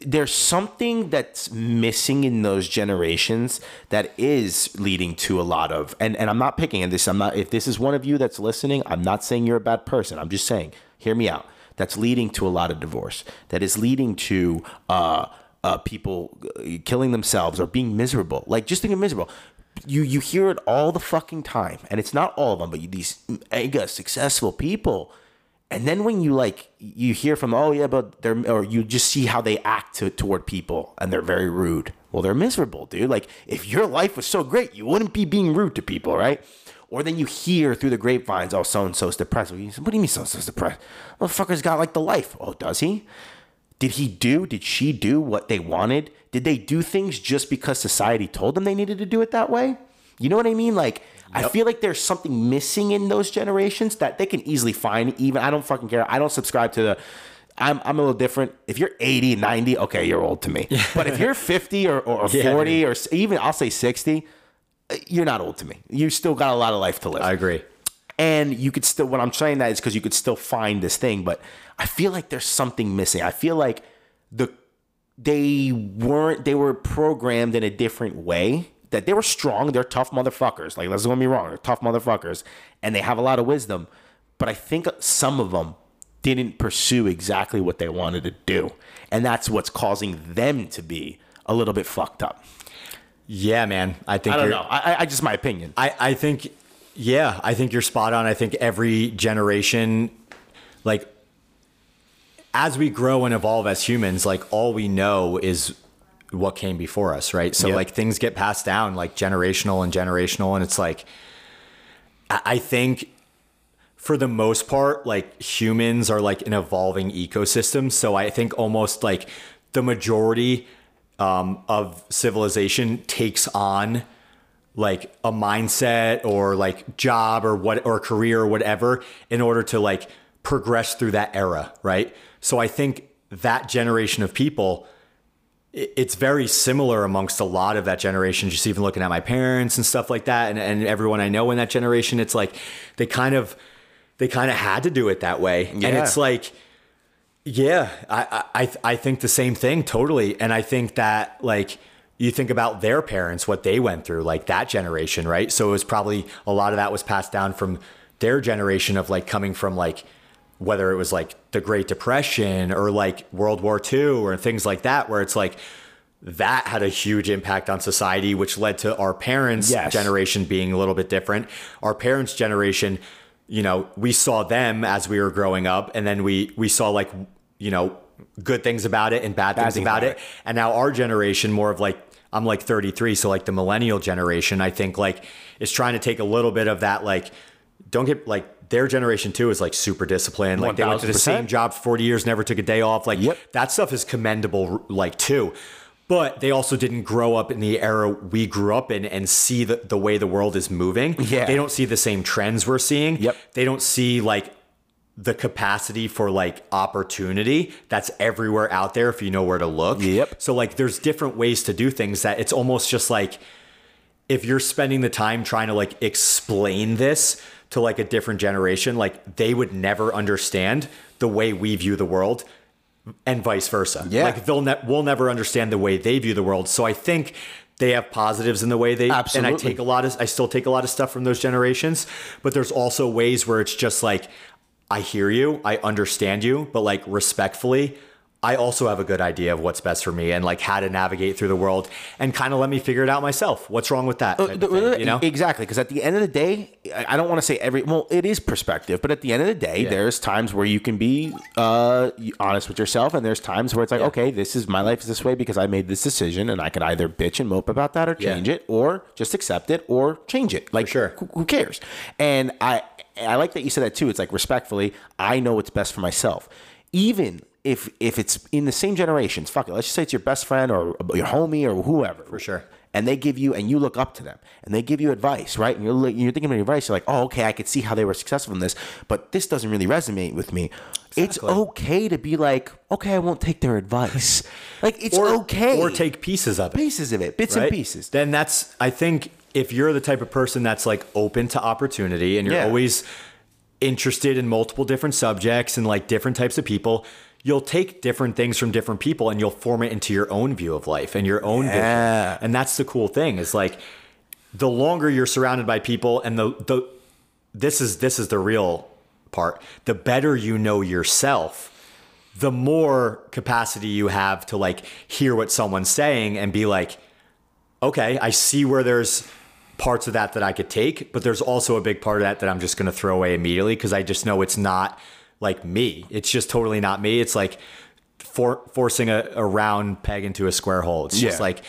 there's something that's missing in those generations that is leading to a lot of and and I'm not picking and this I'm not if this is one of you that's listening I'm not saying you're a bad person. I'm just saying hear me out. That's leading to a lot of divorce. That is leading to uh uh people uh, killing themselves or being miserable. Like just being miserable you you hear it all the fucking time and it's not all of them but you, these mega successful people. And then when you like you hear from oh yeah but they're or you just see how they act to, toward people and they're very rude. Well they're miserable dude. Like if your life was so great you wouldn't be being rude to people right? Or then you hear through the grapevines oh so and so's depressed. What do you mean so and so's depressed? Motherfucker's got like the life. Oh does he? Did he do did she do what they wanted did they do things just because society told them they needed to do it that way you know what i mean like I feel like there's something missing in those generations that they can easily find. Even I don't fucking care. I don't subscribe to the. I'm, I'm a little different. If you're 80, 90, okay, you're old to me. But if you're 50 or, or, or Yeah, 40 or even I'll say 60, uh, you're not old to me. You still got a lot of life to live I agree. and you could still what i'm saying that is because you could still find this thing but i feel like there's something missing i feel like the they weren't they were programmed in a different way that they were strong they're tough motherfuckers. Like let's don't get me wrong they're tough motherfuckers and they have a lot of wisdom. But i think some of them didn't pursue exactly what they wanted to do. And that's what's causing them to be a little bit fucked up. Yeah, man. I think i don't know. I, I- I just my opinion. I, I think, yeah, I think you're spot on. I think every generation, like, as we grow and evolve as humans, like, all we know is what came before us, right? So, Yep. like, things get passed down, like, generational and generational. And it's like, I, think for the most part, like, humans are like an evolving ecosystem. So, I think almost like the majority um, of civilization takes on like a mindset or like job or what or career or whatever in order to like progress through that era, right? So I think that generation of people it's very similar amongst a lot of that generation just even looking at my parents and stuff like that and, and everyone I know in that generation it's like they kind of they kind of had to do it that way. And it's like yeah, I, I I think the same thing totally, and I think that like you think about their parents, what they went through, like that generation, right? So it was probably a lot of that was passed down from their generation of like coming from like whether it was like the Great Depression or like World War II or things like that, where it's like that had a huge impact on society, which led to our parents' Yes. generation being a little bit different. Our parents' generation, you know, we saw them as we were growing up, and then we we saw like you know good things about it and bad, things, things about about it. And now our generation, more of like I'm like 33, so like the millennial generation, I think like is trying to take a little bit of that like don't get like their generation too is like super disciplined. Like they went to the same job for 40 years, never took a day off. Like Yep. that stuff is commendable, like too. But they also didn't grow up in the era we grew up in and see the, the way the world is moving. Yeah. They don't see the same trends we're seeing. Yep. They don't see like the capacity for like opportunity that's everywhere out there if you know where to look. Yep. So like there's different ways to do things that it's almost just like if you're spending the time trying to like explain this to like a different generation, like they would never understand the way we view the world and vice versa. Yeah. Like they'll ne- we'll never understand the way they view the world. So I think they have positives in the way they Absolutely. and I take a lot of I still take a lot of stuff from those generations, but there's also ways where it's just like I hear you, I understand you, but like respectfully, I also have a good idea of what's best for me and like how to navigate through the world and kind of let me figure it out myself. What's wrong with that? of thing, you know? exactly because at the end of the day I don't want to say every well it is perspective but at the end of the day there's times where you can be uh, honest with yourself and there's times where it's like okay this is my life is this way because I made this decision and I can either bitch and mope about that or Yeah. change it or just accept it or change it like sure. who, who cares and I I like that you said that too it's like respectfully I know what's best for myself even if if it's in the same generations fuck it let's just say it's your best friend or your homie or whoever for sure. and they give you and you look up to them and they give you advice right and you're you're thinking about advice you're like oh okay i could see how they were successful in this but this doesn't really resonate with me it's okay to be like okay i won't take their advice like it's or, okay Or take pieces of it. pieces of it bits right? and pieces Then that's I think if you're the type of person that's like open to opportunity and you're Yeah. always interested in multiple different subjects and like different types of people, you'll take different things from different people and you'll form it into your own view of life and your own Yeah. vision. And that's the cool thing is like the longer you're surrounded by people and the the this is this is the real part. The better you know yourself, the more capacity you have to like hear what someone's saying and be like, okay, I see where there's parts of that that I could take, but there's also a big part of that that I'm just going to throw away immediately because I just know it's not like me. It's just totally not me. It's like for, forcing a, a round peg into a square hole. It's just Yeah. like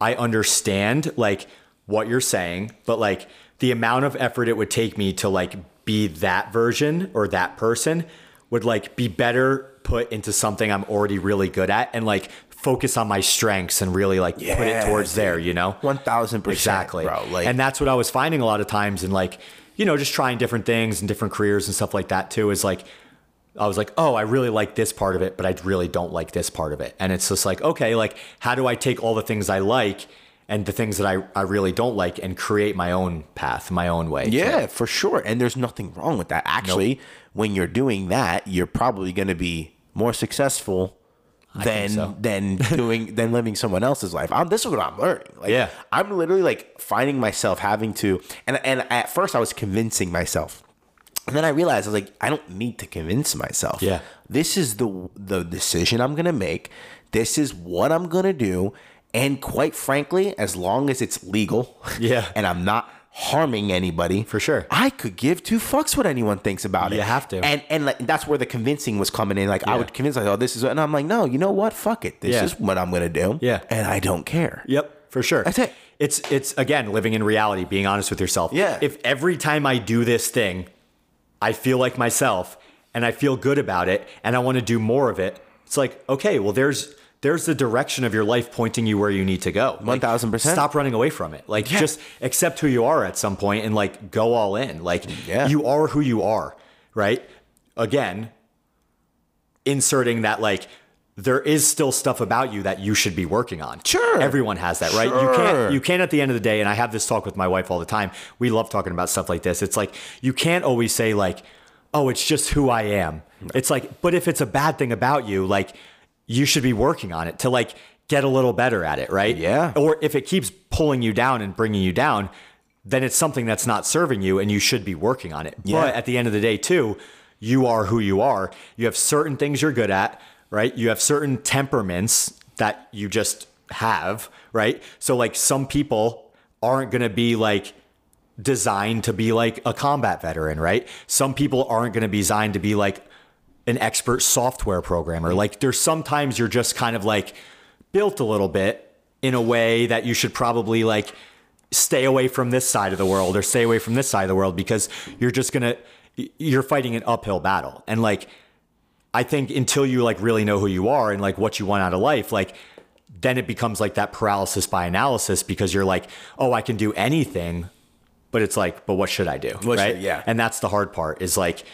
I understand like what you're saying, but like the amount of effort it would take me to like be that version or that person would like be better put into something I'm already really good at and like focus on my strengths and really like put it towards there, you know? 1000% Exactly. bro like and that's what I was finding a lot of times and like, you know, just trying different things and different careers and stuff like that too is like I was like, oh, I really like this part of it, but I really don't like this part of it. And it's just like, okay, like how do I take all the things I like and the things that I, I really don't like and create my own path, my own way. Yeah, for sure. And there's nothing wrong with that. Actually, when you're doing that, you're probably going to be more successful than so. than doing than living someone else's life. I'm, this is what I'm learning. Like, Yeah. I'm literally like finding myself having to, and and at first I was convincing myself. And then I realized I was like, I don't need to convince myself. Yeah. This is the the decision I'm gonna make. This is what I'm gonna do. And quite frankly, as long as it's legal, Yeah. and I'm not harming anybody, For sure. I could give two fucks what anyone thinks about it. You have to. And and like that's where the convincing was coming in. Like I would convince like, oh, this is, what, and I'm like, no, you know what? Fuck it. This Yeah. is what I'm gonna do. Yeah. And I don't care. Yep, for sure. That's it. It's it's again living in reality, being honest with yourself. Yeah. If every time I do this thing, I feel like myself and I feel good about it and I want to do more of it, it's like, okay, well there's there's the direction of your life pointing you where you need to go. 1000%. Stop running away from it. Like Yeah. just accept who you are at some point and like go all in. Like Yeah. you are who you are, right? Again, inserting that like there is still stuff about you that you should be working on. Sure. Everyone has that, right? You can't you can't at the end of the day, and I have this talk with my wife all the time. We love talking about stuff like this. It's like you can't always say like, "Oh, it's just who I am." It's like, but if it's a bad thing about you, like you should be working on it to like get a little better at it, right? Yeah. Or if it keeps pulling you down and bringing you down, then it's something that's not serving you and you should be working on it. Yeah. But at the end of the day, too, you are who you are. You have certain things you're good at, right? You have certain temperaments that you just have, right? So, like, some people aren't going to be like designed to be like a combat veteran, right? Some people aren't going to be designed to be like an expert software programmer. Mm-hmm. Like, there's sometimes you're just kind of like built a little bit in a way that you should probably like stay away from this side of the world or stay away from this side of the world because you're just gonna you're fighting an uphill battle and like i think until you like really know who you are and like what you want out of life like then it becomes like that paralysis by analysis because you're like oh i can do anything but it's like but what should i do What right should- yeah. and that's the hard part is like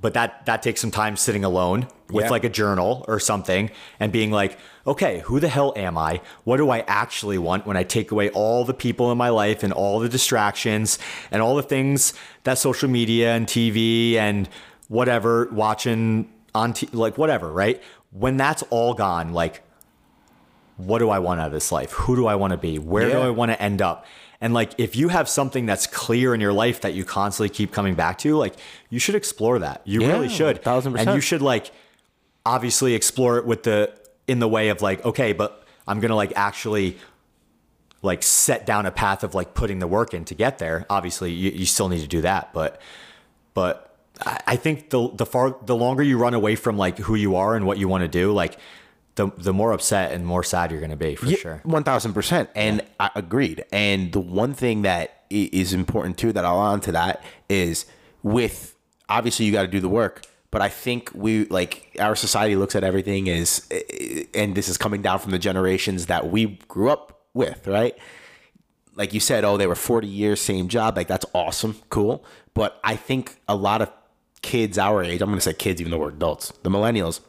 but that that takes some time sitting alone with Yeah. like a journal or something and being like, okay, who the hell am I? What do I actually want when I take away all the people in my life and all the distractions and all the things that social media and TV and whatever watching on t- like whatever, right? When that's all gone, like what do I want out of this life? Who do I want to be? Where do I want to end up? And like if you have something that's clear in your life that you constantly keep coming back to, like you should explore that. You Yeah, really should. 1000%. And you should like obviously explore it with the in the way of like, okay, but I'm gonna like actually like set down a path of like putting the work in to get there. Obviously you, you still need to do that, but but I, think the the far the longer you run away from like who you are and what you want to do, like the the more upset and more sad you're gonna be for sure. One thousand percent, and I agreed. And the one thing that is important too that I'll on to that is with obviously you got to do the work, but I think we like our society looks at everything as, and this is coming down from the generations that we grew up with, right? like you said, oh, they were 40 years, same job. Like, that's awesome, cool. But I think a lot of kids our age, I'm going to say kids, even though we're adults, the millennials,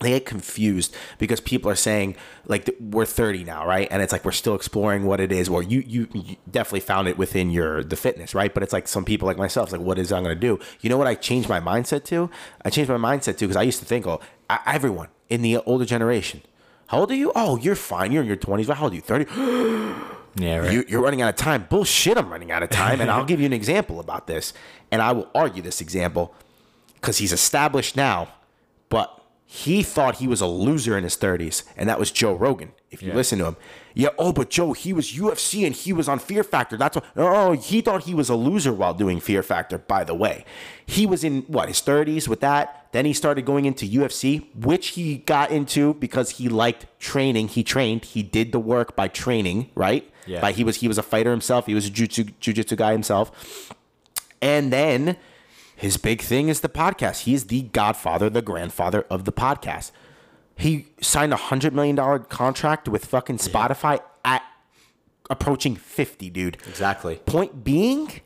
they get confused because people are saying, like, we're 30 now, right? And it's like we're still exploring what it is. Well, you, you, you definitely found it within your the fitness, right? But it's like some people like myself, like, what is I'm going to do? You know what I changed my mindset to? I changed my mindset to because I used to think, oh, I, everyone in the older generation, how old are you? Oh, you're fine. You're in your 20s. How old are you? 30? Yeah, right. You, you're running out of time. Bullshit, I'm running out of time. And I'll give you an example about this. And I will argue this example because he's established now, but he thought he was a loser in his 30s. And that was Joe Rogan. If you Yeah. listen to him, yeah, oh, but Joe, he was UFC and he was on Fear Factor. That's what, oh, he thought he was a loser while doing Fear Factor, by the way. He was in what, his 30s with that. Then he started going into UFC, which he got into because he liked training. He trained, he did the work by training, right? Yeah. By he was he was a fighter himself. He was a jiu- jujitsu guy himself. And then his big thing is the podcast. He is the godfather, the grandfather of the podcast. He signed a hundred million dollar contract with fucking Spotify at approaching fifty, dude. Exactly. Point being,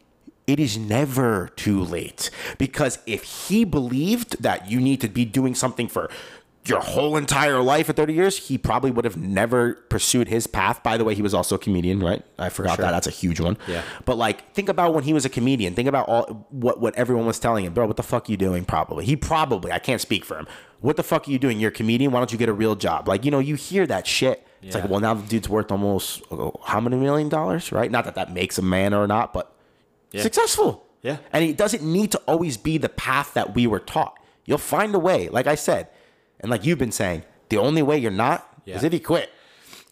it is never too late because if he believed that you need to be doing something for your whole entire life at 30 years, he probably would have never pursued his path. By the way, he was also a comedian, right? I forgot that. That's a huge one. Yeah. But like, think about when he was a comedian. Think about all what what everyone was telling him, bro. What the fuck are you doing? Probably he probably. I can't speak for him. What the fuck are you doing? You're a comedian. Why don't you get a real job? Like you know, you hear that shit. It's Yeah. like, well, now the dude's worth almost oh, how many million dollars, right? Not that that makes a man or not, but successful. Yeah. And it doesn't need to always be the path that we were taught. You'll find a way. Like I said, and like you've been saying, the only way you're not is if you quit.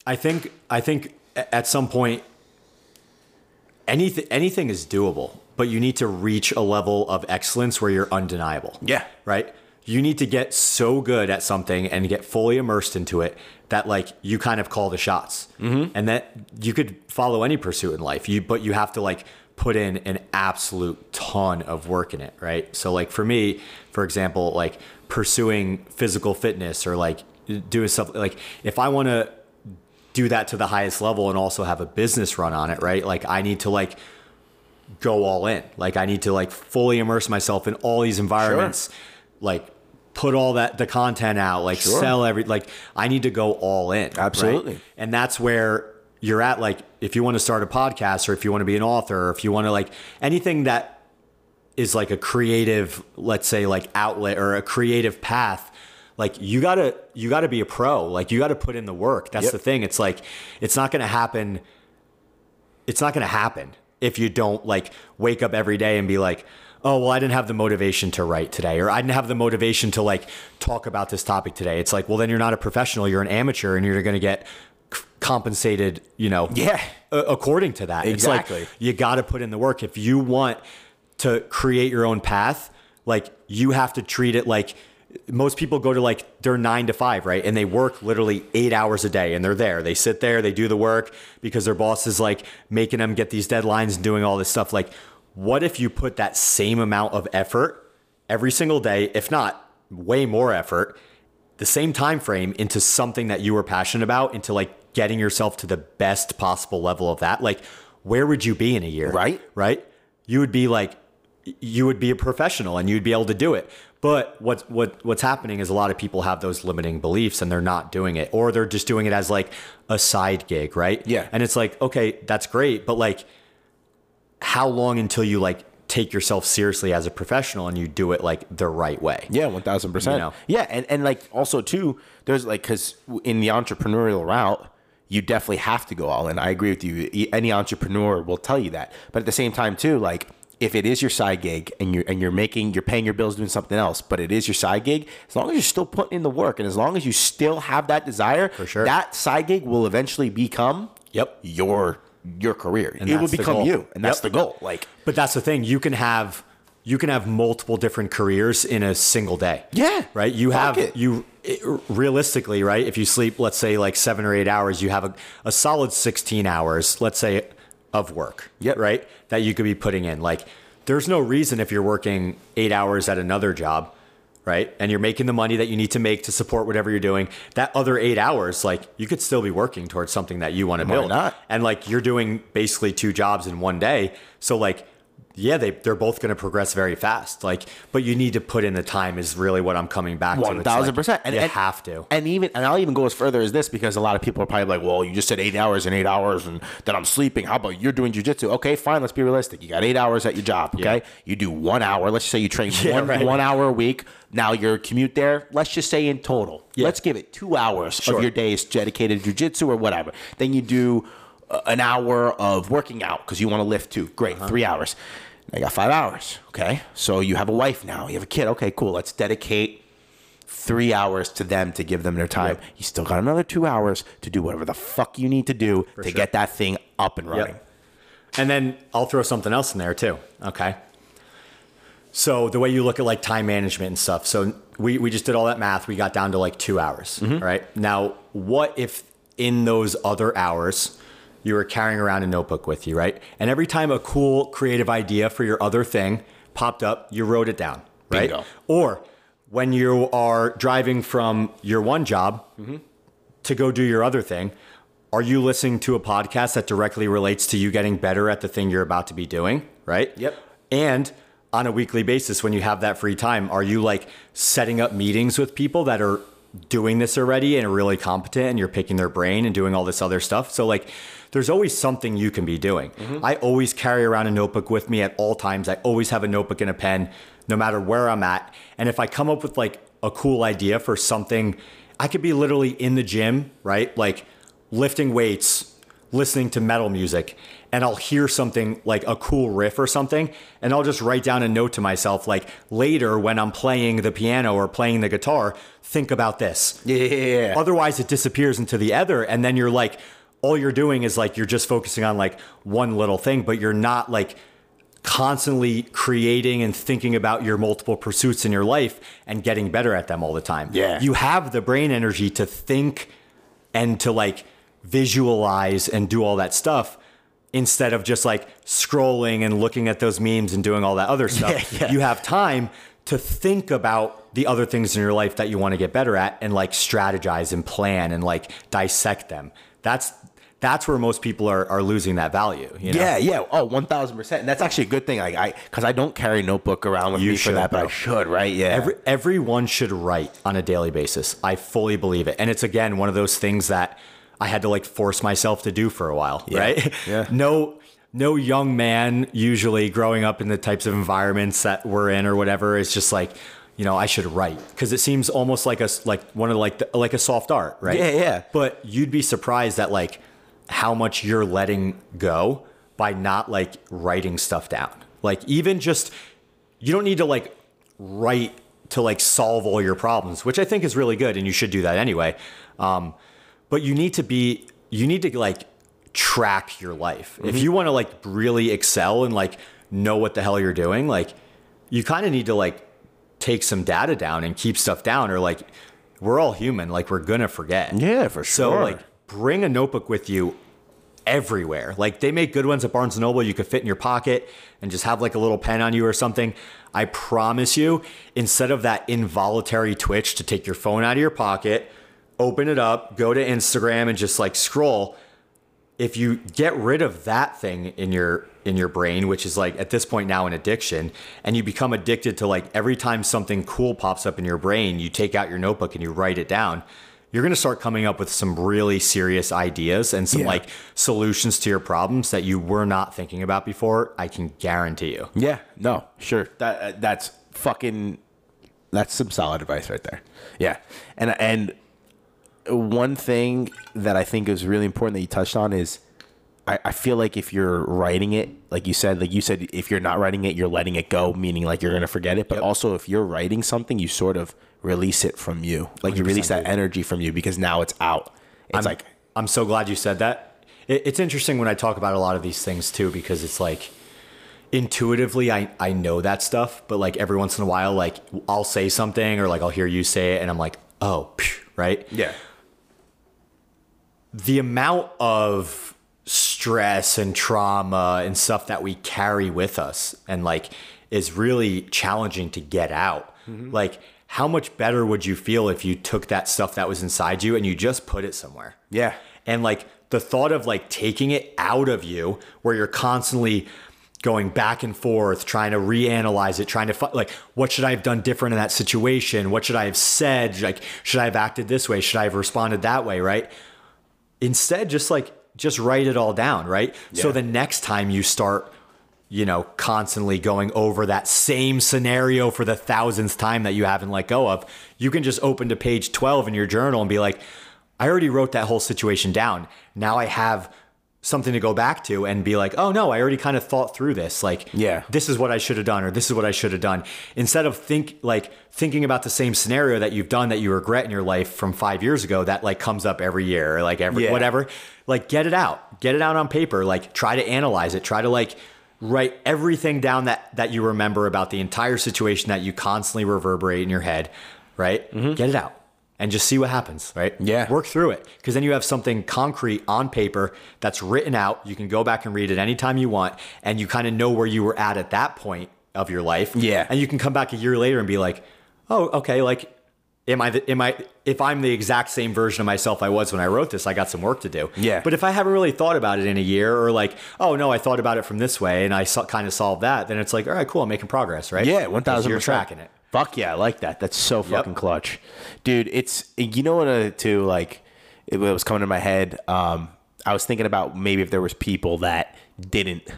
I think I think at some point anything anything is doable, but you need to reach a level of excellence where you're undeniable. Yeah. Right? You need to get so good at something and get fully immersed into it that like you kind of call the shots. Mm-hmm. And that you could follow any pursuit in life. You but you have to like put in an absolute ton of work in it, right? So like for me, for example, like pursuing physical fitness or like doing stuff like if I want to do that to the highest level and also have a business run on it, right? Like I need to like go all in. Like I need to like fully immerse myself in all these environments. Sure. Like put all that the content out, like Sure. sell every like I need to go all in. right? Absolutely. And that's where you're at like if you want to start a podcast or if you want to be an author or if you want to like anything that is like a creative, let's say like outlet or a creative path, like you gotta you gotta be a pro. Like you gotta put in the work. That's Yep. the thing. It's like it's not gonna happen. It's not gonna happen if you don't like wake up every day and be like, oh well, I didn't have the motivation to write today, or I didn't have the motivation to like talk about this topic today. It's like, well, then you're not a professional. You're an amateur, and you're gonna get c- compensated. You know, Yeah. according to that. Exactly. It's like you got to put in the work if you want to create your own path. Like you have to treat it like most people go to like they're nine to five, right? And they work literally eight hours a day and they're there. They sit there, they do the work because their boss is like making them get these deadlines and doing all this stuff. Like, what if you put that same amount of effort every single day, if not way more effort, the same time frame into something that you were passionate about, into like getting yourself to the best possible level of that? Like, where would you be in a year? Right. Right? You would be like you would be a professional and you'd be able to do it. But what what what's happening is a lot of people have those limiting beliefs and they're not doing it, or they're just doing it as like a side gig, right? Yeah. And it's like, okay, that's great, but like, how long until you like take yourself seriously as a professional and you do it like the right way? Yeah, one thousand You percent. know? Yeah, and and like also too, there's like because in the entrepreneurial route, you definitely have to go all in. I agree with you. Any entrepreneur will tell you that. But at the same time too, like if it is your side gig and you're and you're making you're paying your bills doing something else, but it is your side gig, as long as you're still putting in the work and as long as you still have that desire, for sure. that side gig will eventually become Yep. your your career. And it will become goal. you, and that's Yep. the goal. Like But that's the thing. You can have you can have multiple different careers in a single day. Yeah. Right. You Fuck have it. you it- realistically right. If you sleep, let's say like seven or eight hours, you have a, a solid sixteen hours, let's say, of work. Yep. Right. That you could be putting in. Like, there's no reason if you're working eight hours at another job. Right. And you're making the money that you need to make to support whatever you're doing. That other eight hours, like you could still be working towards something that you want to build not? and like you're doing basically two jobs in one day so like yeah they, they're both going to progress very fast like but you need to put in the time is really what i'm coming back to One thousand percent, And you and- have to And even and I'll even go as further as this because a lot of people are probably like, "Well, you just said eight hours and eight hours, and then I'm sleeping. How about you're doing jujitsu? Okay, fine. Let's be realistic. You got eight hours at your job. Okay, you do one hour. Let's just say you train Yeah, one right. one hour a week. Now your commute there. Let's just say in total, Yeah. let's give it two hours Sure. of your day is dedicated to jujitsu or whatever. Then you do uh, an hour of working out because you want to lift too. Great, Uh-huh. three hours. You got five hours. Okay, so you have a wife now. You have a kid. Okay, cool. Let's dedicate three hours to them to give them their time. You still got another two hours to do whatever the fuck you need to do to sure. get that thing up and running. Yep. and then i'll throw something else in there too okay so the way you look at like time management and stuff so we, we just did all that math we got down to like two hours Mm-hmm. right now what if in those other hours you were carrying around a notebook with you right and every time a cool creative idea for your other thing popped up you wrote it down right Bingo. or when you are driving from your one job to go do your other thing, are you listening to a podcast that directly relates to you getting better at the thing you're about to be doing? Right? Yep. And on a weekly basis, when you have that free time, are you like setting up meetings with people that are doing this already and are really competent and you're picking their brain and doing all this other stuff? So, like, there's always something you can be doing. Mm-hmm. I always carry around a notebook with me at all times. I always have a notebook and a pen, no matter where I'm at. And if I come up with like a cool idea for something, I could be literally in the gym, right? Like lifting weights, listening to metal music, and I'll hear something like a cool riff or something, and I'll just write down a note to myself like later when I'm playing the piano or playing the guitar, think about this. Yeah. Otherwise, it disappears into the ether, and then you're like, all you're doing is like you're just focusing on like one little thing, but you're not like constantly creating and thinking about your multiple pursuits in your life and getting better at them all the time. Yeah. You have the brain energy to think and to like visualize and do all that stuff instead of just like scrolling and looking at those memes and doing all that other stuff. Yeah, yeah. You have time to think about the other things in your life that you want to get better at and like strategize and plan and like dissect them. That's that's where most people are, are losing that value. You know? Yeah, yeah. Oh, 1000%. And that's actually a good thing. Like I cuz I don't carry a notebook around with You me for should, that, but I should, right? Yeah. Every, everyone should write on a daily basis. I fully believe it. And it's again one of those things that I had to like force myself to do for a while, right? Yeah. No no young man usually growing up in the types of environments that we're in or whatever is just like, you know, I should write because it seems almost like a like one of like the, like a soft art, right? Yeah, yeah. But you'd be surprised that like how much you're letting go by not like writing stuff down. Like even just you don't need to like write to like solve all your problems, which I think is really good, and you should do that anyway. Um, but you need to be you need to like track your life if you want to like really excel and like know what the hell you're doing. Like you kind of need to like take some data down and keep stuff down, or like we're all human. Like we're gonna forget. Yeah, for So sure. like bring a notebook with you everywhere. Like they make good ones at Barnes and Noble. You could fit in your pocket and just have like a little pen on you or something. I promise you, instead of that involuntary twitch to take your phone out of your pocket, open it up, go to Instagram and just like scroll. if you get rid of that thing in your in your brain, which is like at this point now an addiction, and you become addicted to like every time something cool pops up in your brain, you take out your notebook and you write it down. You're gonna start coming up with some really serious ideas and some Yeah. like solutions to your problems that you were not thinking about before. I can guarantee you. Yeah, no, sure. That uh, that's fucking that's some solid advice right there. Yeah. And and one thing that I think is really important that you touched on is I, I feel like if you're writing it, like you said, like you said, if you're not writing it, you're letting it go, meaning like you're gonna forget it. But also if you're writing something, you sort of release it from you. Like you release that energy from you because now it's out. It's I'm, like I'm so glad you said that. It, it's interesting when I talk about a lot of these things too, because it's like intuitively I, I know that stuff, but like every once in a while, like I'll say something or like I'll hear you say it and I'm like, oh, right? Yeah. The amount of stress and trauma and stuff that we carry with us and like is really challenging to get out. Mm-hmm. Like, how much better would you feel if you took that stuff that was inside you and you just put it somewhere? Yeah. And like the thought of like taking it out of you where you're constantly going back and forth, trying to reanalyze it, trying to fi- like, what should I have done different in that situation? What should I have said? Like, should I have acted this way? Should I have responded that way? Right. Instead, just like, just write it all down. Right. Yeah. So the next time you start, you know, constantly going over that same scenario for the thousandth time that you haven't let go of, you can just open to page 12 in your journal and be like, I already wrote that whole situation down. Now I have something to go back to and be like, oh no, I already kind of thought through this. Like, Yeah. this is what I should have done, or this is what I should have done. Instead of think like thinking about the same scenario that you've done that you regret in your life from five years ago that like comes up every year or like every Yeah. whatever. Like get it out. Get it out on paper. Like try to analyze it. Try to like write everything down that that you remember about the entire situation that you constantly reverberate in your head, right? mm-hmm. Get it out. And just see what happens, right? Yeah. Work through it. Because then you have something concrete on paper that's written out. You can go back and read it anytime you want. And you kind of know where you were at at that point of your life. Yeah. And you can come back a year later and be like, oh, okay, like, am I, the, am I, if I'm the exact same version of myself I was when I wrote this, I got some work to do. Yeah. But if I haven't really thought about it in a year or like, oh no, I thought about it from this way and I so, kind of solved that, then it's like, all right, cool, I'm making progress, right? Yeah, thousand. You're tracking it. Fuck yeah, I like that. That's so fucking clutch, dude. It's you know what uh, too like it was coming to my head. Um, I was thinking about maybe if there was people that didn't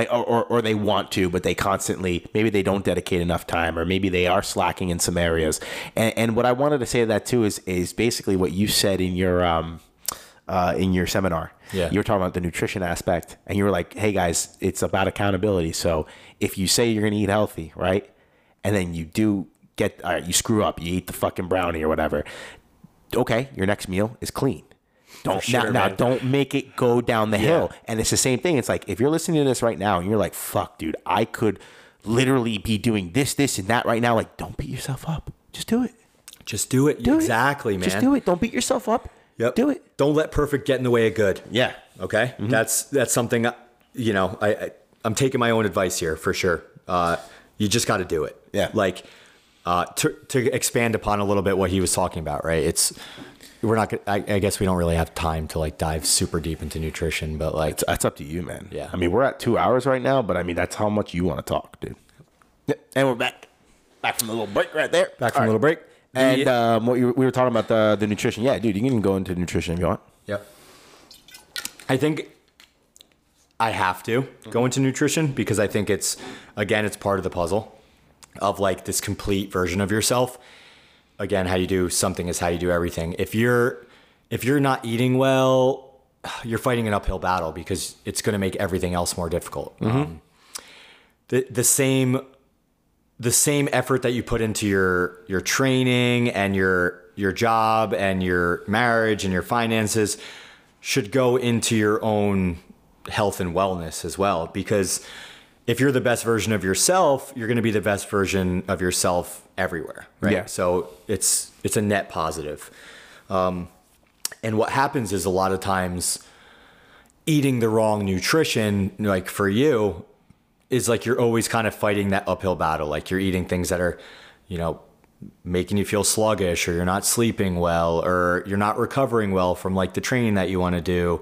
like or, or, or they want to but they constantly maybe they don't dedicate enough time or maybe they are slacking in some areas. And, and what i wanted to say to that too is is basically what you said in your um uh, in your seminar. Yeah. you were talking about the nutrition aspect and you were like hey guys it's about accountability. So if you say you're gonna eat healthy right and then you do get all right you screw up you eat the fucking brownie or whatever okay your next meal is clean don't sure, now, now don't make it go down the hill and it's the same thing it's like if you're listening to this right now and you're like fuck dude i could literally be doing this this and that right now like don't beat yourself up just do it Just do it. do exactly, it. man. just do it don't beat yourself up Yep. do it Don't let perfect get in the way of good. yeah Okay, that's that's something uh, you know. I, I I'm taking my own advice here for sure. Uh, you just got to do it. Yeah. Like uh, to to expand upon a little bit what he was talking about. Right. It's we're not. gonna- I, I guess we don't really have time to like dive super deep into nutrition, but like It's- that's up to you man Yeah. i mean we're at two hours right now but i mean that's how much you want to talk dude Yeah, and we're back back from the little break right there back from All a little break. and The- um, what you, we were talking about the the nutrition yeah dude you can go into nutrition if you want Yep. I think I have to go into nutrition because I think it's again it's part of the puzzle of like this complete version of yourself. Again, how you do something is how you do everything. If you're if you're not eating well, you're fighting an uphill battle because it's going to make everything else more difficult. Um, the the same the same effort that you put into your your training and your your job and your marriage and your finances should go into your own health and wellness as well because if you're the best version of yourself you're going to be the best version of yourself everywhere right Yeah. so it's it's a net positive um, and what happens is a lot of times eating the wrong nutrition like for you is like you're always kind of fighting that uphill battle. Like you're eating things that are, you know, making you feel sluggish or you're not sleeping well or you're not recovering well from like the training that you want to do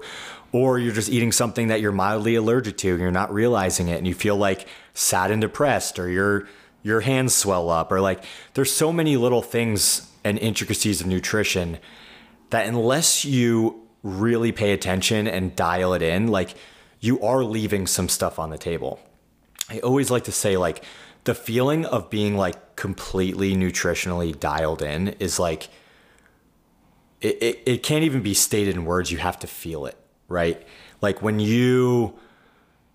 or you're just eating something that you're mildly allergic to and you're not realizing it and you feel like sad and depressed or your your hands swell up or like there's so many little things and intricacies of nutrition that unless you really pay attention and dial it in like you are leaving some stuff on the table. I always like to say like the feeling of being like completely nutritionally dialed in is like it, it, it can't even be stated in words. You have to feel it right? Like when you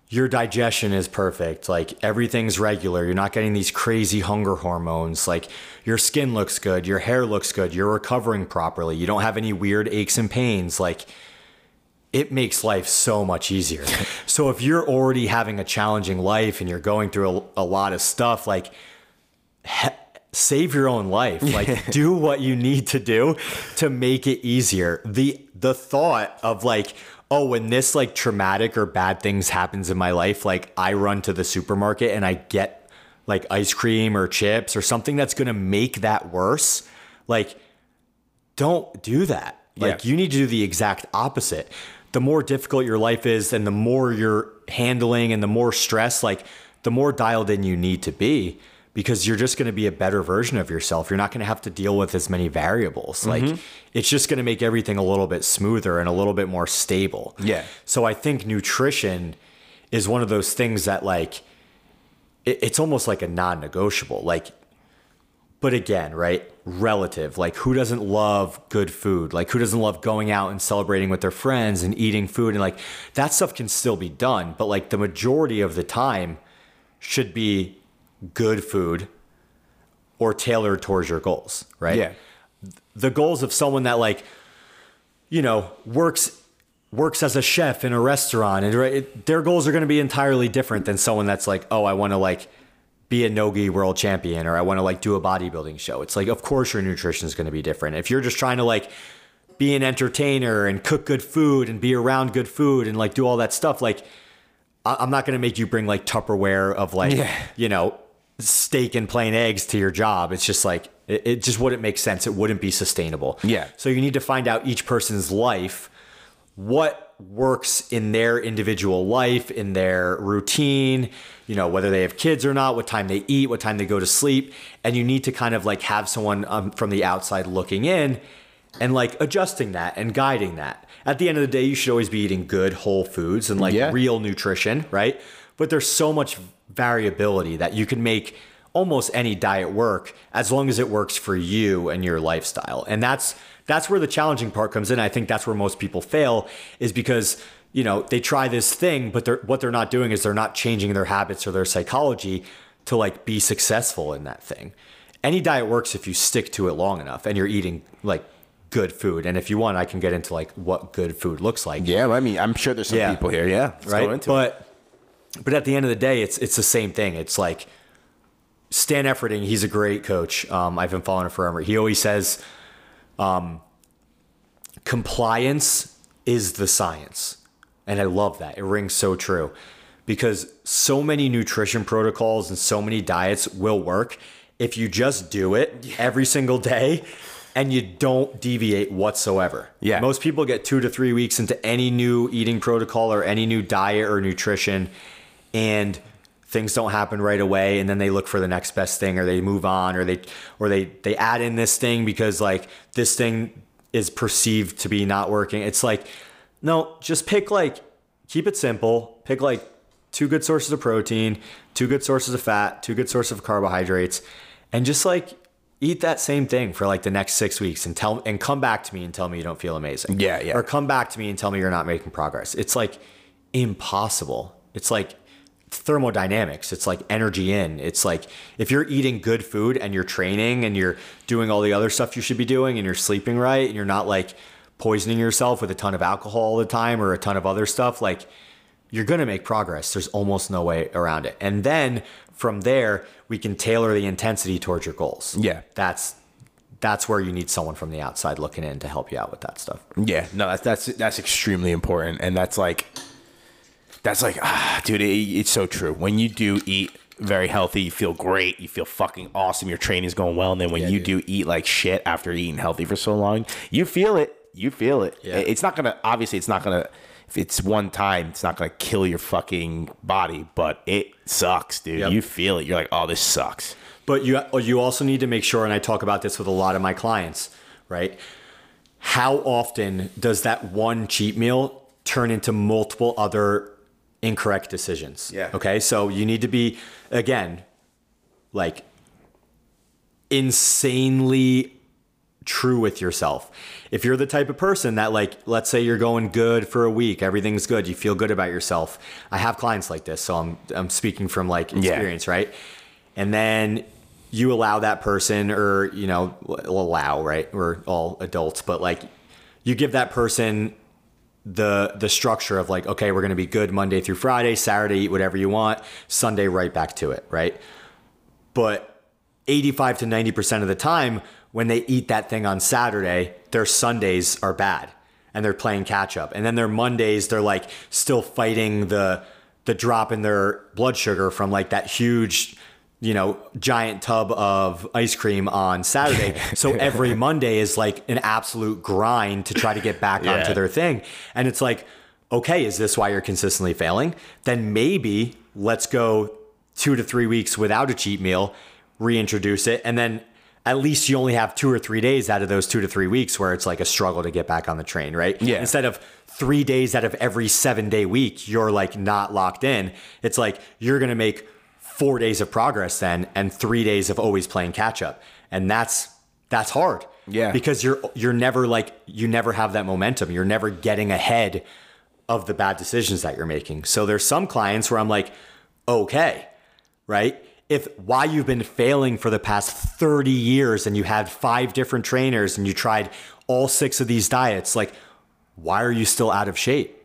your digestion is perfect, like everything's regular, you're not getting these crazy hunger hormones, like your skin looks good, your hair looks good, you're recovering properly, you don't have any weird aches and pains, like it makes life so much easier. so if you're already having a challenging life and you're going through a, a lot of stuff, like he- save your own life. Like do what you need to do to make it easier. The the thought of like oh, when this like traumatic or bad things happens in my life, like I run to the supermarket and I get like ice cream or chips or something that's going to make that worse. Like, don't do that. Like, Yeah. you need to do the exact opposite. The more difficult your life is and the more you're handling and the more stress, like, the more dialed in you need to be because you're just going to be a better version of yourself. You're not going to have to deal with as many variables. Mm-hmm. Like, it's just going to make everything a little bit smoother and a little bit more stable. Yeah. So I think nutrition is one of those things that like it, it's almost like a non-negotiable. Like, but again, right? Relative. Like, who doesn't love good food? Like, who doesn't love going out and celebrating with their friends and eating food? And like that stuff can still be done, but like the majority of the time should be good food or tailored towards your goals, right? Yeah. the goals of someone that like you know works works as a chef in a restaurant and it, their goals are going to be entirely different than someone that's like oh i want to like be a nogi world champion or i want to like do a bodybuilding show it's like of course your nutrition is going to be different if you're just trying to like be an entertainer and cook good food and be around good food and like do all that stuff like I- i'm not going to make you bring like tupperware of like Yeah. you know steak and plain eggs to your job it's just like it, it just wouldn't make sense it wouldn't be sustainable Yeah. so you need to find out each person's life what works in their individual life, in their routine, you know, whether they have kids or not, what time they eat, what time they go to sleep. And you need to kind of like have someone um, from the outside looking in and like adjusting that and guiding that. At the end of the day, you should always be eating good whole foods and like Yeah. real nutrition, right? But there's so much variability that you can make almost any diet work as long as it works for you and your lifestyle. And that's that's where the challenging part comes in. I think that's where most people fail is because you know they try this thing, but they're, what they're not doing is they're not changing their habits or their psychology to like be successful in that thing. Any diet works if you stick to it long enough and you're eating like good food. And if you want, I can get into like what good food looks like Yeah, I mean, I'm sure there's some Yeah. people here. Yeah, let's right? go into it. But at the end of the day, it's it's the same thing. It's like Stan Efferding. He's a great coach. Um, I've been following him forever. He always says, um, "Compliance is the science," and I love that. It rings so true because so many nutrition protocols and so many diets will work if you just do it every single day. And you don't deviate whatsoever. Yeah. Most people get two to three weeks into any new eating protocol or any new diet or nutrition, and things don't happen right away. And then they look for the next best thing, or they move on, or they or they they add in this thing because like this thing is perceived to be not working. It's like no, just pick like keep it simple. Pick like two good sources of protein, two good sources of fat, two good sources of carbohydrates, and just like eat that same thing for like the next six weeks and tell and come back to me and tell me you don't feel amazing. Yeah, yeah. Or come back to me and tell me you're not making progress. It's like impossible. It's like thermodynamics. It's like energy in. It's like if you're eating good food and you're training and you're doing all the other stuff you should be doing and you're sleeping right and you're not like poisoning yourself with a ton of alcohol all the time or a ton of other stuff, like you're going to make progress. There's almost no way around it. And then from there, we can tailor the intensity towards your goals. Yeah. That's that's where you need someone from the outside looking in to help you out with that stuff. Yeah, no, that's that's that's extremely important, and that's like, that's like, ah, dude, it, it's so true. When you do eat very healthy, you feel great, you feel fucking awesome, your training's going well, and then when you do eat like shit after eating healthy for so long, you feel it. You feel it. Yeah. It's not gonna obviously, it's not gonna if it's one time, it's not gonna kill your fucking body, but it sucks, dude. Yep. You feel it. You're like, oh, this sucks. But you you also need to make sure, and I talk about this with a lot of my clients, right? How often does that one cheat meal turn into multiple other incorrect decisions? Yeah. Okay, so you need to be again, like insanely true with yourself. If you're the type of person that like let's say you're going good for a week, everything's good, you feel good about yourself. I have clients like this, so I'm I'm speaking from like experience, right? And then you allow that person or you know allow, right? We're all adults, but like you give that person the the structure of like okay, we're going to be good Monday through Friday, Saturday eat whatever you want, Sunday right back to it, right? But 85 to 90% of the time, when they eat that thing on Saturday, their Sundays are bad and they're playing catch up. And then their Mondays, they're like still fighting the the drop in their blood sugar from like that huge, you know, giant tub of ice cream on Saturday. so every Monday is like an absolute grind to try to get back Yeah. onto their thing. And it's like, okay, is this why you're consistently failing? Then maybe let's go two to three weeks without a cheat meal, reintroduce it, and then at least you only have two or three days out of those two to three weeks where it's like a struggle to get back on the train, right? Yeah. Instead of three days out of every seven day week, you're like not locked in. It's like you're gonna make four days of progress then and three days of always playing catch up. And that's that's hard. Yeah. Because you're you're never like you never have that momentum. You're never getting ahead of the bad decisions that you're making. So there's some clients where I'm like, okay, right? If why you've been failing for the past 30 years and you had five different trainers and you tried all six of these diets, like, why are you still out of shape?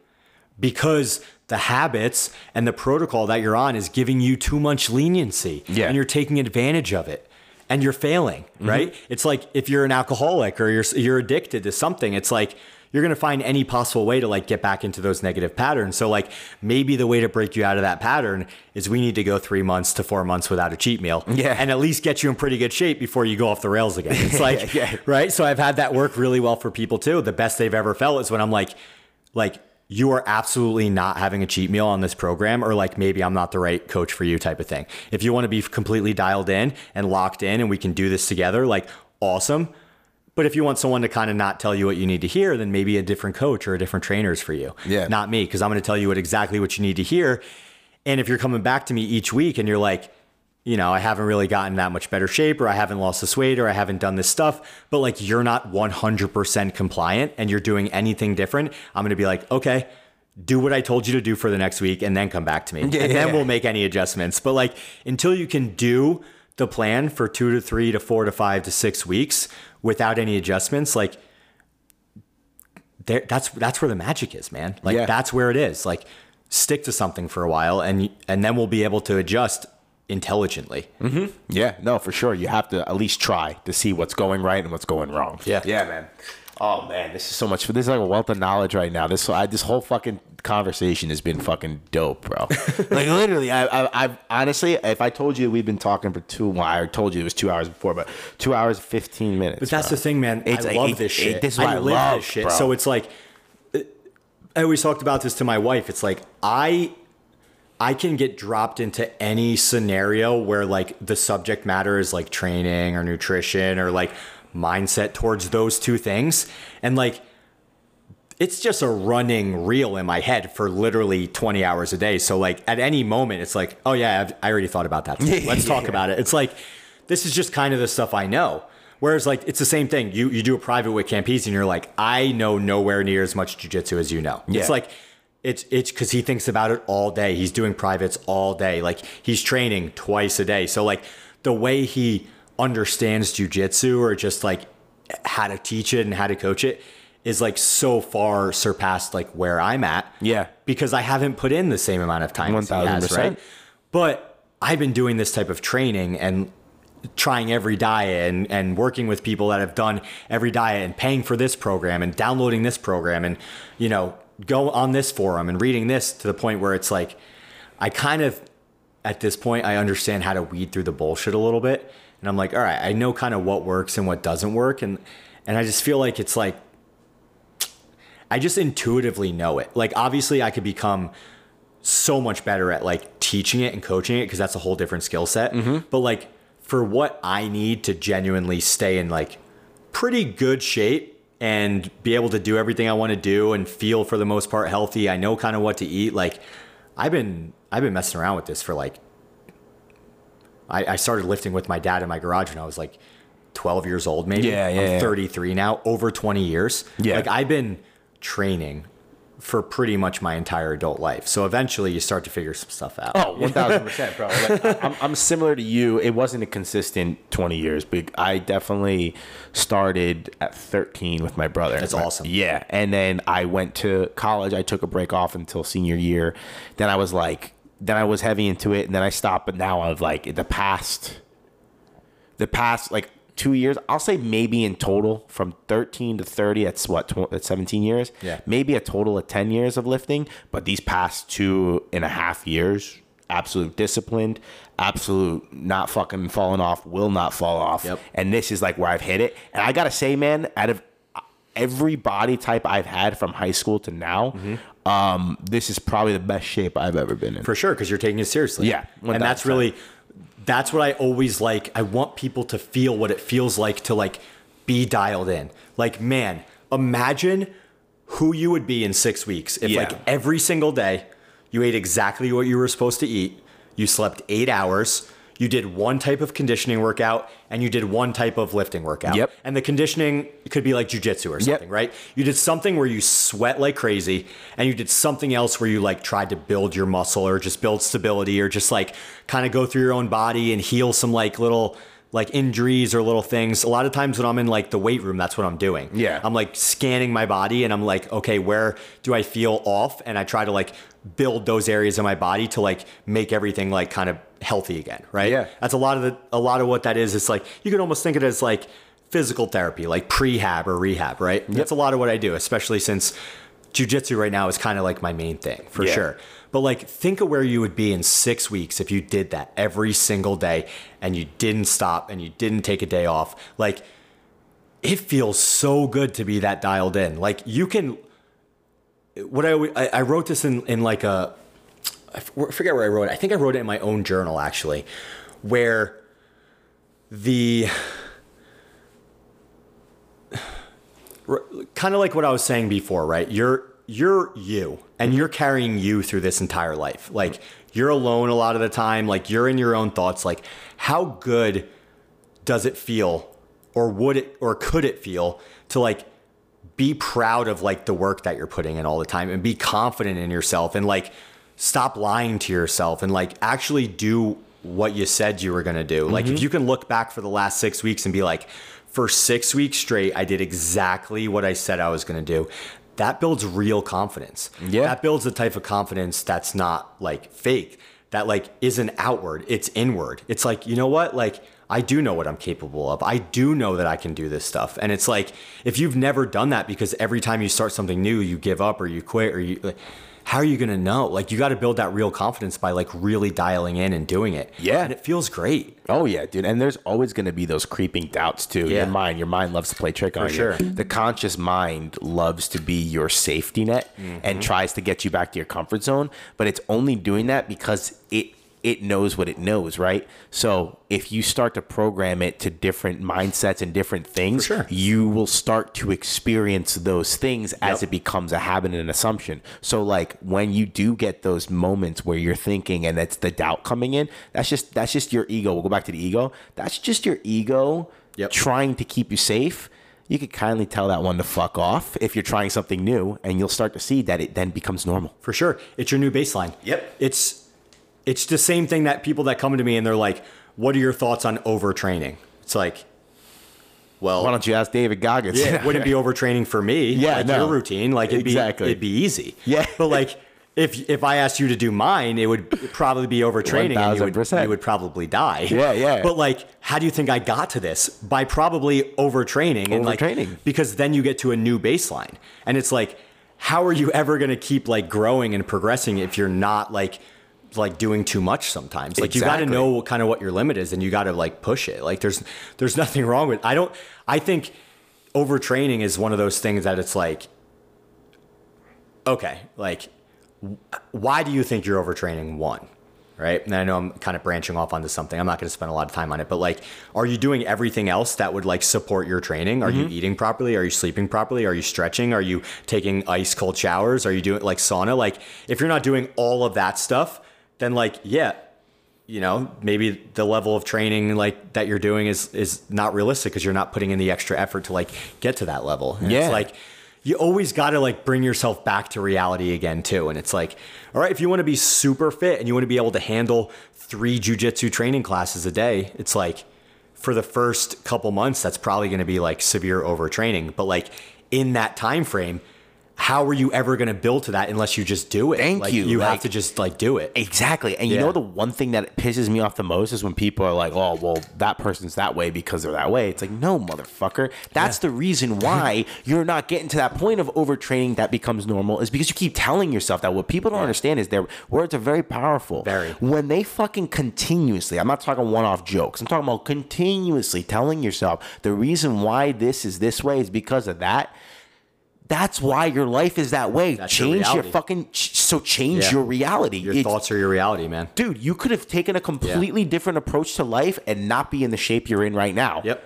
Because the habits and the protocol that you're on is giving you too much leniency Yeah. and you're taking advantage of it and you're failing, mm-hmm. right? It's like if you're an alcoholic or you're you're addicted to something, it's like you're going to find any possible way to like get back into those negative patterns. So like maybe the way to break you out of that pattern is we need to go 3 months to 4 months without a cheat meal Yeah. and at least get you in pretty good shape before you go off the rails again. It's like Yeah. right? So I've had that work really well for people too. The best they've ever felt is when I'm like like you are absolutely not having a cheat meal on this program or like maybe I'm not the right coach for you type of thing. If you want to be completely dialed in and locked in and we can do this together, like awesome. But if you want someone to kind of not tell you what you need to hear, then maybe a different coach or a different trainer is for you. Yeah. Not me, because I'm going to tell you what exactly what you need to hear. And if you're coming back to me each week and you're like, you know, I haven't really gotten that much better shape, or I haven't lost this weight, or I haven't done this stuff, but like you're not 100% compliant and you're doing anything different, I'm going to be like, okay, do what I told you to do for the next week and then come back to me. and yeah, then yeah. we'll make any adjustments. But like until you can do the plan for two to three to four to five to six weeks without any adjustments, like there, that's that's where the magic is, man. Like Yeah. that's where it is. Like stick to something for a while and and then we'll be able to adjust intelligently. Mm-hmm. Yeah, no, for sure. You have to at least try to see what's going right and what's going wrong. Yeah. yeah, man. Oh man, this is so much. This is like a wealth of knowledge right now. This I, this whole fucking conversation has been fucking dope, bro. like literally, I, I, I've honestly, if I told you we've been talking for two, well, I told you it was two hours before, but two hours fifteen minutes. But that's bro. the thing, man. It's I like- love it- this it- shit. this is what I live love, this shit. bro. So it's like I always talked about this to my wife. It's like I I can get dropped into any scenario where like the subject matter is like training or nutrition or like mindset towards those two things. And like it's just a running reel in my head for literally 20 hours a day. So like at any moment, it's like, oh yeah, I've, I already thought about that. Let's talk about it. It's like this is just kind of the stuff I know. Whereas like it's the same thing. You you do a private with Campese and you're like, I know nowhere near as much jujitsu as you know. Yeah. It's like it's it's because he thinks about it all day. He's doing privates all day. Like he's training twice a day. So like the way he understands jujitsu or just like how to teach it and how to coach it is like so far surpassed like where I'm at. Yeah. Because I haven't put in the same amount of time as he has, 1000%. right? But I've been doing this type of training and trying every diet and, and working with people that have done every diet and paying for this program and downloading this program and, you know, go on this forum and reading this to the point where it's like, I kind of, at this point, I understand how to weed through the bullshit a little bit. And I'm like, all right, I know kind of what works and what doesn't work. And, and I just feel like it's like, I just intuitively know it. Like obviously I could become so much better at like teaching it and coaching it because that's a whole different skill set. Mm-hmm. But like for what I need to genuinely stay in like pretty good shape and be able to do everything I want to do and feel for the most part healthy. I know kind of what to eat. Like I've been I've been messing around with this for like I, I started lifting with my dad in my garage when I was like 12 years old, maybe. Yeah, yeah, I'm yeah. 33 now, over 20 years. Yeah. Like I've been training for pretty much my entire adult life. So eventually you start to figure some stuff out. Oh, 1000%, bro. Like, I'm, I'm similar to you. It wasn't a consistent 20 years, but I definitely started at 13 with my brother. That's My- awesome. Yeah. And then I went to college. I took a break off until senior year. Then I was like, then I was heavy into it. And then I stopped. But now I've like, in the past, the past like two years, I'll say maybe in total from 13 to 30, that's what, tw- that's 17 years. Yeah. Maybe a total of 10 years of lifting. But these past two and a half years, absolute disciplined, absolute not fucking falling off, will not fall off. Yep. And this is like where I've hit it. And I got to say, man, out of every body type I've had from high school to now, um, this is probably the best shape I've ever been in. For sure, because you're taking it seriously. Yeah, and that's really that's what I always like. I want people to feel what it feels like to like be dialed in. Like, man, imagine who you would be in six weeks if Yeah. like every single day you ate exactly what you were supposed to eat, you slept eight hours, you did one type of conditioning workout, and you did one type of lifting workout. Yep. And the conditioning could be like jujitsu or something, right? You did something where you sweat like crazy, and you did something else where you like tried to build your muscle or just build stability or just like kind of go through your own body and heal some like little like injuries or little things. A lot of times when I'm in like the weight room, that's what I'm doing. Yeah. I'm like scanning my body and I'm like, okay, where do I feel off? And I try to like build those areas of my body to like make everything like kind of healthy again, right? Yeah. That's a lot of the a lot of what that is. It's like you can almost think of it as like physical therapy, like prehab or rehab, right? That's a lot of what I do, especially since jujitsu right now is kind of like my main thing for Yeah. sure. But like think of where you would be in six weeks if you did that every single day and you didn't stop and you didn't take a day off. Like it feels so good to be that dialed in. Like you can what I I, I wrote this in in like a, I forget where I wrote it. I think I wrote it in my own journal actually, where the kind of like what I was saying before, right? You're you're you and you're carrying you through this entire life. Like you're alone a lot of the time, like you're in your own thoughts. Like how good does it feel or would it or could it feel to like be proud of like the work that you're putting in all the time and be confident in yourself and like stop lying to yourself and like actually do what you said you were going to do. Mm-hmm. Like if you can look back for the last 6 weeks and be like for 6 weeks straight I did exactly what I said I was going to do. That builds real confidence. Yeah. That builds the type of confidence that's not like fake. That like isn't outward, it's inward. It's like, you know what? Like I do know what I'm capable of. I do know that I can do this stuff. And it's like if you've never done that because every time you start something new, you give up or you quit or you like, how are you going to know? Like you got to build that real confidence by like really dialing in and doing it. Yeah. And it feels great. Oh yeah, dude. And there's always going to be those creeping doubts too. Yeah. Your mind, your mind loves to play trick on sure. you. The conscious mind loves to be your safety net Mm-hmm. and tries to get you back to your comfort zone, but it's only doing that because it it knows what it knows, right? So if you start to program it to different mindsets and different things, sure. you will start to experience those things as Yep. it becomes a habit and an assumption. So like when you do get those moments where you're thinking and that's the doubt coming in, that's just that's just your ego. We'll go back to the ego. That's just your ego Yep. trying to keep you safe. You could kindly tell that one to fuck off if you're trying something new and you'll start to see that it then becomes normal. For sure. It's your new baseline. Yep. It's it's the same thing that people that come to me and they're like, "What are your thoughts on overtraining?" It's like, well, Why don't you ask David Goggins? yeah, it wouldn't be overtraining for me. Yeah, like no. your routine, like it'd Exactly. be it'd be easy. Yeah. but like if if I asked you to do mine, it would probably be overtraining, and you would 1000%. you would probably die. Yeah, yeah. But like, how do you think I got to this? By probably overtraining and like Overtraining. because then you get to a new baseline, and it's like, how are you ever going to keep like growing and progressing if you're not like like doing too much sometimes like you got to know what kind of what your limit is and you got to like push it like there's there's nothing wrong with i don't i think overtraining is one of those things that it's like okay, like, why do you think you're overtraining? One, right? And I know I'm kind of branching off onto something. I'm not going to spend a lot of time on it, but like, are you doing everything else that would like support your training? Are you mm-hmm. eating properly? Are you sleeping properly? Are you stretching? Are you taking ice cold showers? Are you doing like sauna? Like, if you're not doing all of that stuff, then like, yeah, you know, maybe the level of training like that you're doing is is not realistic because you're not putting in the extra effort to like get to that level. And Yeah. It's like you always got to like bring yourself back to reality again too. And it's like, all right, if you want to be super fit and you want to be able to handle three jujitsu training classes a day, it's like for the first couple months, that's probably going to be like severe overtraining. But like in that time frame, how are you ever going to build to that unless you just do it? Thank Like, you. You Like- have to just like do it. Exactly. And you know the one thing that pisses me off the most is when people are like, "Oh, well, that person's that way because they're that way." It's like, "No, motherfucker. That's the reason why you're not getting to that point of overtraining that becomes normal is because you keep telling yourself that. What people don't understand is their words are very powerful. Very. When they fucking continuously, I'm not talking one-off jokes. I'm talking about continuously telling yourself the reason why this is this way is because of that. That's why your life is that way. That's change your, reality. fucking so change Yeah. your reality. Your It's- thoughts are your reality, man. dude, you could have taken a completely different approach to life and not be in the shape you're in right now. Yep.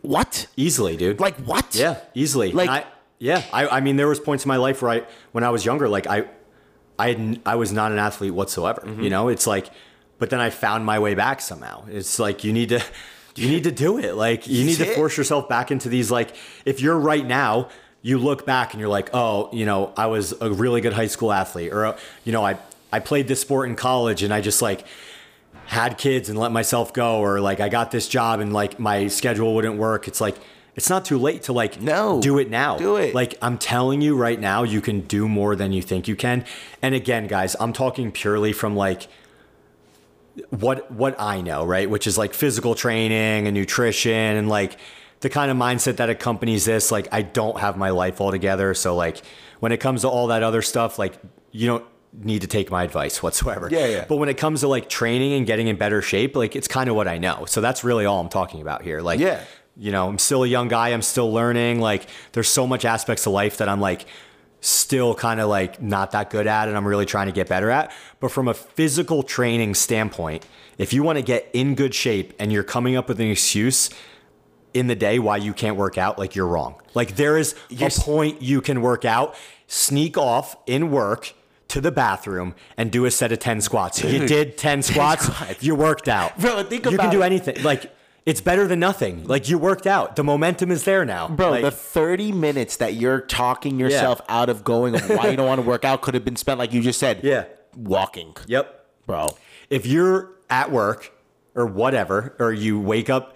What? Easily, dude. Like what? Yeah, easily. Like- I, yeah, I, I mean, there was points in my life where I, when I was younger, like I, I, had, I was not an athlete whatsoever. Mm-hmm. You know, it's like, but then I found my way back somehow. It's like you need to, you need to do it. Like you need to Yeah. force yourself back into these. Like if you're right now, you look back and you're like, oh, you know, I was a really good high school athlete, or uh, you know, I, I played this sport in college, and I just like had kids and let myself go or like I got this job and like my schedule wouldn't work. It's like it's not too late to like No. do it now. Do it. Like I'm telling you right now, you can do more than you think you can. And again, guys, I'm talking purely from like what what I know, right? Which is like physical training and nutrition and like the kind of mindset that accompanies this. Like I don't have my life all together. So like when it comes to all that other stuff, like you don't need to take my advice whatsoever. Yeah, yeah. But when it comes to like training and getting in better shape, like it's kind of what I know. So that's really all I'm talking about here. Like Yeah. you know, I'm still a young guy, I'm still learning. Like there's so much aspects of life that I'm like still kind of like not that good at and I'm really trying to get better at. But from a physical training standpoint, if you want to get in good shape and you're coming up with an excuse in the day why you can't work out, like you're wrong. Like there is a s- point you can work out, sneak off in work to the bathroom and do a set of 10 squats. If you did 10 squats, squats. you worked out. Bro, think about you can do anything. Like it's better than nothing. Like you worked out. The momentum is there now. Bro, Like, the 30 minutes that you're talking yourself out of going of why you don't want to work out could have been spent, like you just said, Yeah. walking. Yep. Bro. if you're at work or whatever, or you wake up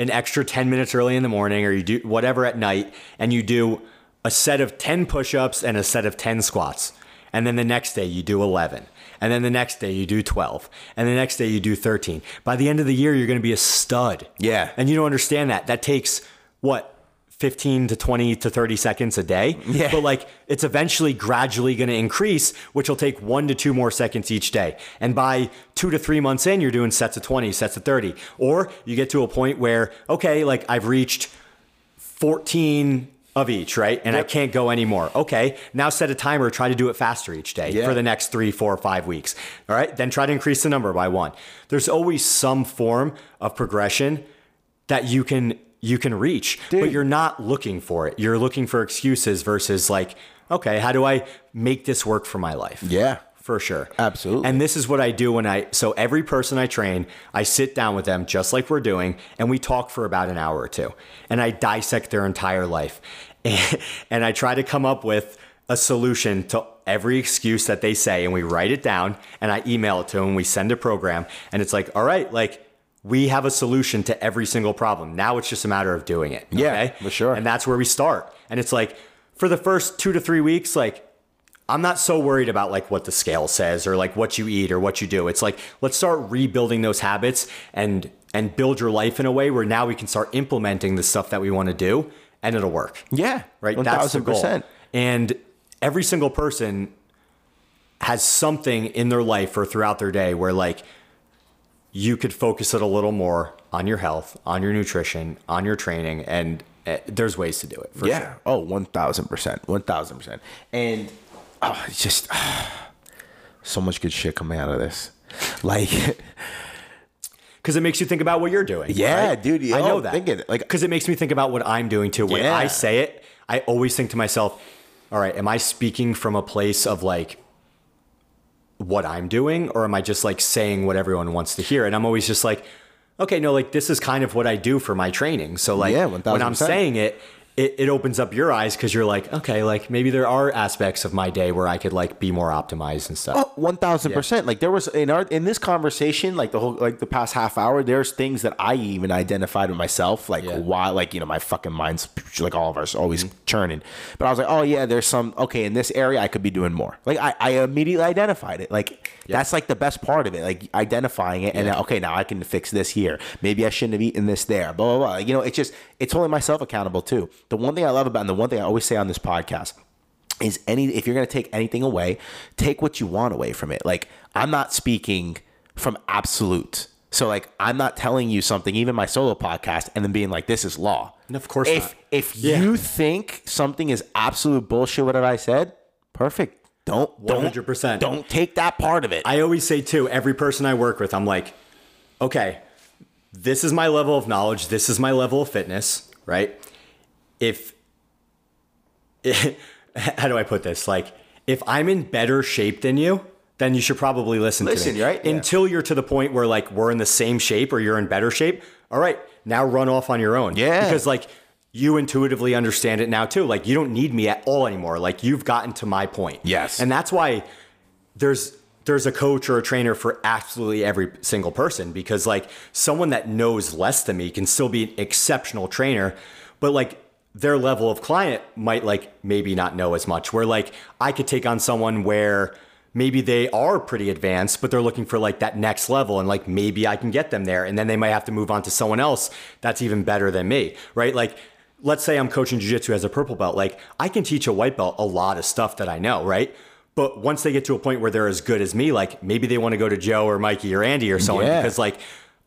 an extra 10 minutes early in the morning, or you do whatever at night, and you do a set of 10 push ups and a set of 10 squats, and then the next day you do 11, and then the next day you do 12, and the next day you do 13. By the end of the year, you're going to be a stud. Yeah. And you don't understand that. That takes what? 15 to 20 to 30 seconds a day. Yeah. But like it's eventually gradually going to increase, which will take one to two more seconds each day. And by two to three months in, you're doing sets of 20, sets of 30. Or you get to a point where, okay, like I've reached 14 of each, right? And I can't go anymore. Okay, now set a timer, try to do it faster each day Yeah. for the next three, four, five weeks. All right, then try to increase the number by one. There's always some form of progression that you can you can reach, but you're not looking for it. You're looking for excuses versus like, okay, how do I make this work for my life? Yeah. For sure. Absolutely. And this is what I do when I, so every person I train, I sit down with them just like we're doing, and we talk for about an hour or two. And I dissect their entire life. And, I try to come up with a solution to every excuse that they say. And we write it down and I email it to them. We send a program. And it's like, all right, like, we have a solution to every single problem. Now it's just a matter of doing it. Yeah, for sure. And that's where we start. And it's like, for the first two to three weeks, like, I'm not so worried about like what the scale says or like what you eat or what you do. It's like let's start rebuilding those habits and and build your life in a way where now we can start implementing the stuff that we want to do and it'll work. Yeah. Right? That's the goal. 1000%. And every single person has something in their life or throughout their day where like you could focus it a little more on your health, on your nutrition, on your training and uh, there's ways to do it for yeah. sure. Oh, 1000%. 1000%. And oh, it's just so much good shit coming out of this. Like, because it makes you think about what you're doing. Yeah, right? dude, I know oh, that. like- because it makes me think about what I'm doing too. When Yeah. I say it, I always think to myself, "All right, am I speaking from a place of like what I'm doing, or am I just like saying what everyone wants to hear?" And I'm always just like, "Okay, no, like this is kind of what I do for my training." So like Yeah, when I'm saying it. It, it opens up your eyes because you're like, okay, like maybe there are aspects of my day where I could like be more optimized and stuff. Oh, one thousand percent. Like there was in our in this conversation, like the whole like the past half hour, there's things that I even identified with myself, like Yeah. Mm-hmm. why, like you know, my fucking mind's like all of us always churning. But I was like, oh yeah, there's some okay in this area I could be doing more. Like I, I immediately identified it. Like that's like the best part of it, like identifying it and then, okay, now I can fix this here. Maybe I shouldn't have eaten this there. Blah blah blah. You know, it's just it's holding myself accountable too. The one thing I love about and the one thing I always say on this podcast is any if you're going to take anything away take what you want away from it like i'm not speaking from absolute so like i'm not telling you something even my solo podcast and then being like this is law Of course if not. if Yeah. you think something is absolute bullshit whatever i said perfect don't don't 100%. don't take that part of it I always say too, every person I work with, I'm like, okay, this is my level of knowledge, this is my level of fitness, right? If, how do I put this? Like, if I'm in better shape than you, then you should probably listen, Listen, to me. right? Yeah. Until you're to the point where like we're in the same shape or you're in better shape. All right, now run off on your own. Yeah. Because like you intuitively understand it now too. Like you don't need me at all anymore. Like you've gotten to my point. Yes. And that's why there's there's a coach or a trainer for absolutely every single person because like someone that knows less than me can still be an exceptional trainer, but like their level of client might like maybe not know as much. Where like I could take on someone where maybe they are pretty advanced, but they're looking for like that next level and like maybe I can get them there and then they might have to move on to someone else that's even better than me, right? Like let's say I'm coaching jiu-jitsu as a purple belt, like I can teach a white belt a lot of stuff that I know, right? But once they get to a point where they're as good as me, like maybe they want to go to Joe or Mikey or Andy or someone Yeah. because like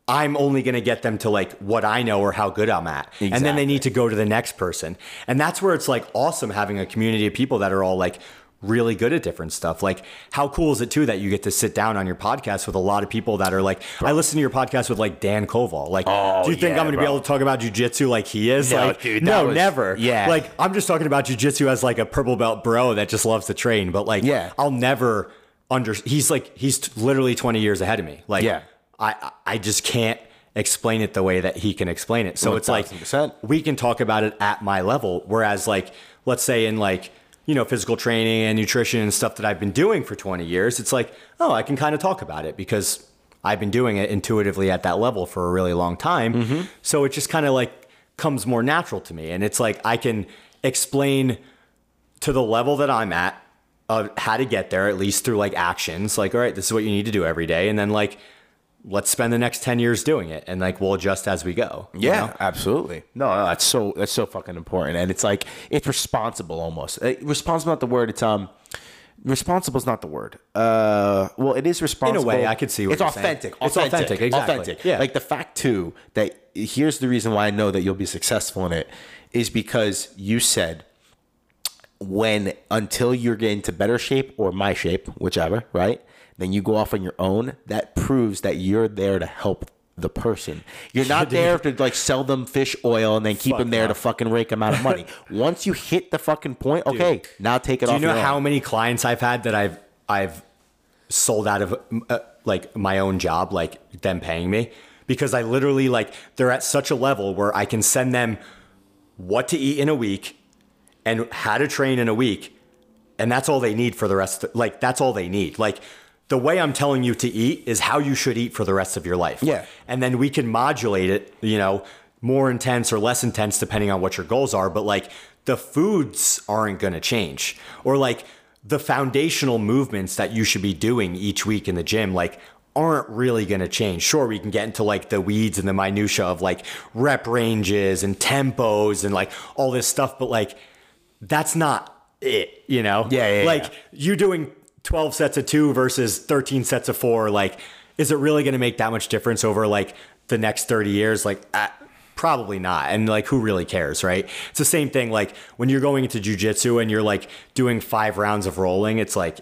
I'm only going to get them to like what I know or how good I'm at. And then they need to go to the next person. And that's where it's like awesome having a community of people that are all like really good at different stuff. Like how cool is it too that you get to sit down on your podcast with a lot of people that are like I listen to your podcast with like Dan Koval. Like Oh, do you think yeah, I'm going to be able to talk about jujitsu like he is? No, like dude, no, was- never. yeah. Like I'm just talking about jujitsu as like a purple belt bro that just loves to train, but like Yeah. I'll never under he's like he's t- literally 20 years ahead of me. Like Yeah. I I- just can't explain it the way that he can explain it. So it's like 1000%. we can talk about it at my level whereas like let's say in like you know physical training and nutrition and stuff that I've been doing for 20 years, it's like, oh, I can kind of talk about it because I've been doing it intuitively at that level for a really long time. Mm-hmm. So it just kind of like comes more natural to me and it's like I can explain to the level that I'm at of how to get there, at least through like actions. Like, all right, this is what you need to do every day. And then like, let's spend the next 10 years doing it. And like, we'll adjust as we go. you Yeah, know? absolutely. No, no, that's so that's so fucking important, and it's like it's responsible almost. Uh, responsible not the word. It's um, responsible is not the word. Uh, well, it is responsible. In a way, I could see it's saying. authentic. It's authentic, exactly. Authentic. Yeah. Like the fact too that here's the reason why I know that you'll be successful in it is because you said when until you're getting to better shape or my shape, whichever, right? Then you go off on your own. That proves that you're there to help the person. You're not there to like sell them fish oil and then keep Fuck them there no. to fucking rake them out of money. Once you hit the fucking point, okay, now take it Do off. you know how own. many clients I've had that I've, I've sold out of uh, like my own job, like them paying me because I literally like, they're at such a level where I can send them what to eat in a week and how to train in a week and that's all they need for the rest like that's all they need like the way i'm telling you to eat is how you should eat for the rest of your life Yeah. and then we can modulate it you know more intense or less intense depending on what your goals are but like the foods aren't going to change or like the foundational movements that you should be doing each week in the gym like aren't really going to change. Sure, we can get into like the weeds and the minutia of like rep ranges and tempos and like all this stuff, but like that's not it, you know? Yeah, yeah, Like yeah. you doing 12 sets of two versus 13 sets of four, like, is it really going to make that much difference over like the next 30 years? Like, uh, probably not. And like, who really cares, right? It's the same thing. Like when you're going into jujitsu and you're like doing five rounds of rolling, it's like,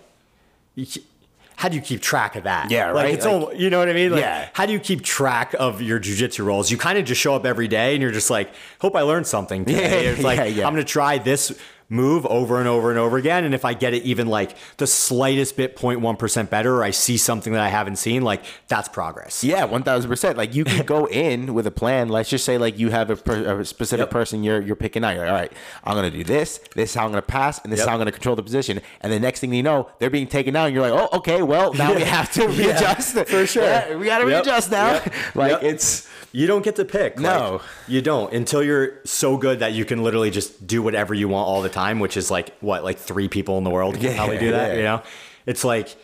how do you keep track of that? Yeah, like, right? It's Like- all, you know what I mean? Like, Yeah. How do you keep track of your jujitsu rolls? You kind of just show up every day and you're just like, hope I learned something today. Yeah, it's like, yeah, yeah. I'm going to try this move over and over and over again. And if I get it even like the slightest bit 0.1% better, or I see something that I haven't seen, like that's progress. Yeah, one thousand percent. Like you can go in with a plan. Let's just say like you have a, per, a specific Yep. person you're you're picking out. You're like, all right, I'm gonna do this. This is how I'm gonna pass, and this is how I'm gonna control the position. And the next thing you know, they're being taken out. And you're like, oh, okay, well now we have to readjust. for sure. Yeah, we gotta Yep. readjust now. Yep. like Yep. it's You don't get to pick. No. Like, you don't until you're so good that you can literally just do whatever you want all the time, which is like what, like three people in the world can Yeah, probably do that. yeah. You know, it's like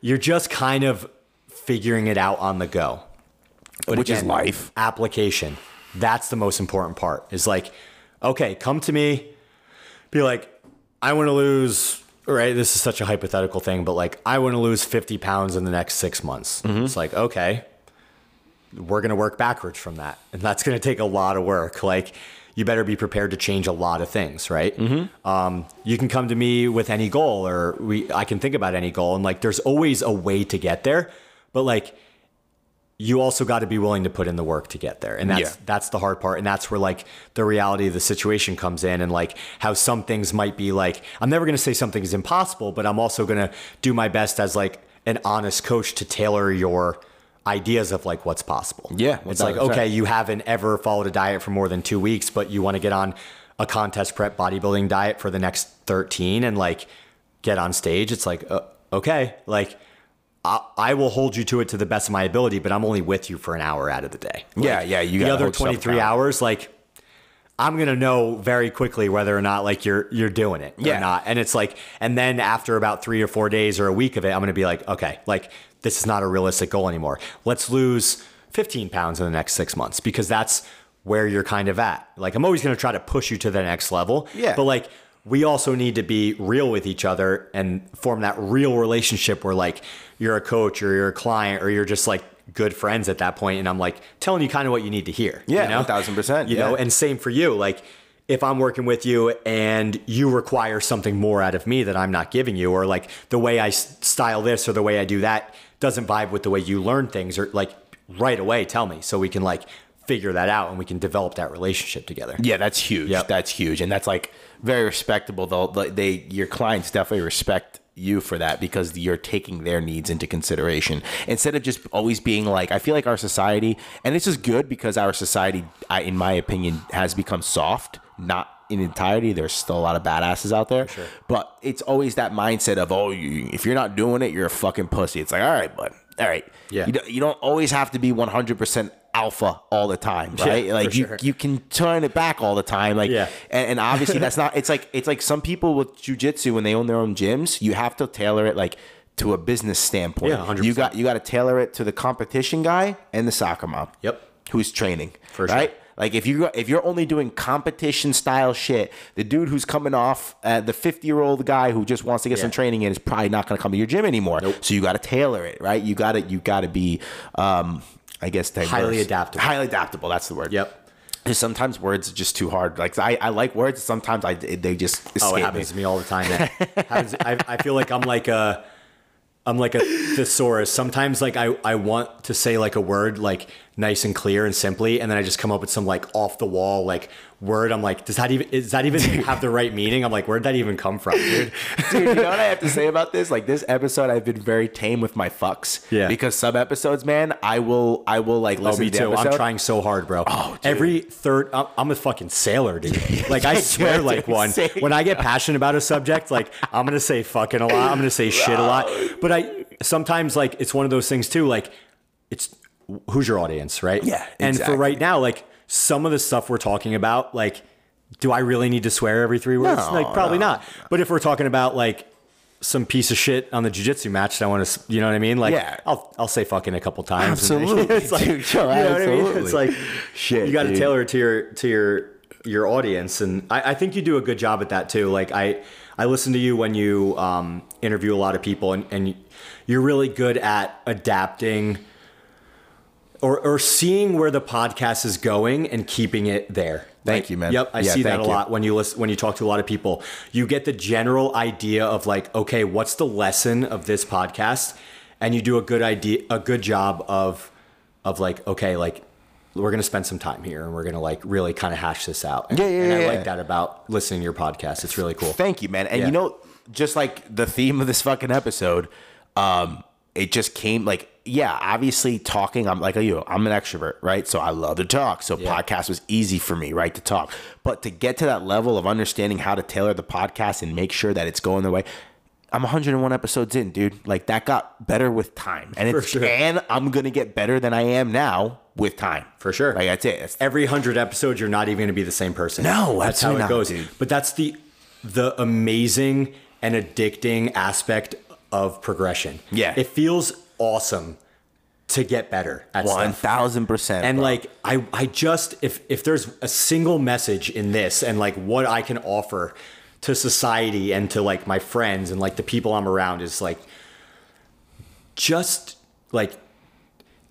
you're just kind of figuring it out on the go. But Which is life. Application. That's the most important part. Is like, okay, come to me, be like, I want to lose. Right, this is such a hypothetical thing, but like, I want to lose 50 pounds in the next six months. Mm-hmm. It's like, okay, we're going to work backwards from that. And that's going to take a lot of work. Like, you better be prepared to change a lot of things, right? Mm-hmm. Um, you can come to me with any goal, or we, I can think about any goal. And like, there's always a way to get there. But like, you also got to be willing to put in the work to get there. And that's Yeah. that's the hard part. And that's where like the reality of the situation comes in and like how some things might be like I'm never going to say something is impossible, but I'm also going to do my best as like an honest coach to tailor your ideas of like what's possible. Yeah, It's like 1000%. okay, you haven't ever followed a diet for more than 2 weeks, but you want to get on a contest prep bodybuilding diet for the next 13 and like get on stage. It's like uh, okay, like I, I will hold you to it to the best of my ability, but I'm only with you for an hour out of the day. Yeah, yeah, you the other 23 hours, like I'm gonna know very quickly whether or not like you're you're doing it Yeah. or not. And it's like, and then after about three or four days or a week of it, I'm gonna be like, okay, like this is not a realistic goal anymore. Let's lose 15 pounds in the next six months because that's where you're kind of at. Like I'm always gonna try to push you to the next level. Yeah. But like we also need to be real with each other and form that real relationship where like you're a coach or you're a client or you're just like good friends at that point and I'm like telling you kind of what you need to hear. Yeah, you know? 1000%, You know, and same for you. Like if I'm working with you and you require something more out of me that I'm not giving you, or like the way I style this or the way I do that doesn't vibe with the way you learn things, or like right away tell me so we can like figure that out and we can develop that relationship together. Yeah, that's huge. Yep. That's huge, and that's like very respectable. Though they, your clients definitely respect you for that because you're taking their needs into consideration instead of just always being like. I feel like our society, and this is good because our society, I, in my opinion, has become soft. Not in entirety. There's still a lot of badasses out there, but it's always that mindset of oh, you, if you're not doing it, you're a fucking pussy. It's like all right, bud. All right. Yeah. You don't, you don't always have to be 100% alpha all the time, right? Yeah, like you, sure. you can turn it back all the time. Like, Yeah. and, and obviously that's not. It's like it's like some people with jujitsu when they own their own gyms. You have to tailor it like to a business standpoint. Yeah, 100%. You got you got to tailor it to the competition guy and the soccer mom. Yep. Who's training? For sure. Like if you if you're only doing competition style shit, the dude who's coming off uh, the 50 year old guy who just wants to get some training in is probably not going to come to your gym anymore. So you got to tailor it, right? You got to you got to be, um, I guess, diverse. Highly adaptable. Highly adaptable. That's the word. Yep. Because sometimes words are just too hard. Like I, I like words. Sometimes I they just escape Oh, it me. happens to me all the time. Happens- I, I feel like I'm like a, I'm like a thesaurus. Sometimes like I, I want to say like a word like nice and clear and simply, and then I just come up with some like off the wall like word. I'm like, does that even is that even have the right meaning? I'm like, where'd that even come from, dude? Dude, you know what I have to say about this? Like this episode, I've been very tame with my fucks. Yeah. Because some episodes, man, I will, I will like Oh, listen me to too. I'm trying so hard, bro. Oh, dude. Every third, I'm, I'm a fucking sailor, dude. Like I swear, like one. When I get passionate about a subject, like I'm gonna say fucking a lot. I'm gonna say shit a lot. But I sometimes like it's one of those things too. Like it's who's your audience, right? Yeah, And for right now, like some of the stuff we're talking about, like, do I really need to swear every three words? No, like probably no, not. But if we're talking about like some piece of shit on the jujitsu match that I want to, you know what I mean? Like, Yeah. I'll I'll say fucking a couple times. and- Absolutely, it's like, dude. Yo, you know what I mean? It's like Shit, You got to tailor it to your to your your audience, and I, I think you do a good job at that too. Like I I listen to you when you um, interview a lot of people, and and you're really good at adapting or or seeing where the podcast is going and keeping it there. Thank Like, you, man. Yep, I Yeah, see that a you. lot when you listen when you talk to a lot of people. You get the general idea of like, okay, what's the lesson of this podcast? And you do a good idea a good job of of like, okay, like we're gonna spend some time here and we're gonna like really kind of hash this out. And, Yeah, yeah, and I yeah, like that about listening to your podcast. It's really cool. Thank you, man. And Yeah. you know, just like the theme of this fucking episode, um, it just came like, yeah, obviously talking. I'm like you, I'm an extrovert, right? So I love to talk. So Yeah. podcast was easy for me, right, to talk. But to get to that level of understanding how to tailor the podcast and make sure that it's going the way. I'm 101 episodes in, dude. Like that got better with time, and it's sure. and I'm gonna get better than I am now with time, For sure. Like that's it. That's every hundred episodes, you're not even going to be the same person. No, that's how it not, goes. dude. But that's the the amazing and addicting aspect of progression. Yeah. it feels awesome to get better at one thousand percent. And bro. like I, I just if if there's a single message in this and like what I can offer to society and to like my friends and like the people I'm around is like just like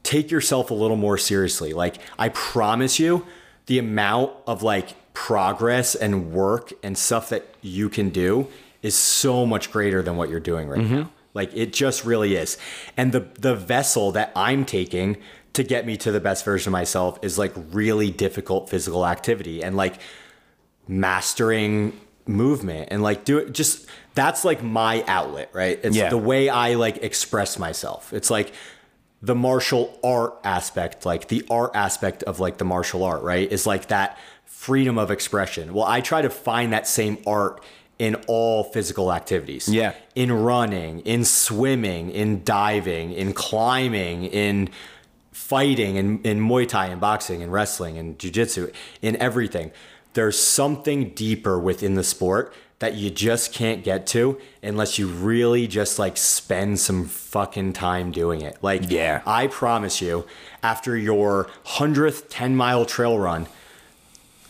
take yourself a little more seriously. Like I promise you the amount of like progress and work and stuff that you can do is so much greater than what you're doing right mm-hmm. now. Like it just really is. And the the vessel that I'm taking to get me to the best version of myself is like really difficult physical activity and like mastering movement and like do it just that's like my outlet, right? It's Yeah. the way I like express myself. It's like the martial art aspect, like the art aspect of like the martial art, right? Is like that freedom of expression. Well, I try to find that same art in all physical activities. Yeah. In running, in swimming, in diving, in climbing, in fighting, in, in Muay Thai and boxing and wrestling and jujitsu, in everything. There's something deeper within the sport that you just can't get to unless you really just like spend some fucking time doing it. Like, Yeah. I promise you, after your hundredth 10 mile trail run,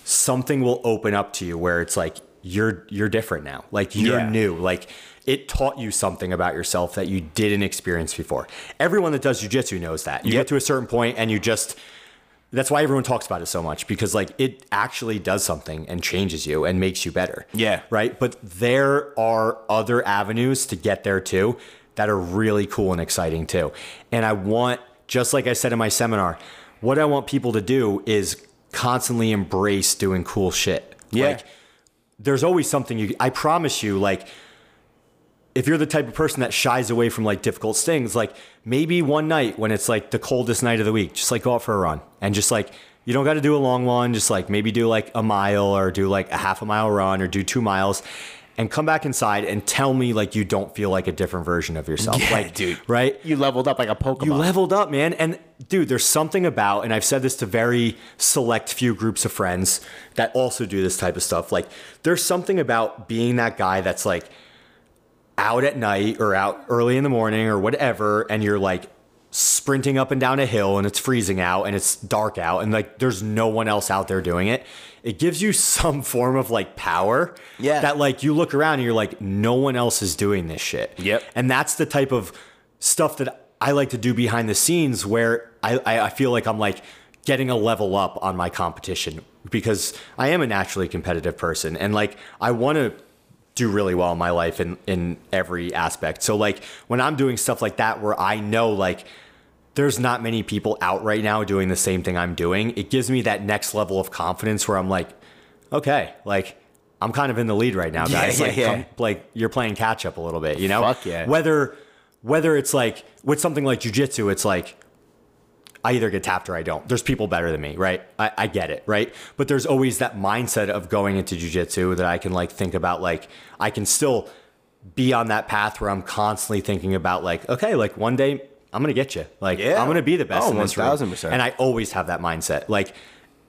something will open up to you where it's like you're you're different now. Like you're Yeah. new. Like it taught you something about yourself that you didn't experience before. Everyone that does jujitsu knows that. You Yep. get to a certain point and you just that's why everyone talks about it so much because like it actually does something and changes you and makes you better. Yeah. Right? But there are other avenues to get there too that are really cool and exciting too. And I want just like I said in my seminar, what I want people to do is constantly embrace doing cool shit. Yeah. Like there's always something you I promise you like if you're the type of person that shies away from like difficult things, like maybe one night when it's like the coldest night of the week, just like go out for a run and just like you don't got to do a long one, just like maybe do like a mile or do like a half a mile run or do 2 miles and come back inside and tell me like you don't feel like a different version of yourself. Yeah, like dude. right? you leveled up like a Pokemon. You leveled up, man. And dude, there's something about, and I've said this to very select few groups of friends that also do this type of stuff. Like, there's something about being that guy that's like out at night or out early in the morning or whatever, and you're like sprinting up and down a hill and it's freezing out and it's dark out and like there's no one else out there doing it. It gives you some form of like power. Yeah. That like you look around and you're like, no one else is doing this shit. Yep. And that's the type of stuff that I like to do behind the scenes where I, I, I feel like I'm like getting a level up on my competition because I am a naturally competitive person and like I want to do really well in my life in, in every aspect. So like when I'm doing stuff like that where I know like there's not many people out right now doing the same thing I'm doing, it gives me that next level of confidence where I'm like, okay, like I'm kind of in the lead right now, guys. yeah, like, yeah. come- like you're playing catch up a little bit, you know? Fuck yeah. Whether whether it's like with something like jujitsu, it's like I either get tapped or I don't. There's people better than me, right? I, I get it, right? But there's always that mindset of going into jujitsu that I can like think about, like I can still be on that path where I'm constantly thinking about, like, okay, like one day I'm gonna get you, like Yeah. I'm gonna be the best Oh, in 1000%. And I always have that mindset. Like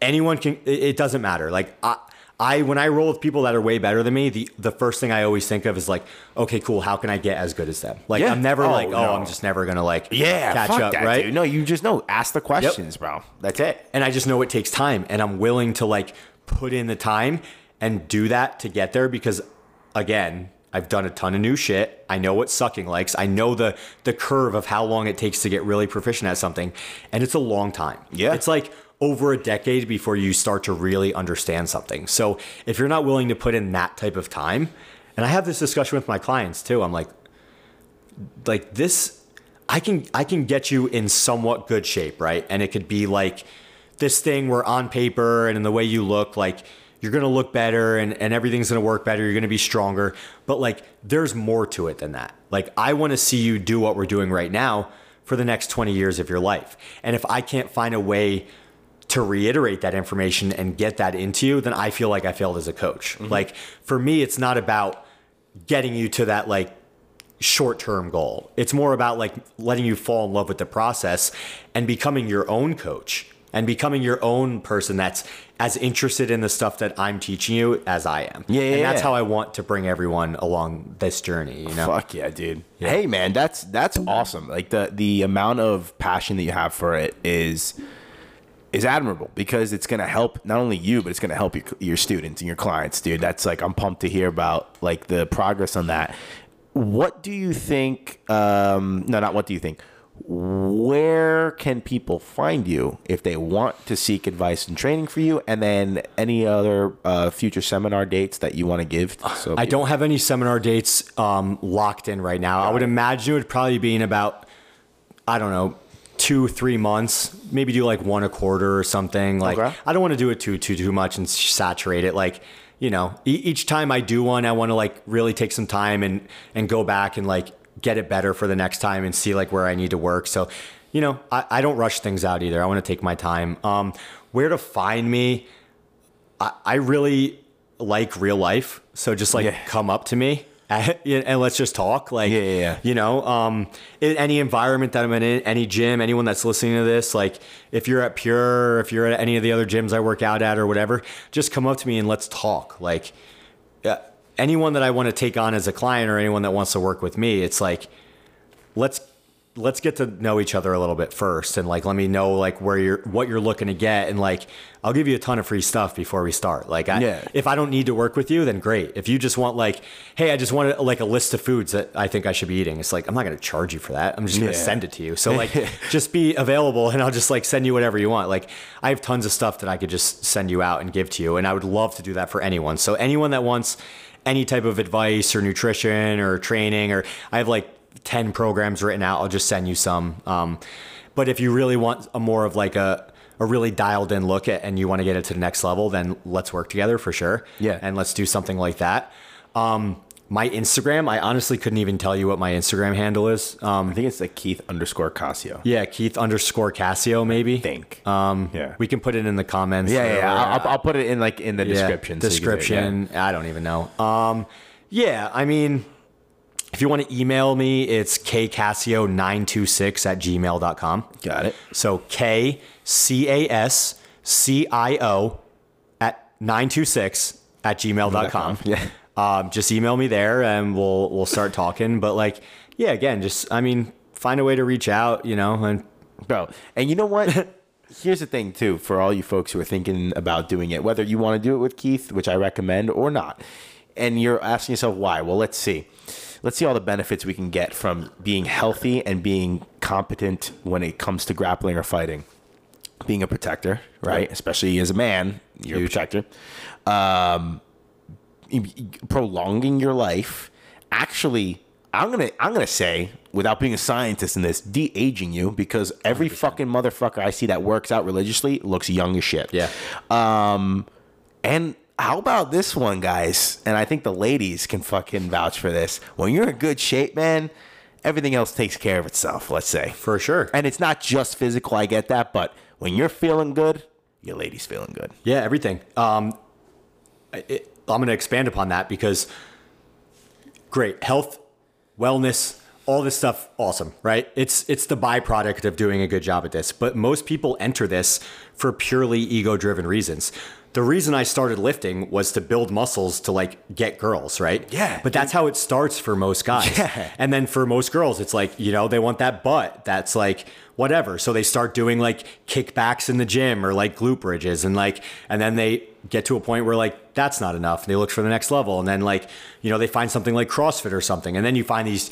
anyone can, it, doesn't matter. Like I. I when I roll with people that are way better than me, the the first thing I always think of is like, okay, cool. How can I get as good as them? Like Yeah. I'm never Oh, like, oh, no. I'm just never gonna like Yeah, catch up, that, right? dude. No, you just know. Ask the questions, bro. That's it. and I just know it takes time and I'm willing to like put in the time and do that to get there because again, I've done a ton of new shit. I know what sucking likes. I know the the curve of how long it takes to get really proficient at something, and it's a long time. Yeah. it's like over a decade before you start to really understand something. So if you're not willing to put in that type of time, and I have this discussion with my clients too. I'm like, like this, I can I can get you in somewhat good shape, right? And it could be like this thing where on paper and in the way you look, like you're gonna look better and, and everything's gonna work better, you're gonna be stronger. But like there's more to it than that. Like I wanna see you do what we're doing right now for the next 20 years of your life. And if I can't find a way to reiterate that information and get that into you, then I feel like I failed as a coach. Mm-hmm. Like for me, it's not about getting you to that like short term goal. It's more about like letting you fall in love with the process and becoming your own coach and becoming your own person that's as interested in the stuff that I'm teaching you as I am. Yeah, yeah, And that's yeah. how I want to bring everyone along this journey, you know? Fuck yeah, dude. Hey man, that's that's awesome. Like the the amount of passion that you have for it is is admirable because it's gonna help not only you but it's gonna help your your students and your clients, dude. That's like I'm pumped to hear about like the progress on that. What do you think? Um, no, not what do you think. Where can people find you if they want to seek advice and training for you? And then any other uh, future seminar dates that you want to give? So I don't have any seminar dates um, locked in right now. I would imagine it would probably be in about, I don't know, two, three months. Maybe do like one a quarter or something. Like Okay. I don't want to do it too, too, too much and saturate it. Like you know, e- each time I do one, I want to like really take some time and and go back and like get it better for the next time and see like where I need to work. So, you know, I, I don't rush things out either. I want to take my time. Um, where to find me? I, I really like real life. So just like Yeah. come up to me and let's just talk. Like, Yeah, yeah, yeah. you know, um, in any environment that I'm in, any gym, anyone that's listening to this, like if you're at Pure, or if you're at any of the other gyms I work out at or whatever, just come up to me and let's talk. Like, uh, anyone that I want to take on as a client or anyone that wants to work with me, it's like, let's let's get to know each other a little bit first and like let me know like where you're what you're looking to get and like I'll give you a ton of free stuff before we start. Like I, Yeah. if I don't need to work with you, then great. If you just want like, hey, I just want like a list of foods that I think I should be eating, it's like I'm not gonna charge you for that. I'm just gonna Yeah. send it to you. So like just be available and I'll just like send you whatever you want. Like I have tons of stuff that I could just send you out and give to you. And I would love to do that for anyone. So anyone that wants any type of advice or nutrition or training or I have like 10 programs written out. I'll just send you some. Um, but if you really want a more of like a, a really dialed in look at and you want to get it to the next level, then let's work together for sure. Yeah. And let's do something like that. Um, my Instagram, I honestly couldn't even tell you what my Instagram handle is. Um, I think it's like Keith underscore Cascio. yeah, Keith underscore Cascio, maybe. think. Um, Yeah. We can put it in the comments. Yeah, yeah. yeah. I'll, I'll- I'll put it in like in the yeah, description. so you can do it, description. I don't even know. Um, yeah, I mean, if you want to email me, it's kcascio926 at gmail.com. yeah. Got it. So K C A S C I O at 926 at gmail.com. Yeah. Um, just email me there and we'll we'll start talking. But like, yeah, again, just I mean, find a way to reach out, you know, and Bro, and you know what? Here's the thing too, for all you folks who are thinking about doing it, whether you want to do it with Keith, which I recommend, or not, and you're asking yourself why. Well, let's see. Let's see all the benefits we can get from being healthy and being competent when it comes to grappling or fighting. Being a protector, right? Right. Especially as a man, you're a protector. Um, prolonging your life actually i'm gonna i'm gonna say without being a scientist in this de-aging you because every fucking motherfucker i see that works out religiously looks young as shit Yeah. um and how about this one guys and i think the ladies can fucking vouch for this when you're in good shape man everything else takes care of itself let's say for sure. and it's not just physical i get that but when you're feeling good your lady's feeling good Yeah, everything. Um, it, I'm going to expand upon that because great health, wellness, all this stuff, awesome, right? It's it's the byproduct of doing a good job at this. But most people enter this for purely ego-driven reasons. The reason I started lifting was to build muscles to like get girls, right? Yeah. But that's how it starts for most guys. Yeah. And then for most girls, it's like, you know, they want that butt that's like whatever. So they start doing like kickbacks in the gym or like glute bridges and like, and then they get to a point where like that's not enough. And They look for the next level. And then like, you know, they find something like CrossFit or something. And then you find these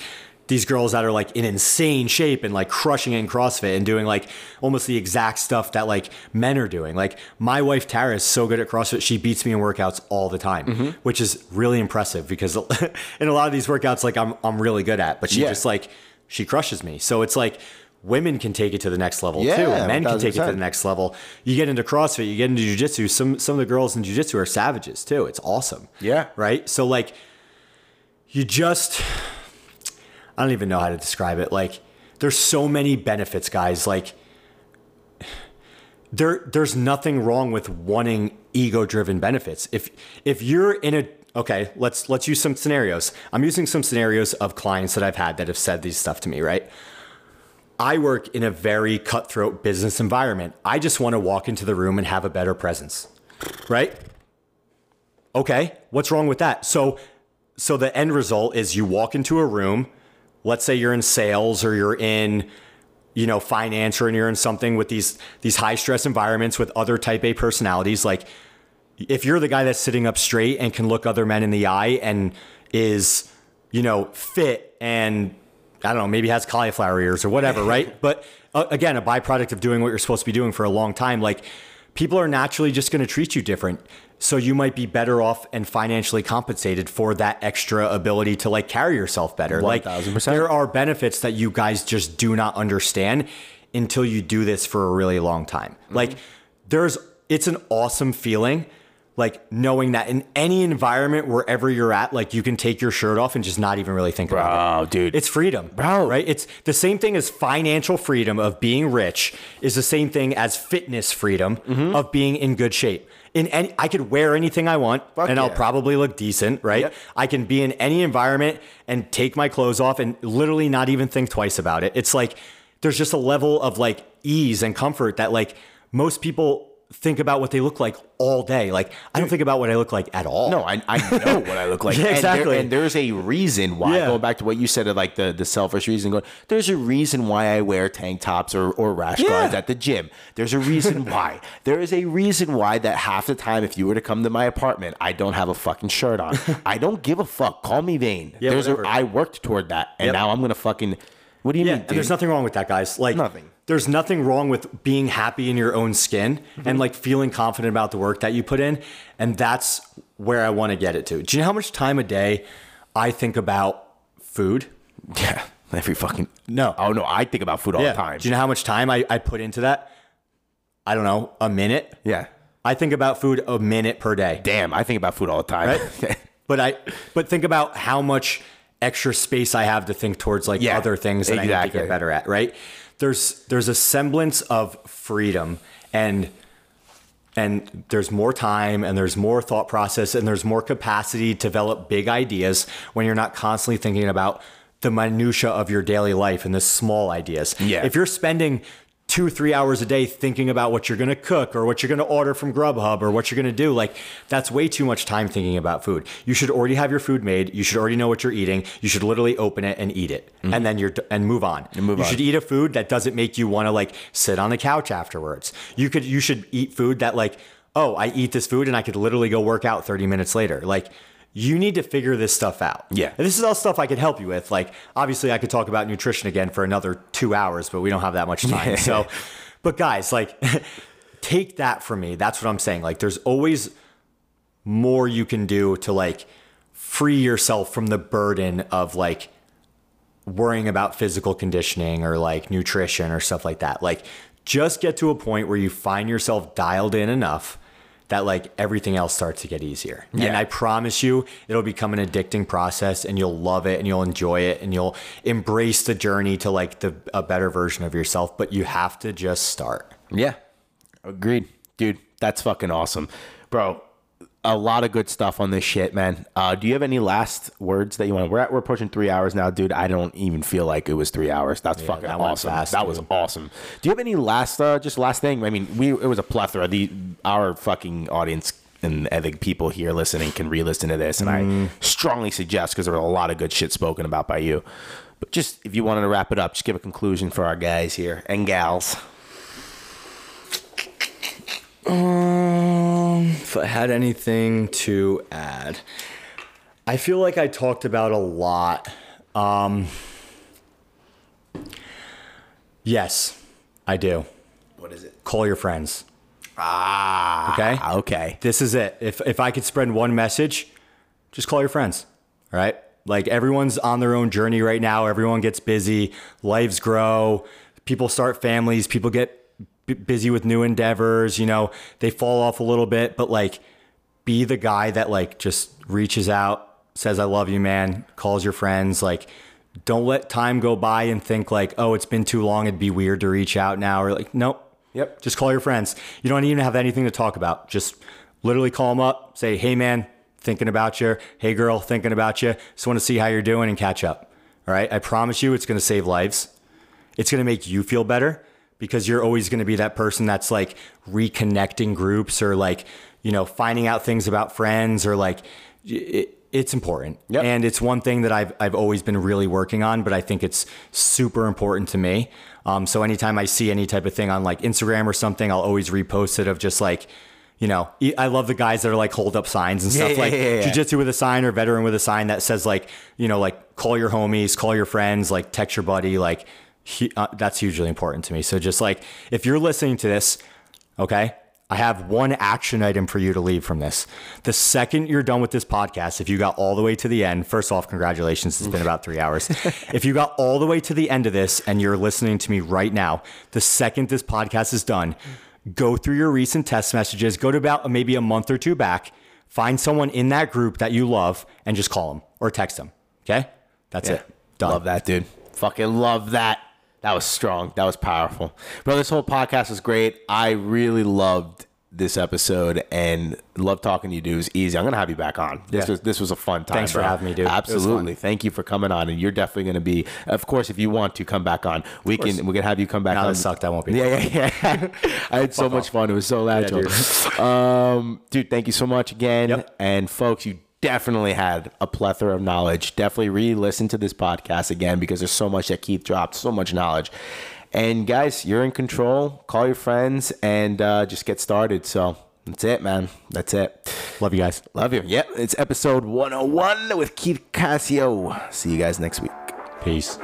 these girls that are like in insane shape and like crushing it in CrossFit and doing like almost the exact stuff that like men are doing. Like my wife Tara is so good at CrossFit, she beats me in workouts all the time, Mm-hmm. which is really impressive because in a lot of these workouts, like I'm I'm really good at, but she Yeah. just like she crushes me. So it's like women can take it to the next level Yeah, too. Men can take it to the next level. You get into CrossFit, you get into jiu-jitsu. Some some of the girls in jiu-jitsu are savages too. It's awesome. Yeah. Right? So like you just I don't even know how to describe it. Like there's so many benefits, guys. Like there there's nothing wrong with wanting ego-driven benefits. If if you're in a okay, let's let's use some scenarios. I'm using some scenarios of clients that I've had that have said these stuff to me, right? I work in a very cutthroat business environment. I just want to walk into the room and have a better presence. Right? Okay, what's wrong with that? So so the end result is you walk into a room, let's say you're in sales or you're in you know finance or you're in something with these these high stress environments with other type A personalities like if you're the guy that's sitting up straight and can look other men in the eye and is you know fit and I don't know maybe has cauliflower ears or whatever right? But uh, again a byproduct of doing what you're supposed to be doing for a long time like people are naturally just going to treat you different. So you might be better off and financially compensated for that extra ability to like carry yourself better. Like 1000%. there are benefits that you guys just do not understand until you do this for a really long time. Like there's it's an awesome feeling like knowing that in any environment wherever you're at like you can take your shirt off and just not even really think about it Oh, dude. it's freedom, Bro. Right? It's the same thing as financial freedom of being rich is the same thing as fitness freedom Mm-hmm. of being in good shape. In any, I could wear anything I want, Fuck and I'll probably look decent, right? Yep. I can be in any environment and take my clothes off and literally not even think twice about it. It's like there's just a level of like ease and comfort that like most people think about what they look like all day. Like I don't think about what I look like at all. No, I, I know what I look like. Yeah, And there- exactly. And, there's a reason why, Yeah. going back to what you said, of like the, the selfish reason, going, there's a reason why I wear tank tops or, or rash Yeah. guards at the gym. There's a reason why. There is a reason why that half the time, if you were to come to my apartment, I don't have a fucking shirt on. I don't give a fuck. Call me vain. Yeah, there's whatever. a, I worked toward that. And Yep. now I'm going to fucking, what do you Yeah, mean, and dude? there's nothing wrong with that, guys. Like Nothing. There's nothing wrong with being happy in your own skin Mm-hmm. and like feeling confident about the work that you put in, and that's where I want to get it to. Do you know how much time a day I think about food? yeah, every fucking, No. Oh, no, I think about food all the time. Do you know how much time I, I put into that? I don't know, a minute. yeah. I think about food a minute per day. Damn, I think about food all the time. Right? But I but think about how much extra space I have to think towards like Yeah, other things that I need to get better at, right? There's there's a semblance of freedom and and there's more time and there's more thought process and there's more capacity to develop big ideas when you're not constantly thinking about the minutia of your daily life and the small ideas. Yeah. If you're spending two, three hours a day thinking about what you're gonna cook or what you're gonna order from Grubhub or what you're gonna do, like that's way too much time thinking about food. You should already have your food made. You should already know what you're eating. You should literally open it and eat it, and then you're and move on. Mm-hmm. move you on. should eat a food that doesn't make you want to like sit on the couch afterwards. You could you should eat food that like, oh, I eat this food and I could literally go work out 30 minutes later. Like you need to figure this stuff out. Yeah. And this is all stuff I could help you with. Like obviously I could talk about nutrition again for another 2 hours, but we don't have that much time. so but guys, like take that from me. That's what I'm saying. Like there's always more you can do to like free yourself from the burden of like worrying about physical conditioning or like nutrition or stuff like that. Like just get to a point where you find yourself dialed in enough that like everything else starts to get easier. And I promise you it'll become an addicting process and you'll love it and you'll enjoy it and you'll embrace the journey to like the a better version of yourself, but you have to just start. Yeah. Agreed. Dude, that's fucking awesome. Bro, a lot of good stuff on this shit, man. Uh, do you have any last words that you want? We're at, we're approaching three hours now, dude. I don't even feel like it was three hours. That's fucking that awesome. fast, that was awesome. Do you have any last, uh, just last thing? I mean, we it was a plethora. The our fucking audience and I think people here listening can re-listen to this, and Mm. I strongly suggest because there was a lot of good shit spoken about by you. But just if you wanted to wrap it up, just give a conclusion for our guys here and gals. Um, if I had anything to add, I feel like I talked about a lot. Um, yes, I do. What is it? Call your friends. Ah. Okay. Okay. This is it. If if I could spread one message, just call your friends. All right? Like everyone's on their own journey right now. Everyone gets busy, lives grow, people start families, people get b- busy with new endeavors, you know, they fall off a little bit, but like be the guy that like just reaches out, says I love you, man, calls your friends, like don't let time go by and think like, "Oh, it's been too long, it'd be weird to reach out now." Or like, nope. Yep. Just call your friends. You don't even have anything to talk about. Just literally call them up, say, "Hey man, thinking about you. Hey girl, thinking about you. Just want to see how you're doing and catch up." All right? I promise you it's going to save lives. It's going to make you feel better because you're always going to be that person that's like reconnecting groups or like, you know, finding out things about friends or like it, it's important. Yep. And it's one thing that I've, I've always been really working on, but I think it's super important to me. Um, so anytime I see any type of thing on like Instagram or something, I'll always repost it of just like, you know, I love the guys that are like hold up signs and stuff Yeah, like yeah, yeah, yeah. jujitsu with a sign or veteran with a sign that says like, you know, like call your homies, call your friends, like text your buddy, like he, uh, that's hugely important to me. So just like if you're listening to this, okay, I have one action item for you to leave from this. The second you're done with this podcast, if you got all the way to the end, first off, congratulations. It's been about three hours. if you got all the way to the end of this and you're listening to me right now, the second this podcast is done, go through your recent test messages, go to about maybe a month or two back, find someone in that group that you love and just call them or text them. Okay? That's it. Done. Love that, dude. Fucking love that. That was strong. That was powerful. Bro, this whole podcast was great. I really loved this episode and love talking to you, dude. It was easy. I'm gonna have you back on. This Yeah. was this was a fun time. Thanks for bro. having me, dude. It was fun. Absolutely. Thank you for coming on. And you're definitely gonna be of course if you want to come back on. We can we can have you come back on. this sucked. I won't be. Yeah, yeah, yeah. I had so much fun. It was so natural. dude. um, dude, thank you so much again. Yep. And folks, you definitely had a plethora of knowledge. Definitely re-listen to this podcast again because there's so much that Keith dropped, so much knowledge. And guys, you're in control. Call your friends and uh, just get started. So that's it, man. That's it. Love you guys. Love you. Yep. It's episode 101 with Keith Cascio. See you guys next week. Peace.